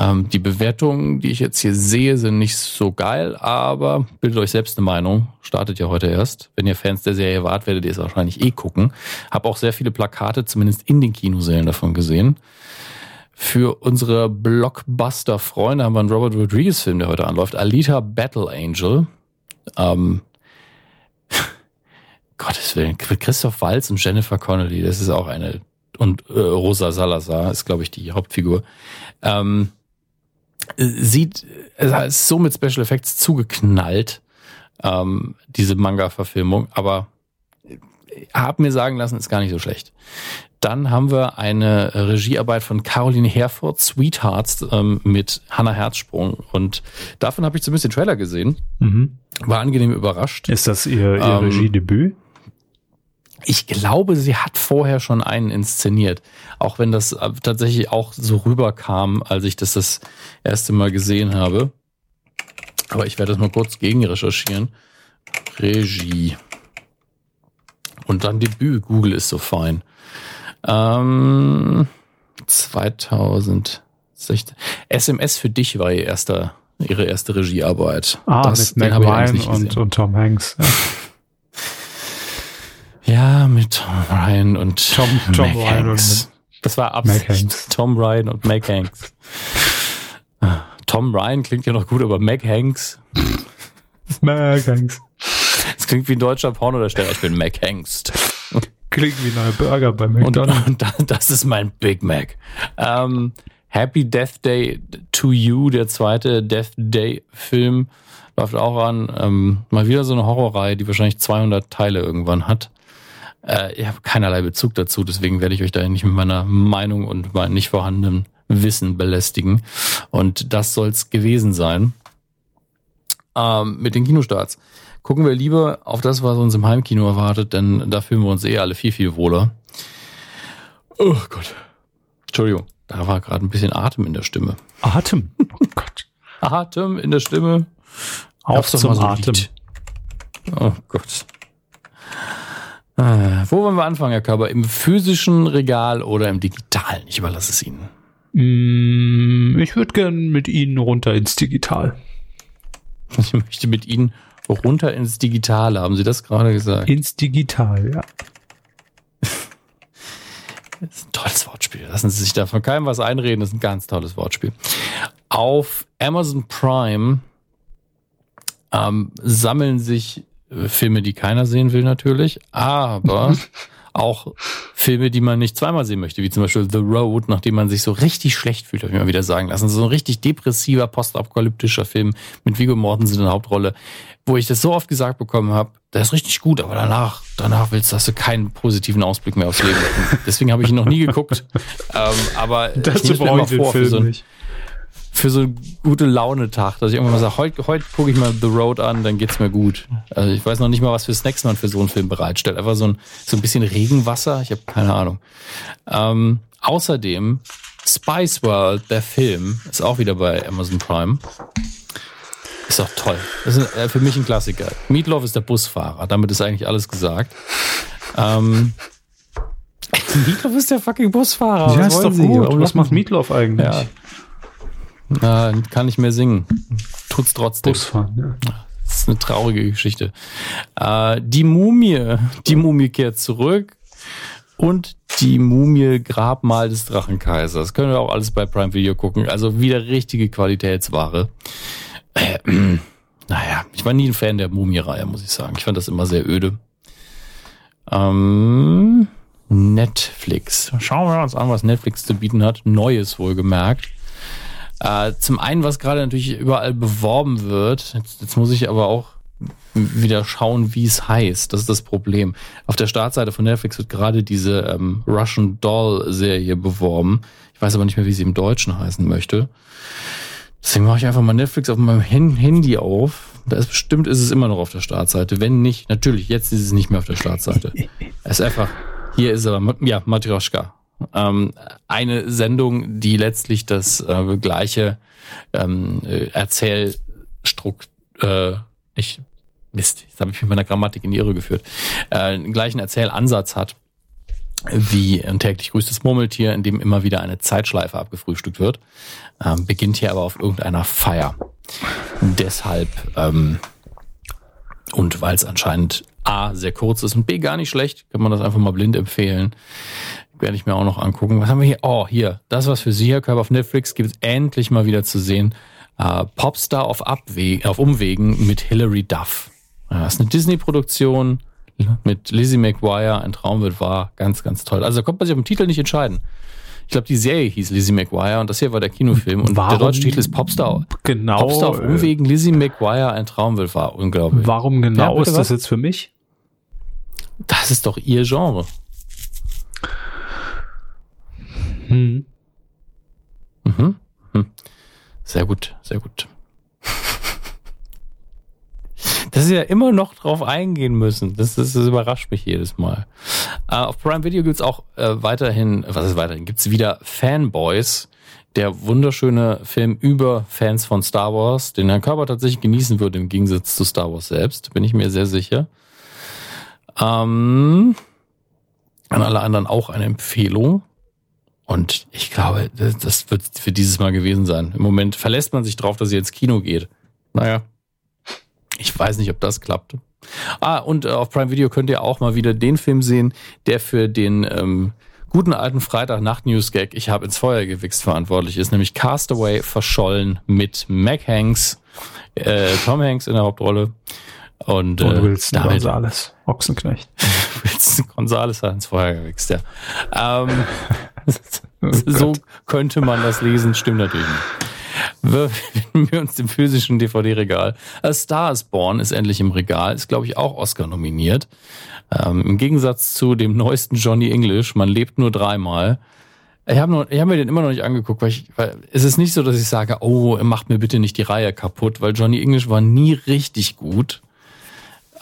Ähm, die Bewertungen, die ich jetzt hier sehe, sind nicht so geil, aber bildet euch selbst eine Meinung. Startet ja heute erst. Wenn ihr Fans der Serie wart, werdet ihr es wahrscheinlich eh gucken. Hab auch sehr viele Plakate, zumindest in den Kinosälen davon gesehen. Für unsere Blockbuster-Freunde haben wir einen Robert Rodriguez-Film, der heute anläuft. Alita Battle Angel. Ähm, Gottes Willen. Christoph Waltz und Jennifer Connelly. Das ist auch eine. Und äh, Rosa Salazar ist, glaube ich, die Hauptfigur. Ähm, sieht, es ist so mit Special Effects zugeknallt, ähm, diese Manga-Verfilmung. Aber hab mir sagen lassen, ist gar nicht so schlecht. Dann haben wir eine Regiearbeit von Caroline Herford, Sweethearts, ähm, mit Hannah Herzsprung. Und davon habe ich zumindest den Trailer gesehen. Mhm. War angenehm überrascht. Ist das ihr, ihr Ähm, Regiedebüt? Ich glaube, sie hat vorher schon einen inszeniert. Auch wenn das äh, tatsächlich auch so rüberkam, als ich das das erste Mal gesehen habe. Aber ich werde das mal kurz gegen recherchieren. Regie. Und dann Debüt. Google ist so fein. Ähm, 2016. SMS für dich war ihr erster, ihre erste Regiearbeit. Ah, Das- mit Mac Ryan und, und Tom Hanks. Ja. Ja, mit Tom Ryan und Tom- Tom Mac Ryan und Hanks. Das war Absicht. Tom Ryan und Mac Hanks. Ah, Tom Ryan klingt ja noch gut, aber Mac Hanks, Mac Hanks. das klingt wie ein deutscher Pornodarsteller. Ich bin Mac Hanks. Klingt wie ein neuer Burger bei Und, McDonald's. und da- das ist mein Big Mac. Ähm, Happy Death Day to You, der zweite Death Day Film läuft auch an. Ähm, mal wieder so eine Horrorreihe, die wahrscheinlich 200 Teile irgendwann hat. Äh, ich habe keinerlei Bezug dazu, deswegen werde ich euch da nicht mit meiner Meinung und meinem nicht vorhandenen Wissen belästigen. Und das soll's gewesen sein. Ähm, mit den Kinostarts. Gucken wir lieber auf das, was uns im Heimkino erwartet, denn da fühlen wir uns eh alle viel, viel wohler. Oh Gott. Entschuldigung, da war gerade ein bisschen Atem in der Stimme. Atem. Oh Gott. Atem in der Stimme. Auf zum so Atem. Lied. Oh Gott. Äh, wo wollen wir anfangen, Herr Körber? Im physischen Regal oder im digitalen? Ich überlasse es Ihnen. Mm, Ich würde gern mit Ihnen runter ins Digital. Ich möchte mit Ihnen runter ins Digitale. Haben Sie das gerade gesagt? Ins Digital, ja. Das ist ein tolles Wortspiel. Lassen Sie sich da von keinem was einreden. Das ist ein ganz tolles Wortspiel. Auf Amazon Prime ähm, sammeln sich Filme, die keiner sehen will natürlich, aber auch Filme, die man nicht zweimal sehen möchte, wie zum Beispiel The Road, nachdem man sich so richtig schlecht fühlt, habe ich mal wieder sagen lassen. So ein richtig depressiver, postapokalyptischer Film mit Viggo Mortensen in der Hauptrolle, wo ich das so oft gesagt bekommen habe, der ist richtig gut, aber danach, danach willst du, hast du keinen positiven Ausblick mehr aufs Leben. Deswegen habe ich ihn noch nie geguckt. ähm, aber ich nehme mir immer vor, für so, ein, für so einen gute Laune-Tag, dass ich irgendwann mal sage, heute, heute gucke ich mal The Road an, dann geht's mir gut. Also ich weiß noch nicht mal, was für Snacks man für so einen Film bereitstellt. Einfach so ein, so ein bisschen Regenwasser, ich habe keine Ahnung. Ähm, außerdem Spice World, der Film, ist auch wieder bei Amazon Prime. Ist doch toll. Das ist äh, für mich ein Klassiker. Meatloaf ist der Busfahrer, damit ist eigentlich alles gesagt. Ähm, Meatloaf ist der fucking Busfahrer. Ja, Was ist doch gut. Was macht? Meatloaf eigentlich? Ja. Na, kann nicht mehr singen. Tut's trotzdem. Busfahren, ja. Das ist eine traurige Geschichte. Äh, die Mumie, die Mumie kehrt zurück und die Mumie Grabmal des Drachenkaisers. Können wir auch alles bei Prime Video gucken. Also wieder richtige Qualitätsware. Äh, naja, ich war nie ein Fan der Mumie-Reihe, muss ich sagen. Ich fand das immer sehr öde. Ähm, Netflix. Schauen wir uns an, was Netflix zu bieten hat. Neues wohlgemerkt. Äh, zum einen, was gerade natürlich überall beworben wird, jetzt, jetzt muss ich aber auch wieder schauen, wie es heißt. Das ist das Problem. Auf der Startseite von Netflix wird gerade diese ähm, Russian Doll Serie beworben. Ich weiß aber nicht mehr, wie sie im Deutschen heißen möchte. Deswegen mache ich einfach mal Netflix auf meinem Handy auf. Da ist bestimmt ist es immer noch auf der Startseite. Wenn nicht, natürlich, jetzt ist es nicht mehr auf der Startseite. es ist einfach, hier ist aber, ja, Matryoshka. Ähm, eine Sendung, die letztlich das äh, gleiche ähm, äh, Erzählstrukt, äh, ich, Mist, jetzt habe ich mich mit meiner Grammatik in die Irre geführt, äh, den gleichen Erzählansatz hat wie ein täglich grüßtes Murmeltier, in dem immer wieder eine Zeitschleife abgefrühstückt wird. Ähm, beginnt hier aber auf irgendeiner Feier. Deshalb, ähm, und weil es anscheinend A, sehr kurz ist und B, gar nicht schlecht, kann man das einfach mal blind empfehlen. Werde ich mir auch noch angucken. Was haben wir hier? Oh, hier. Das, was für Sie, Herr Körper, auf Netflix gibt es endlich mal wieder zu sehen. Äh, Popstar auf, Abwe auf Umwegen mit Hilary Duff. Ja, Das ist eine Disney-Produktion mit Lizzie McGuire. Ein Traum wird wahr. Ganz, ganz toll. Also da konnte man sich auf den Titel nicht entscheiden. Ich glaube, die Serie hieß Lizzie McGuire und das hier war der Kinofilm. Und der Warum deutsche Titel ist Popstar. Genau. Popstar auf äh, Umwegen, Lizzie McGuire, ein Traum wird wahr. Unglaublich. Warum genau Ja, ist das was? jetzt für mich? Das ist doch ihr Genre. Hm. Mhm. Mhm. Sehr gut, sehr gut. Dass sie ja immer noch drauf eingehen müssen, das, das, das überrascht mich jedes Mal. Äh, auf Prime Video gibt's auch äh, weiterhin, was ist weiterhin, gibt's wieder Fanboys, der wunderschöne Film über Fans von Star Wars, den Herr Körber tatsächlich genießen würde im Gegensatz zu Star Wars selbst, bin ich mir sehr sicher. Ähm, an alle anderen auch eine Empfehlung. Und ich glaube, das- wird für dieses Mal gewesen sein. Im Moment verlässt man sich drauf, dass sie ins Kino geht. Naja, ich weiß nicht, ob das klappt. Ah, und äh, auf Prime Video könnt ihr auch mal wieder den Film sehen, der für den ähm, guten alten Freitag-Nacht-News-Gag Ich habe ins Feuer gewichst verantwortlich ist, nämlich Castaway verschollen mit Mac Hanks, äh, Tom Hanks in der Hauptrolle. Und, Und äh, Wilson damit Gonzales, Ochsenknecht. Wilson Gonzales hat ins Feuer gewichst, ja. Ähm, so könnte man das lesen, stimmt natürlich nicht. widmen wir uns dem physischen DVD-Regal. A Star is Born ist endlich im Regal, ist glaube ich auch Oscar nominiert. Ähm, Im Gegensatz zu dem neuesten Johnny English, man lebt nur dreimal. Ich habe hab mir den immer noch nicht angeguckt, weil, ich, weil es ist nicht so, dass ich sage, oh, macht mir bitte nicht die Reihe kaputt, weil Johnny English war nie richtig gut.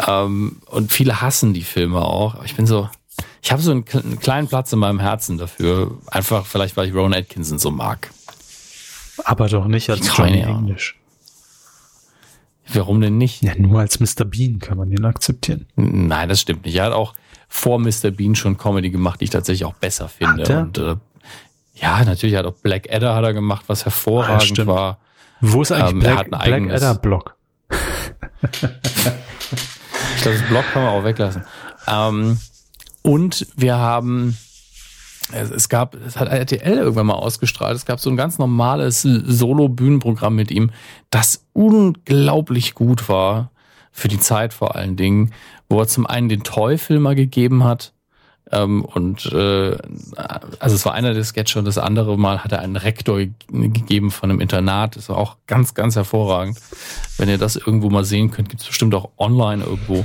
Ähm, und viele hassen die Filme auch. Aber ich bin so, ich habe so einen, einen, kleinen Platz in meinem Herzen dafür. Einfach vielleicht, weil ich Ron Atkinson so mag. Aber doch nicht als Johnny English. Warum denn nicht? Ja, nur als Mr. Bean kann man ihn akzeptieren. Nein, das stimmt nicht. Er hat auch vor Mr. Bean schon Comedy gemacht, die ich tatsächlich auch besser finde. Und äh, ja, natürlich hat auch Black Adder hat er gemacht, was hervorragend ja, war. Wo ist eigentlich ähm, Black, Black Adder Block? ich glaube, das Block kann man auch weglassen. Ähm, und wir haben es gab, es hat RTL irgendwann mal ausgestrahlt. Es gab so ein ganz normales Solo-Bühnenprogramm mit ihm, das unglaublich gut war für die Zeit vor allen Dingen, wo er zum einen den Teufel mal gegeben hat ähm, und äh, also es war einer der Sketche und das andere Mal hat er einen Rektor gegeben von einem Internat. Das war auch ganz, ganz hervorragend. Wenn ihr das irgendwo mal sehen könnt, gibt es bestimmt auch online irgendwo.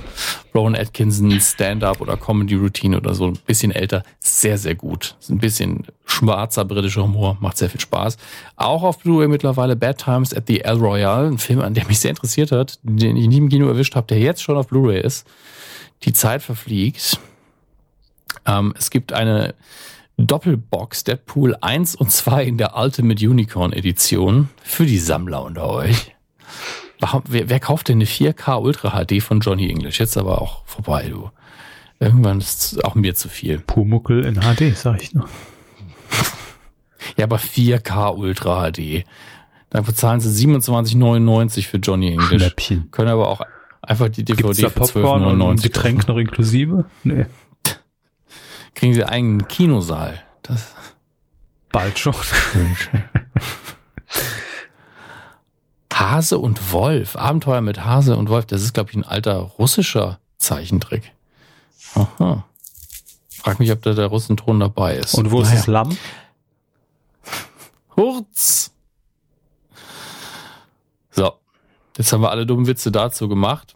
Rowan Atkinson Stand-up oder Comedy Routine oder so, ein bisschen älter, sehr, sehr gut. Ist ein bisschen schwarzer britischer Humor, macht sehr viel Spaß. Auch auf Blu-ray mittlerweile Bad Times at the El Royale, ein Film, an der mich sehr interessiert hat, den ich nie im Kino erwischt habe, der jetzt schon auf Blu-ray ist. Die Zeit verfliegt ähm, es gibt eine Doppelbox Deadpool 1 und 2 in der Ultimate Unicorn Edition für die Sammler unter euch. Warum, wer, wer kauft denn eine 4K Ultra HD von Johnny English? Jetzt aber auch vorbei, du. Irgendwann ist es auch mir zu viel. Pumuckel in HD, sag ich nur. Ja, aber 4K Ultra HD. Dann bezahlen sie 27,99 für Johnny English. Schnäppchen. Können aber auch einfach die DVD für 12,99 Getränk noch inklusive? Nee kriegen sie einen Kinosaal. Das Bald schon. Hase und Wolf. Abenteuer mit Hase und Wolf. Das ist, glaube ich, ein alter russischer Zeichentrick. Aha. Frag mich, ob da der Russenton dabei ist. Und wo naja. ist das Lamm? Hurz. So. Jetzt haben wir alle dummen Witze dazu gemacht.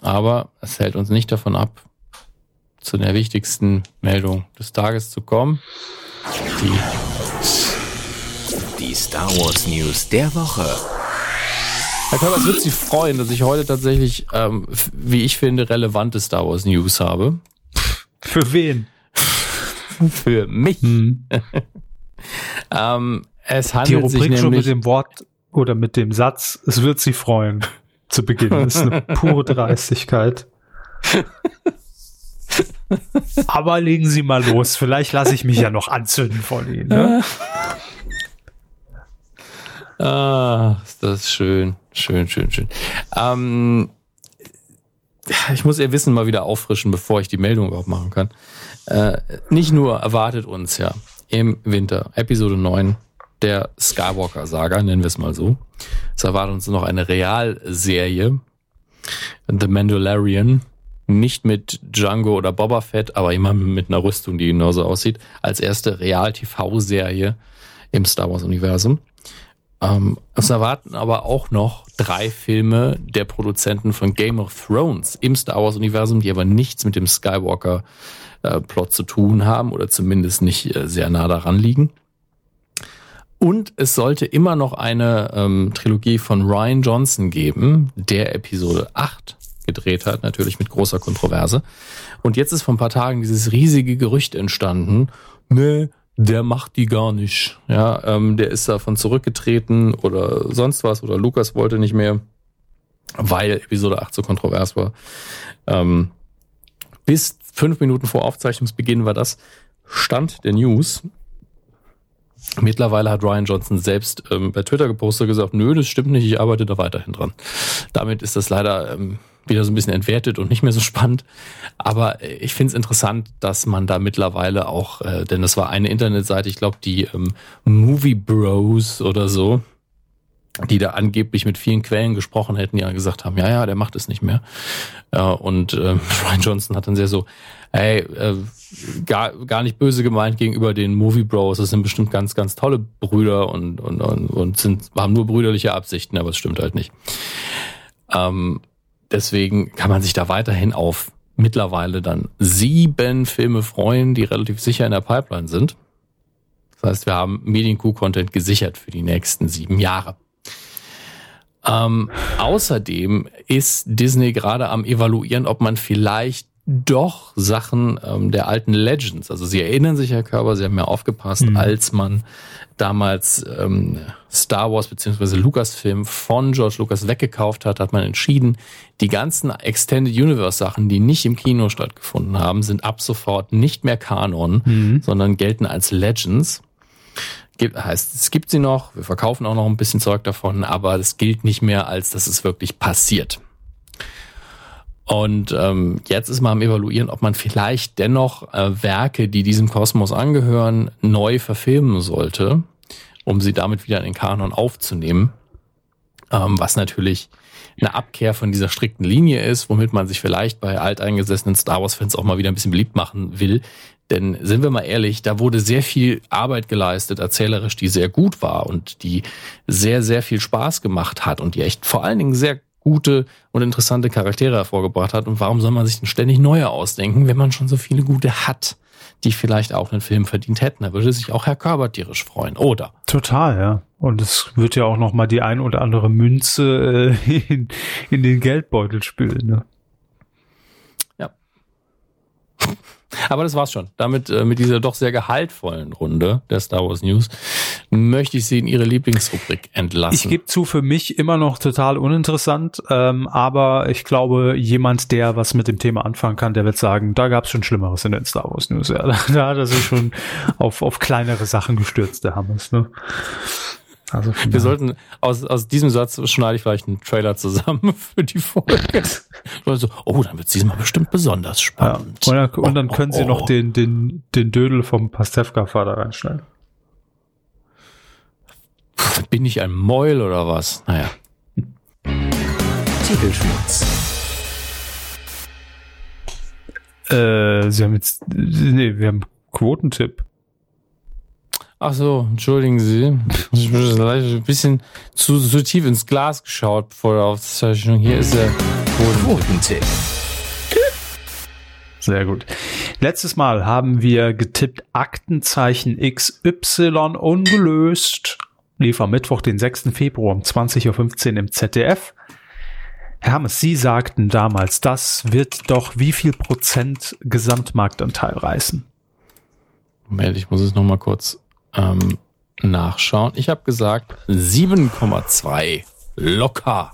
Aber es hält uns nicht davon ab, zu der wichtigsten Meldung des Tages zu kommen. Die, die Star Wars News der Woche. Herr Körber, es wird Sie freuen, dass ich heute tatsächlich, ähm, wie ich finde, relevante Star Wars News habe. Für wen? Für mich. Hm. ähm, es handelt Die Rubrik sich nämlich schon mit dem Wort oder mit dem Satz, es wird Sie freuen, zu Beginn. Das ist eine pure Dreistigkeit. Aber legen Sie mal los. Vielleicht lasse ich mich ja noch anzünden von Ihnen. Ne? Ah, das ist schön. Schön, schön, schön. Ähm, ich muss Ihr Wissen mal wieder auffrischen, bevor ich die Meldung überhaupt machen kann. Äh, nicht nur erwartet uns ja im Winter Episode 9 der Skywalker-Saga, nennen wir es mal so. Es erwartet uns noch eine Realserie, The Mandalorian, nicht mit Django oder Boba Fett, aber immer mit einer Rüstung, die genauso aussieht, als erste Real-TV-Serie im Star Wars-Universum. Ähm, es erwarten aber auch noch drei Filme der Produzenten von Game of Thrones im Star Wars-Universum, die aber nichts mit dem Skywalker-Plot äh, zu tun haben oder zumindest nicht äh, sehr nah daran liegen. Und es sollte immer noch eine ähm, Trilogie von Ryan Johnson geben, der Episode 8 gedreht hat, natürlich mit großer Kontroverse. Und jetzt ist vor ein paar Tagen dieses riesige Gerücht entstanden, nee, der macht die gar nicht. Ja, ähm, der ist davon zurückgetreten oder sonst was oder Lukas wollte nicht mehr, weil Episode 8 so kontrovers war. Ähm, bis fünf Minuten vor Aufzeichnungsbeginn war das Stand der News. Mittlerweile hat Ryan Johnson selbst ähm, bei Twitter gepostet gesagt, nö, das stimmt nicht, ich arbeite da weiterhin dran. Damit ist das leider ähm, wieder so ein bisschen entwertet und nicht mehr so spannend. Aber ich finde es interessant, dass man da mittlerweile auch, äh, denn das war eine Internetseite, ich glaube die ähm, Movie Bros oder so, die da angeblich mit vielen Quellen gesprochen hätten, die ja gesagt haben, ja, ja, der macht es nicht mehr. Ja, und äh, Ryan Johnson hat dann sehr so, hey, äh, gar, gar nicht böse gemeint gegenüber den Movie Bros. Das sind bestimmt ganz, ganz tolle Brüder und, und, und, und sind, haben nur brüderliche Absichten, aber es stimmt halt nicht. Ähm, deswegen kann man sich da weiterhin auf mittlerweile dann sieben Filme freuen, die relativ sicher in der Pipeline sind. Das heißt, wir haben Medien-Q-Content gesichert für die nächsten sieben Jahre. Ähm, außerdem ist Disney gerade am evaluieren, ob man vielleicht doch Sachen ähm, der alten Legends, also Sie erinnern sich, Herr Körber, Sie haben ja aufgepasst, mhm. als man damals ähm, Star Wars beziehungsweise Lucasfilm von George Lucas weggekauft hat, hat man entschieden, die ganzen Extended Universe Sachen, die nicht im Kino stattgefunden haben, sind ab sofort nicht mehr Kanon, mhm. sondern gelten als Legends. Gibt, heißt, es gibt sie noch, wir verkaufen auch noch ein bisschen Zeug davon, aber es gilt nicht mehr als, dass es wirklich passiert. Und ähm, jetzt ist man am Evaluieren, ob man vielleicht dennoch äh, Werke, die diesem Kosmos angehören, neu verfilmen sollte, um sie damit wieder in den Kanon aufzunehmen. Ähm, was natürlich eine Abkehr von dieser strikten Linie ist, womit man sich vielleicht bei alteingesessenen Star Wars-Fans auch mal wieder ein bisschen beliebt machen will. Denn sind wir mal ehrlich, da wurde sehr viel Arbeit geleistet, erzählerisch, die sehr gut war und die sehr, sehr viel Spaß gemacht hat und die echt vor allen Dingen sehr gute und interessante Charaktere hervorgebracht hat. Und warum soll man sich denn ständig neue ausdenken, wenn man schon so viele gute hat, die vielleicht auch einen Film verdient hätten? Da würde sich auch Herr Körber tierisch freuen, oder? Total, ja. Und es wird ja auch noch mal die ein oder andere Münze äh, in, in den Geldbeutel spülen. Ne? Ja. Aber das war's schon. Damit, äh, mit dieser doch sehr gehaltvollen Runde der Star Wars News, möchte ich Sie in Ihre Lieblingsrubrik entlassen. Ich gebe zu, für mich immer noch total uninteressant, ähm, aber ich glaube, jemand, der was mit dem Thema anfangen kann, der wird sagen, da gab's schon Schlimmeres in den Star Wars News. Ja, da, da hat er sich schon auf, auf kleinere Sachen gestürzt, der Hammers. Ne? Also Wir sollten aus, aus diesem Satz schneide ich vielleicht einen Trailer zusammen für die Folge. Also, oh, dann wird es diesmal bestimmt besonders spannend. Ja. Und dann, und dann oh, können oh, Sie noch oh. den, den, den Dödel vom Pastewka-Vater reinschneiden. Bin ich ein Meul oder was? Naja. Titelschmutz. Äh, Sie haben jetzt, nee, wir haben Quotentipp. Ach so, entschuldigen Sie. Ich bin ein bisschen zu, zu tief ins Glas geschaut vor der Aufzeichnung. Hier ist der Quotentipp. Sehr gut. Letztes Mal haben wir getippt Aktenzeichen XY ungelöst. Lief am Mittwoch, den 6. Februar um 20.15 Uhr im ZDF. Herr Hammes, Sie sagten damals, das wird doch wie viel Prozent Gesamtmarktanteil reißen? Moment, ich muss es nochmal kurz ähm, nachschauen. Ich habe gesagt 7,2 locker.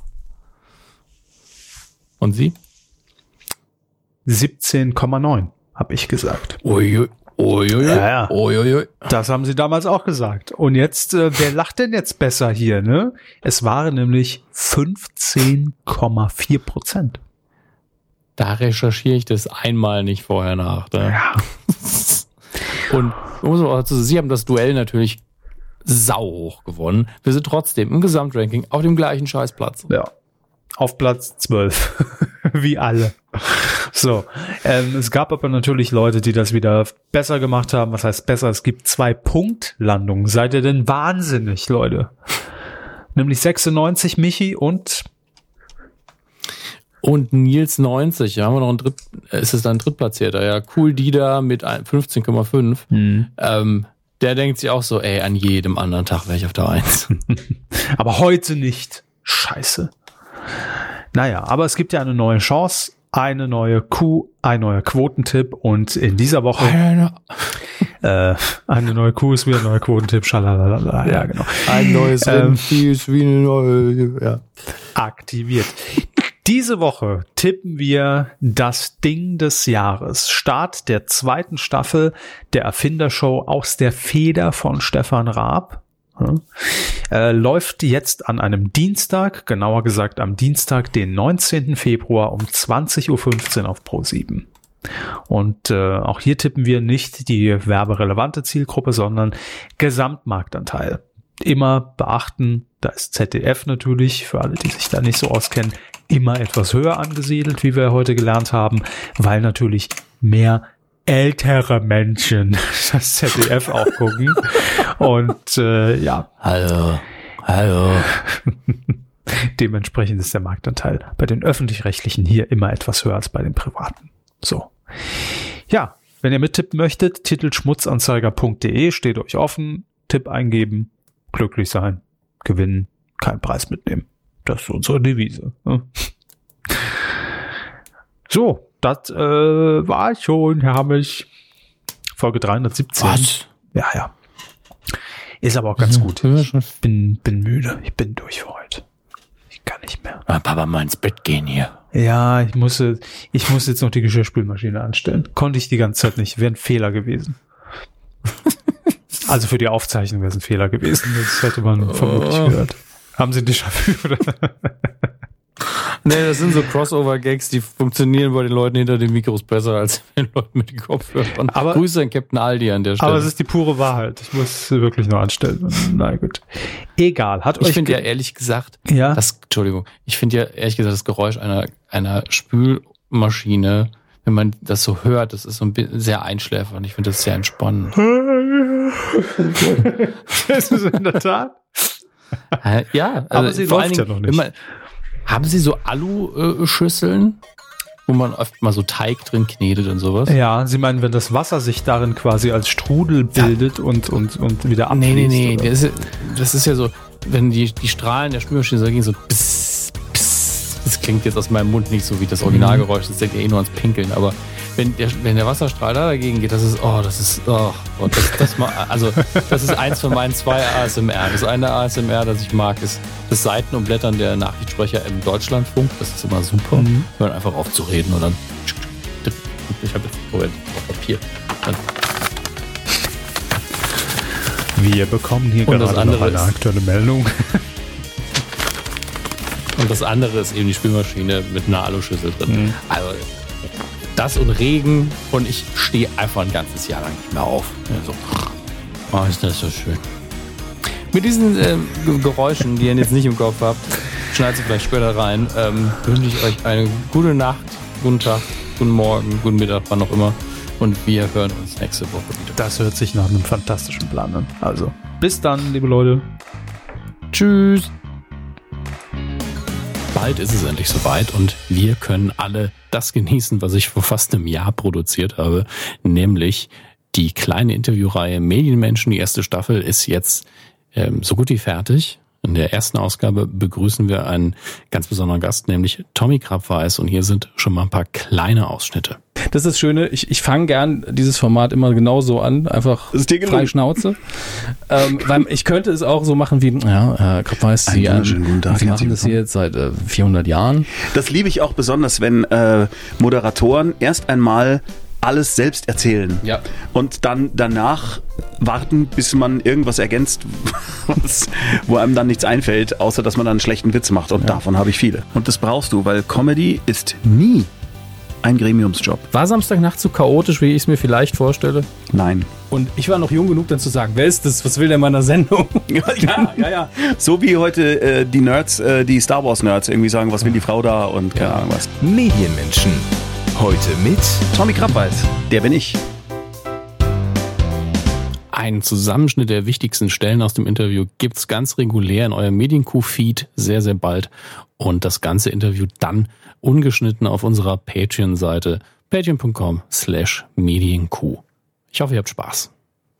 Und Sie? 17,9 habe ich gesagt. Uiui. Uiui, ja, ja. Uiui. Das haben sie damals auch gesagt. Und jetzt, äh, wer lacht denn jetzt besser hier, ne? Es waren nämlich 15,4 Prozent. Da recherchiere ich das einmal nicht vorher nach. Ne? Ja. Und Sie haben das Duell natürlich sau hoch gewonnen. Wir sind trotzdem im Gesamtranking auf dem gleichen Scheißplatz. Ja. Auf Platz 12. Wie alle. So. Ähm, es gab aber natürlich Leute, die das wieder besser gemacht haben. Was heißt besser? Es gibt zwei Punktlandungen. Seid ihr denn wahnsinnig, Leute? Nämlich 96 Michi und und Nils 90, ja, haben wir noch ein Dritt, ist es dann Drittplatzierter, ja. Cool Dida mit 15,5. Mhm. Ähm, der denkt sich auch so, ey, an jedem anderen Tag wäre ich auf der Eins. aber heute nicht. Scheiße. Naja, aber es gibt ja eine neue Chance, eine neue Kuh, ein neuer Quotentipp und in dieser Woche eine, äh, eine neue Kuh ist wie ein neuer Quotentipp, schalalala, ja genau. Ein neues ähm, ist wie eine neue, ja. Aktiviert. Diese Woche tippen wir das Ding des Jahres. Start der zweiten Staffel der Erfindershow aus der Feder von Stefan Raab. Äh, läuft jetzt an einem Dienstag, genauer gesagt am Dienstag, den 19. Februar um 20.15 Uhr auf Pro7. Und äh, auch hier tippen wir nicht die werberelevante Zielgruppe, sondern Gesamtmarktanteil. immer beachten, da ist ZDF natürlich, für alle, die sich da nicht so auskennen, immer etwas höher angesiedelt, wie wir heute gelernt haben, weil natürlich mehr ältere Menschen das ZDF auch gucken. Und äh, ja. Hallo, hallo. Dementsprechend ist der Marktanteil bei den öffentlich-rechtlichen hier immer etwas höher als bei den privaten. So. Ja, wenn ihr mittippen möchtet, titelschmutzanzeiger.de steht euch offen. Tipp eingeben, glücklich sein, gewinnen, keinen Preis mitnehmen. Das ist unsere Devise. Ne? So, das äh, war schon, Herr Hammisch. Folge 317. Was? Ja, ja. Ist aber auch ganz gut. Ich bin, bin müde. Ich bin durch für heute. Ich kann nicht mehr. Ah, Papa mal ins Bett gehen hier. Ja, ich muss, ich muss jetzt noch die Geschirrspülmaschine anstellen. Konnte ich die ganze Zeit nicht. Wäre ein Fehler gewesen. Also für die Aufzeichnung wäre es ein Fehler gewesen. Das hätte man vermutlich gehört. Haben Sie nicht dafür? Nee, das sind so Crossover-Gags, die funktionieren bei den Leuten hinter den Mikros besser als bei den Leuten mit den Kopfhörern. Aber- Grüße an Captain Aldi an der Stelle. Aber es ist die pure Wahrheit. Ich muss sie wirklich noch anstellen. Na gut. Egal. Hat ich finde ja ehrlich gesagt, Ja? das, Entschuldigung, ich finde ja ehrlich gesagt das Geräusch einer, einer Spülmaschine, wenn man das so hört, das ist so ein bisschen sehr einschläfernd. Ich finde das sehr entspannend. das ist in der Tat. Hä? Ja, also Aber sie vor läuft allen ja Dingen, noch nicht. man- haben Sie so Alu-Schüsseln, wo man oft mal so Teig drin knetet und sowas? Ja, Sie meinen, wenn das Wasser sich darin quasi als Strudel bildet und, und, und wieder abfließt? Nee, nee, nee. Das ist, das ist ja so, wenn die, die Strahlen der Spülmaschine so gehen, so pss, pss. Das klingt jetzt aus meinem Mund nicht so wie das Originalgeräusch, das denkt ihr eh nur ans Pinkeln. Aber wenn der, wenn der Wasserstrahl da dagegen geht, das ist, oh, das ist, oh, oh das, das mal, also, das ist eins von meinen zwei ASMR. Das eine ASMR, das ich mag, ist das Seitenumblättern der Nachrichtensprecher im Deutschlandfunk. Das ist immer super. Mhm. Hören einfach auf zu reden und dann, ich habe jetzt, Moment, auf Papier. Dann Wir bekommen hier Und gerade noch eine ist- aktuelle Meldung. Und das andere ist eben die Spülmaschine mit einer Aluschüssel drin. Mhm. Also das und Regen und ich stehe einfach ein ganzes Jahr lang nicht mehr auf. Ja, so. Oh, ist das so schön. Mit diesen Ge- Geräuschen, die ihr jetzt nicht im Kopf habt, schneidet sie vielleicht später rein, ähm, wünsche ich euch eine gute Nacht, guten Tag, guten Morgen, guten Mittag, wann auch immer. Und wir hören uns nächste Woche wieder. Das hört sich nach einem fantastischen Plan an. Also, bis dann, liebe Leute. Tschüss. Bald ist es endlich soweit und wir können alle das genießen, was ich vor fast einem Jahr produziert habe, nämlich die kleine Interviewreihe Medienmenschen. Die erste Staffel ist jetzt ähm, so gut wie fertig. In der ersten Ausgabe begrüßen wir einen ganz besonderen Gast, nämlich Tommy Krabweis und hier sind schon mal ein paar kleine Ausschnitte. Das ist das Schöne, ich, ich fange gern dieses Format immer genauso an, einfach ist dir gelungen. frei Schnauze. ähm, weil ich könnte es auch so machen wie, ja, Sie, Einen ähm, wunderschönen guten Tag, Sie machen das hier jetzt seit äh, 400 Jahren. Das liebe ich auch besonders, wenn äh, Moderatoren erst einmal alles selbst erzählen Ja. und dann danach warten, bis man irgendwas ergänzt, was, wo einem dann nichts einfällt, außer dass man dann einen schlechten Witz macht. Und davon habe ich viele. Und das brauchst du, weil Comedy ist nie ein Gremiumsjob. War Samstagnacht so chaotisch, wie ich es mir vielleicht vorstelle? Nein. Und ich war noch jung genug, dann zu sagen, wer ist das? Was will der in meiner Sendung? ja, ja, ja. So wie heute äh, die Nerds, äh, die Star Wars Nerds irgendwie sagen, was will die Frau da und keine Ahnung was. Medienmenschen. Heute mit Tommy Krabbeis, der bin ich. Ein Zusammenschnitt der wichtigsten Stellen aus dem Interview gibt's ganz regulär in eurem Medienkuh-Feed sehr, sehr bald. Und das ganze Interview dann ungeschnitten auf unserer Patreon-Seite patreon.com slash medienkuh. Ich hoffe, ihr habt Spaß.